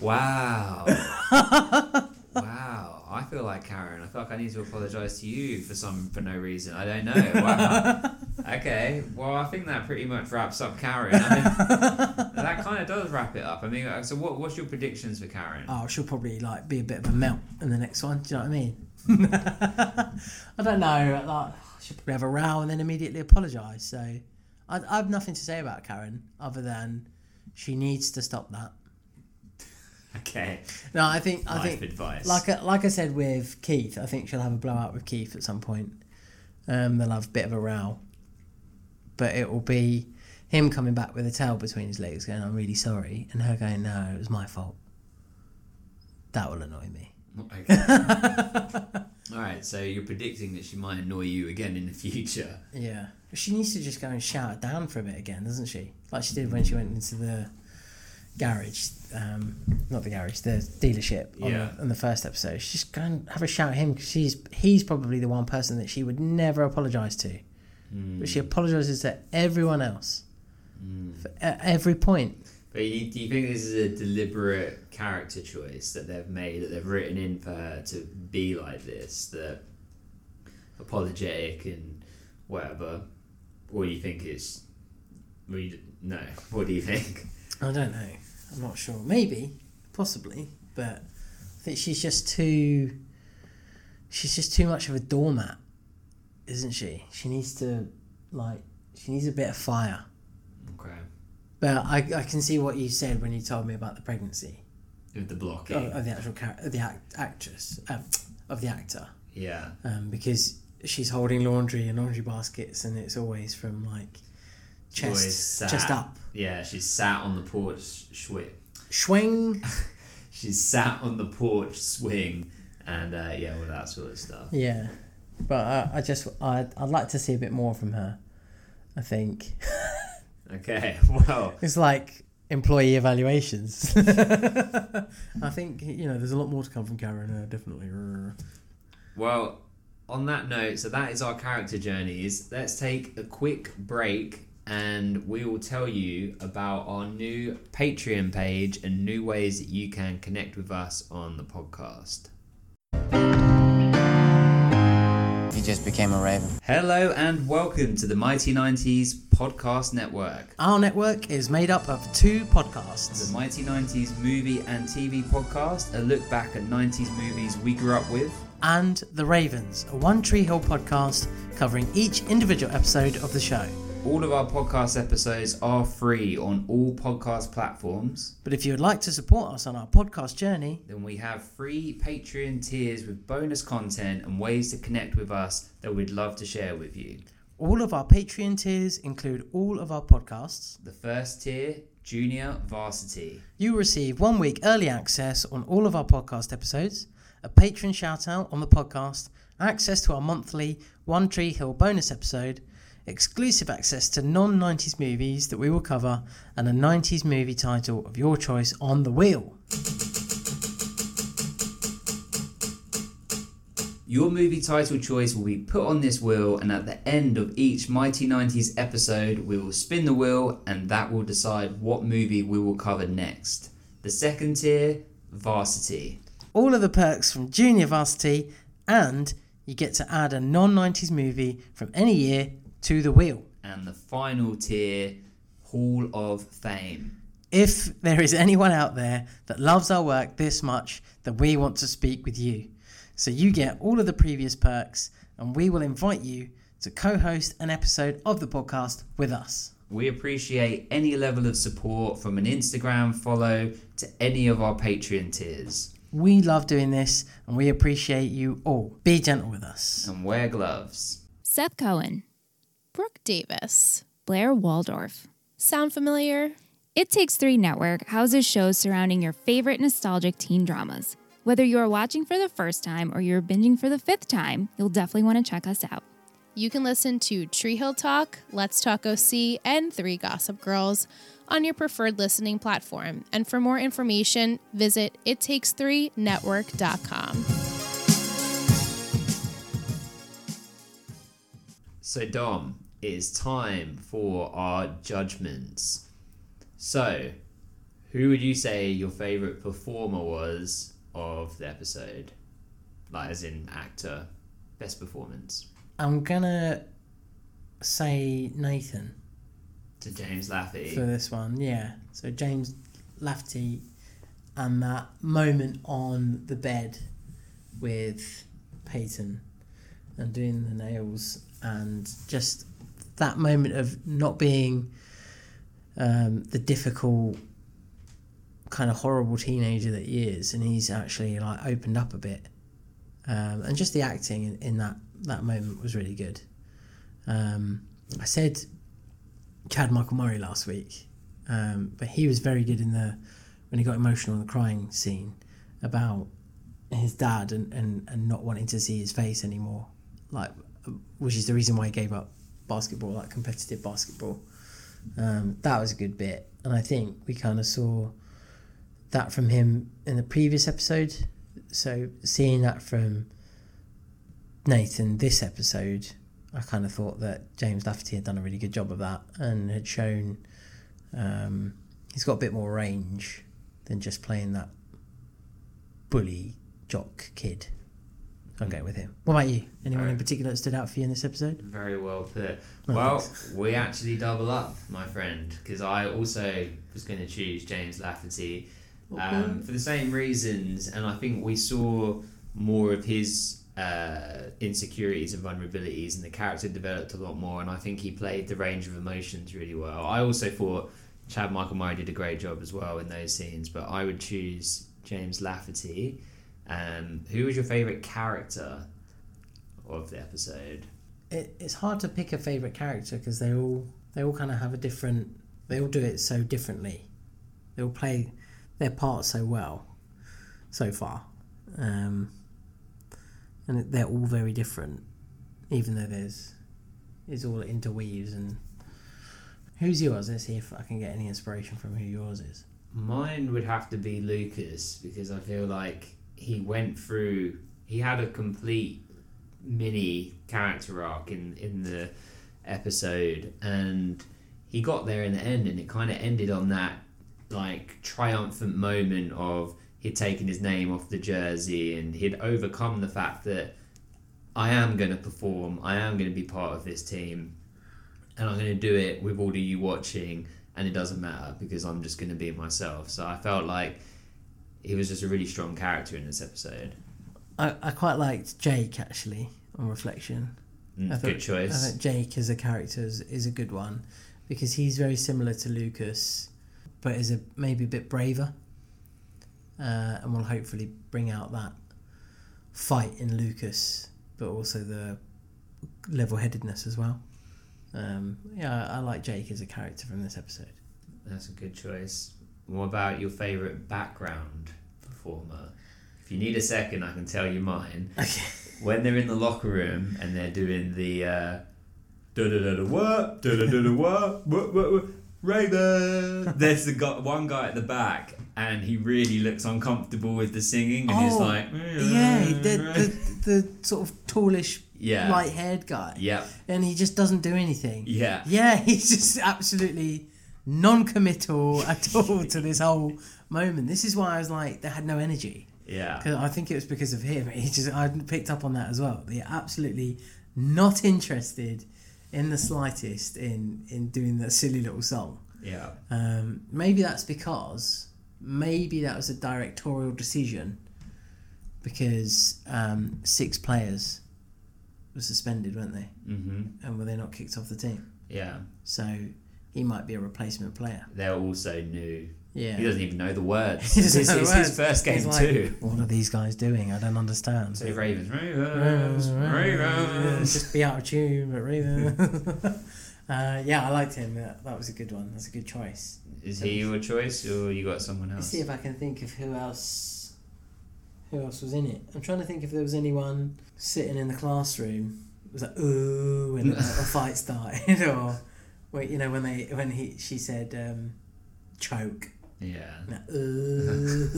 Wow. wow. I feel like Karen. I feel like I need to apologise to you for some for no reason. I don't know. Wow. okay. Well, I think that pretty much wraps up Karen. I mean, that kind of does wrap it up. I mean, so what? What's your predictions for Karen? Oh, she'll probably like be a bit of a melt in the next one. Do you know what I mean? I don't know. Like, she'll probably have a row and then immediately apologise. So I, I have nothing to say about Karen other than she needs to stop that. Okay. No, I think I Life think advice. like I- like I said with Keith, I think she'll have a blowout with Keith at some point. Um, they'll have a bit of a row, but it will be him coming back with a tail between his legs, going, "I'm really sorry," and her going, "No, it was my fault." that will annoy me. Okay. All right, so you're predicting that she might annoy you again in the future. Yeah. She needs to just go and shout it down for a bit again, doesn't she? Like she did when she went into the garage, um, not the garage, the dealership on, Yeah. the, on the first episode. She's going to have a shout at him because she's he's probably the one person that she would never apologise to, but she apologises to everyone else for, at every point. But you, do you think this is a deliberate character choice that they've made, that they've written in for her to be like this, that apologetic and whatever? Or do you think it's. Well, you, no. What do you think? I don't know. I'm not sure. Maybe, possibly, but I think she's just too. She's just too much of a doormat, isn't she? She needs to, like, she needs a bit of fire. Okay. But I, I can see what you said when you told me about the pregnancy With the blocking. of, of the actual character, the act, actress, um, of the actor, Yeah. um, because she's holding laundry and laundry baskets, and it's always from like chest, sat- chest up, Yeah, she's sat on the porch swing. swing. She's sat on the porch swing and uh, yeah, all that sort of stuff. Yeah, but I, I just I I'd like to see a bit more from her. I think Okay, well, it's like employee evaluations. I think you know there's a lot more to come from Karen. Uh, definitely. well, on that note, so that is our character journeys. Let's take a quick break and we will tell you about our new Patreon page and new ways that you can connect with us on the podcast. He just became a raven. Hello and welcome to the Mighty 90s Podcast Network. Our network is made up of two podcasts. The Mighty 90s Movie and TV Podcast, a look back at 90s movies we grew up with. and The Ravens, a One Tree Hill podcast covering each individual episode of the show. All of our podcast episodes are free on all podcast platforms. But if you would like to support us on our podcast journey, Then we have free Patreon tiers with bonus content and ways to connect with us that we'd love to share with you. all of our Patreon tiers include all of our podcasts. The first tier, Junior Varsity. You receive one week early access on all of our podcast episodes, a patron shout out on the podcast, access to our monthly One Tree Hill bonus episode, exclusive access to non 90s movies that we will cover, and a 90s movie title of your choice on the wheel. Your movie title choice will be put on this wheel, and at the end of each Mighty 90s episode, we will spin the wheel, and that will decide what movie we will cover next. The second tier, Varsity. All of the perks from Junior Varsity, and you get to add a non 90s movie from any year to the wheel. And the final tier, Hall of Fame. If there is anyone out there that loves our work this much, then we want to speak with you. So you get all of the previous perks, and we will invite you to co host an episode of the podcast with us. We appreciate any level of support from an Instagram follow to any of our Patreon tiers. We love doing this, and we appreciate you all. Be gentle with us. And wear gloves. Seth Cohen, Brooke Davis. Blair Waldorf. Sound familiar? It Takes Three Network houses shows surrounding your favorite nostalgic teen dramas. Whether you are watching for the first time or you're binging for the fifth time, you'll definitely want to check us out. You can listen to Tree Hill Talk, Let's Talk OC, and Three Gossip Girls on your preferred listening platform. And for more information, visit ittakes3network.com. So, Dom, it's time for our judgments. So, who would you say your favourite performer was of the episode? Like, as in actor, best performance. I'm gonna say Nathan To James Lafferty. for this one. Yeah. So James Lafferty and that moment on the bed with Peyton and doing the nails and just that moment of not being um, the difficult kind of horrible teenager that he is and he's actually like opened up a bit. Um, and just the acting in, in that that moment was really good. Um, I said Chad Michael Murray last week, um, but he was very good in the when he got emotional in the crying scene, about his dad and, and, and not wanting to see his face anymore, like which is the reason why he gave up basketball, like competitive basketball. Um, that was a good bit, and I think we kind of saw that from him in the previous episode. So seeing that from Nathan this episode, I kind of thought that James Lafferty had done a really good job of that and had shown um, he's got a bit more range than just playing that bully jock kid. I'm going with him. What about you? Anyone in particular that stood out for you in this episode? Very well put. Oh, Well, thanks. we actually double up, my friend, because I also was going to choose James Lafferty um, for the same reasons, and I think we saw more of his uh, insecurities and vulnerabilities, and the character developed a lot more. And I think he played the range of emotions really well. I also thought Chad Michael Murray did a great job as well in those scenes, but I would choose James Lafferty. Um, who was your favourite character of the episode? It, it's hard to pick a favorite character because they all they all kind of have a different. They all do it so differently. They all play their part so well, so far, um, and they're all very different. Even though there's, it's all interweaves and. Who's yours? Let's see if I can get any inspiration from who yours is. Mine would have to be Lucas because I feel like he went through. He had a complete mini character arc in in the episode, and he got there in the end, and it kind of ended on that like triumphant moment of he'd taken his name off the jersey and he'd overcome the fact that I am going to perform, I am going to be part of this team, and I'm going to do it with all of you watching, and it doesn't matter because I'm just going to be myself. So I felt like he was just a really strong character in this episode. I, I quite liked Jake actually on reflection. Mm, I good choice. I think Jake as a character is, is a good one because he's very similar to Lucas, but is a maybe a bit braver, uh, and will hopefully bring out that fight in Lucas, but also the level-headedness as well. Um, yeah, I, I like Jake as a character from this episode. That's a good choice. What about your favourite background performer? If you need a second, I can tell you mine. Okay. When they're in the locker room and they're doing the uh, da da da da what da da da da what what what what Raven. There's the guy, one guy at the back, and he really looks uncomfortable with the singing, and he's Oh, like, yeah, the, the the sort of tallish, Yeah. light-haired guy. Yep. and he just doesn't do anything. Yeah. Yeah, he's just absolutely non-committal at all to this whole moment. This is why I was like, they had no energy. Yeah. 'Cause I think it was because of him. He just I picked up on that as well. They're absolutely not interested in the slightest in in doing that silly little song. Yeah. Um, maybe that's because maybe that was a directorial decision because um, six players were suspended, weren't they? Mm-hmm. And were they not kicked off the team? Yeah. So he might be a replacement player. They're also new. Yeah. He doesn't even know the words. He It's, doesn't it's the his first game like, too. What are these guys doing? I don't understand. Say Ravens, Ravens, Ravens. Just be out of tune, but Ravens. uh, yeah, I liked him. That, that was a good one. That's a good choice. Is he your choice, or you got someone else? Let's else? see if I can think of who else. Who else was in it? I'm trying to think if there was anyone sitting in the classroom. It was like ooh when a, a fight started, or wait, you know when they when he she said um, choke. Yeah. Like, ooh,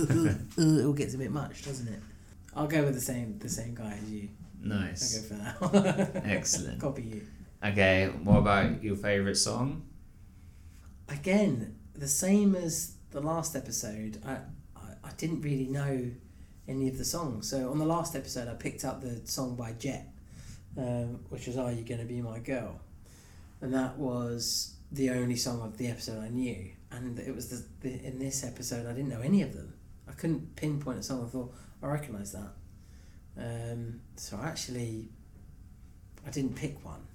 ooh, it all gets a bit much, doesn't it? I'll go with the same the same guy as you. Nice. I'll go for that. One. Excellent. Copy you. Okay, what about your favourite song? Again, the same as the last episode. I, I I didn't really know any of the songs. So on the last episode, I picked up the song by Jet, um, which was "Are You Gonna Be My Girl," and that was the only song of the episode I knew. And it was the, the in this episode I didn't know any of them. I couldn't pinpoint a song. I thought I recognise that. Um, so I actually, I didn't pick one.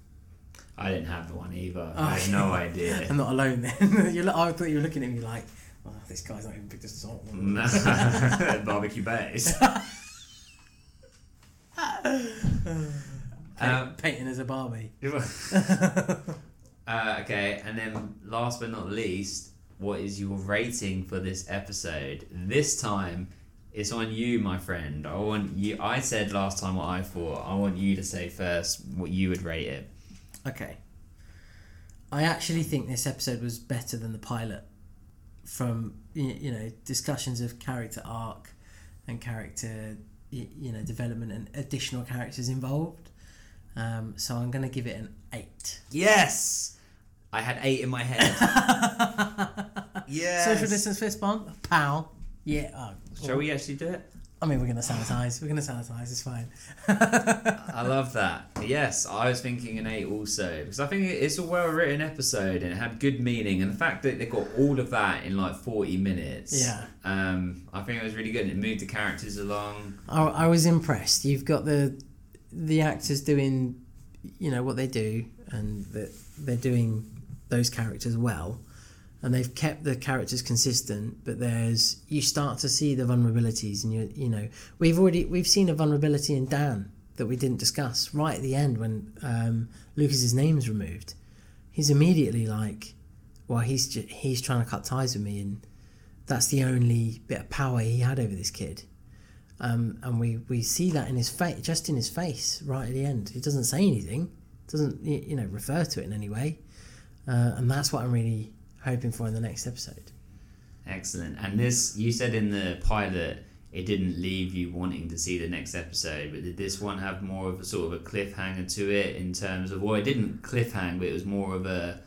I didn't have the one either. Oh, I had no idea. I'm not alone then. you I thought you were looking at me like, oh, this guy's not even picked this song. Barbecue Bass. Um, Painting as a Barbie. uh, okay, and then last but not least, what is your rating for this episode? This time, it's on you, my friend. I want you. I said last time what I thought. I want you to say first what you would rate it. Okay. I actually think this episode was better than the pilot from you know discussions of character arc and character you know development and additional characters involved. Um, so I'm going to give it an eight. Yes, I had eight in my head. yes. Social distance fist bump, pow. Yeah. Oh, Shall we actually do it? I mean, we're going to sanitize. We're going to sanitize. It's fine. I love that. Yes, I was thinking an eight also because I think it's a well written episode and it had good meaning and the fact that they got all of that in like forty minutes. Yeah. Um, I think it was really good and it moved the characters along. I, I was impressed. You've got the the actors doing, you know, what they do, and that they're doing those characters well, and they've kept the characters consistent. But there's you start to see the vulnerabilities, and you you know we've already we've seen a vulnerability in Dan that we didn't discuss right at the end when um, Lucas's name's removed. He's immediately like, well, he's ju- he's trying to cut ties with me, and that's the only bit of power he had over this kid um, and we, we see that in his face, just in his face, right at the end. He doesn't say anything, doesn't you know refer to it in any way, uh, and that's what I'm really hoping for in the next episode. Excellent. And this, you said in the pilot, it didn't leave you wanting to see the next episode, but did this one have more of a sort of a cliffhanger to it in terms of, well, it didn't cliffhang, but it was more of a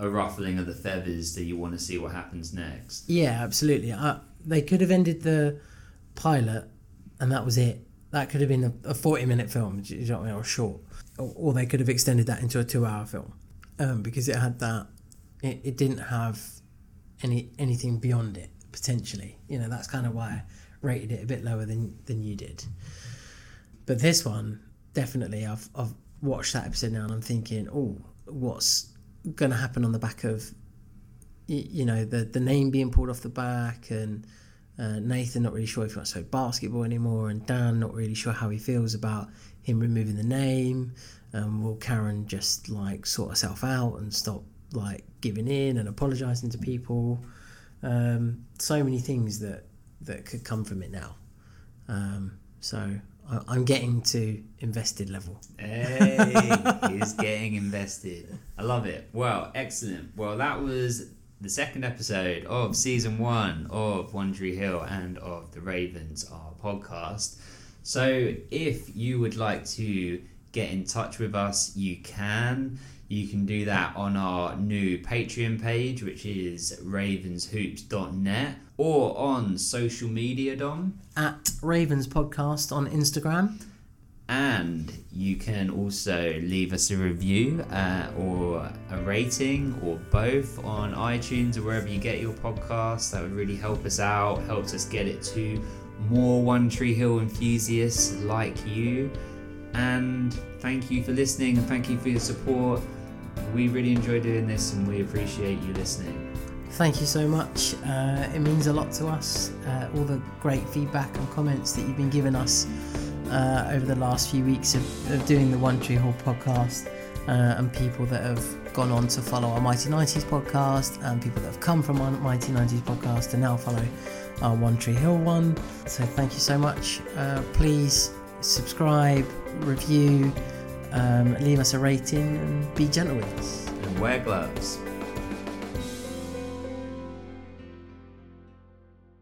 a ruffling of the feathers that you want to see what happens next. Yeah, absolutely. Uh, they could have ended the pilot, and that was it. That could have been a, a 40 minute film, you know or short, or, or they could have extended that into a two hour film, um, because it had that. It, it didn't have any anything beyond it potentially. You know, that's kind of why I rated it a bit lower than than you did. But this one, definitely, I've I've watched that episode now, and I'm thinking, oh, what's going to happen on the back of, you know, the the name being pulled off the back, and uh, Nathan not really sure if he wants to play basketball anymore, and Dan not really sure how he feels about him removing the name. Um, will Karen just like sort herself out and stop like giving in and apologising to people? Um, so many things that that could come from it now. Um, so I, I'm getting to invested level. Hey, he's getting invested. I love it. Well, excellent. Well, that was the second episode of season one of One Hill and of the Ravens, our podcast. So, if you would like to get in touch with us, you can. You can do that on our new Patreon page, which is ravenshoops.net, or on social media, Dom. At Ravens Podcast on Instagram. And you can also leave us a review uh, or a rating or both on iTunes or wherever you get your podcast. That would really help us out, helps us get it to more One Tree Hill enthusiasts like you. And thank you for listening and thank you for your support. We really enjoy doing this and we appreciate you listening. Thank you so much. Uh, it means a lot to us. Uh, all the great feedback and comments that you've been giving us uh, over the last few weeks of, of doing the One Tree Hill podcast, uh, and people that have gone on to follow our Mighty 90s podcast, and people that have come from our Mighty 90s podcast and now follow our One Tree Hill one. So thank you so much. Uh, please subscribe, review, um, leave us a rating, and be gentle with us. And wear gloves.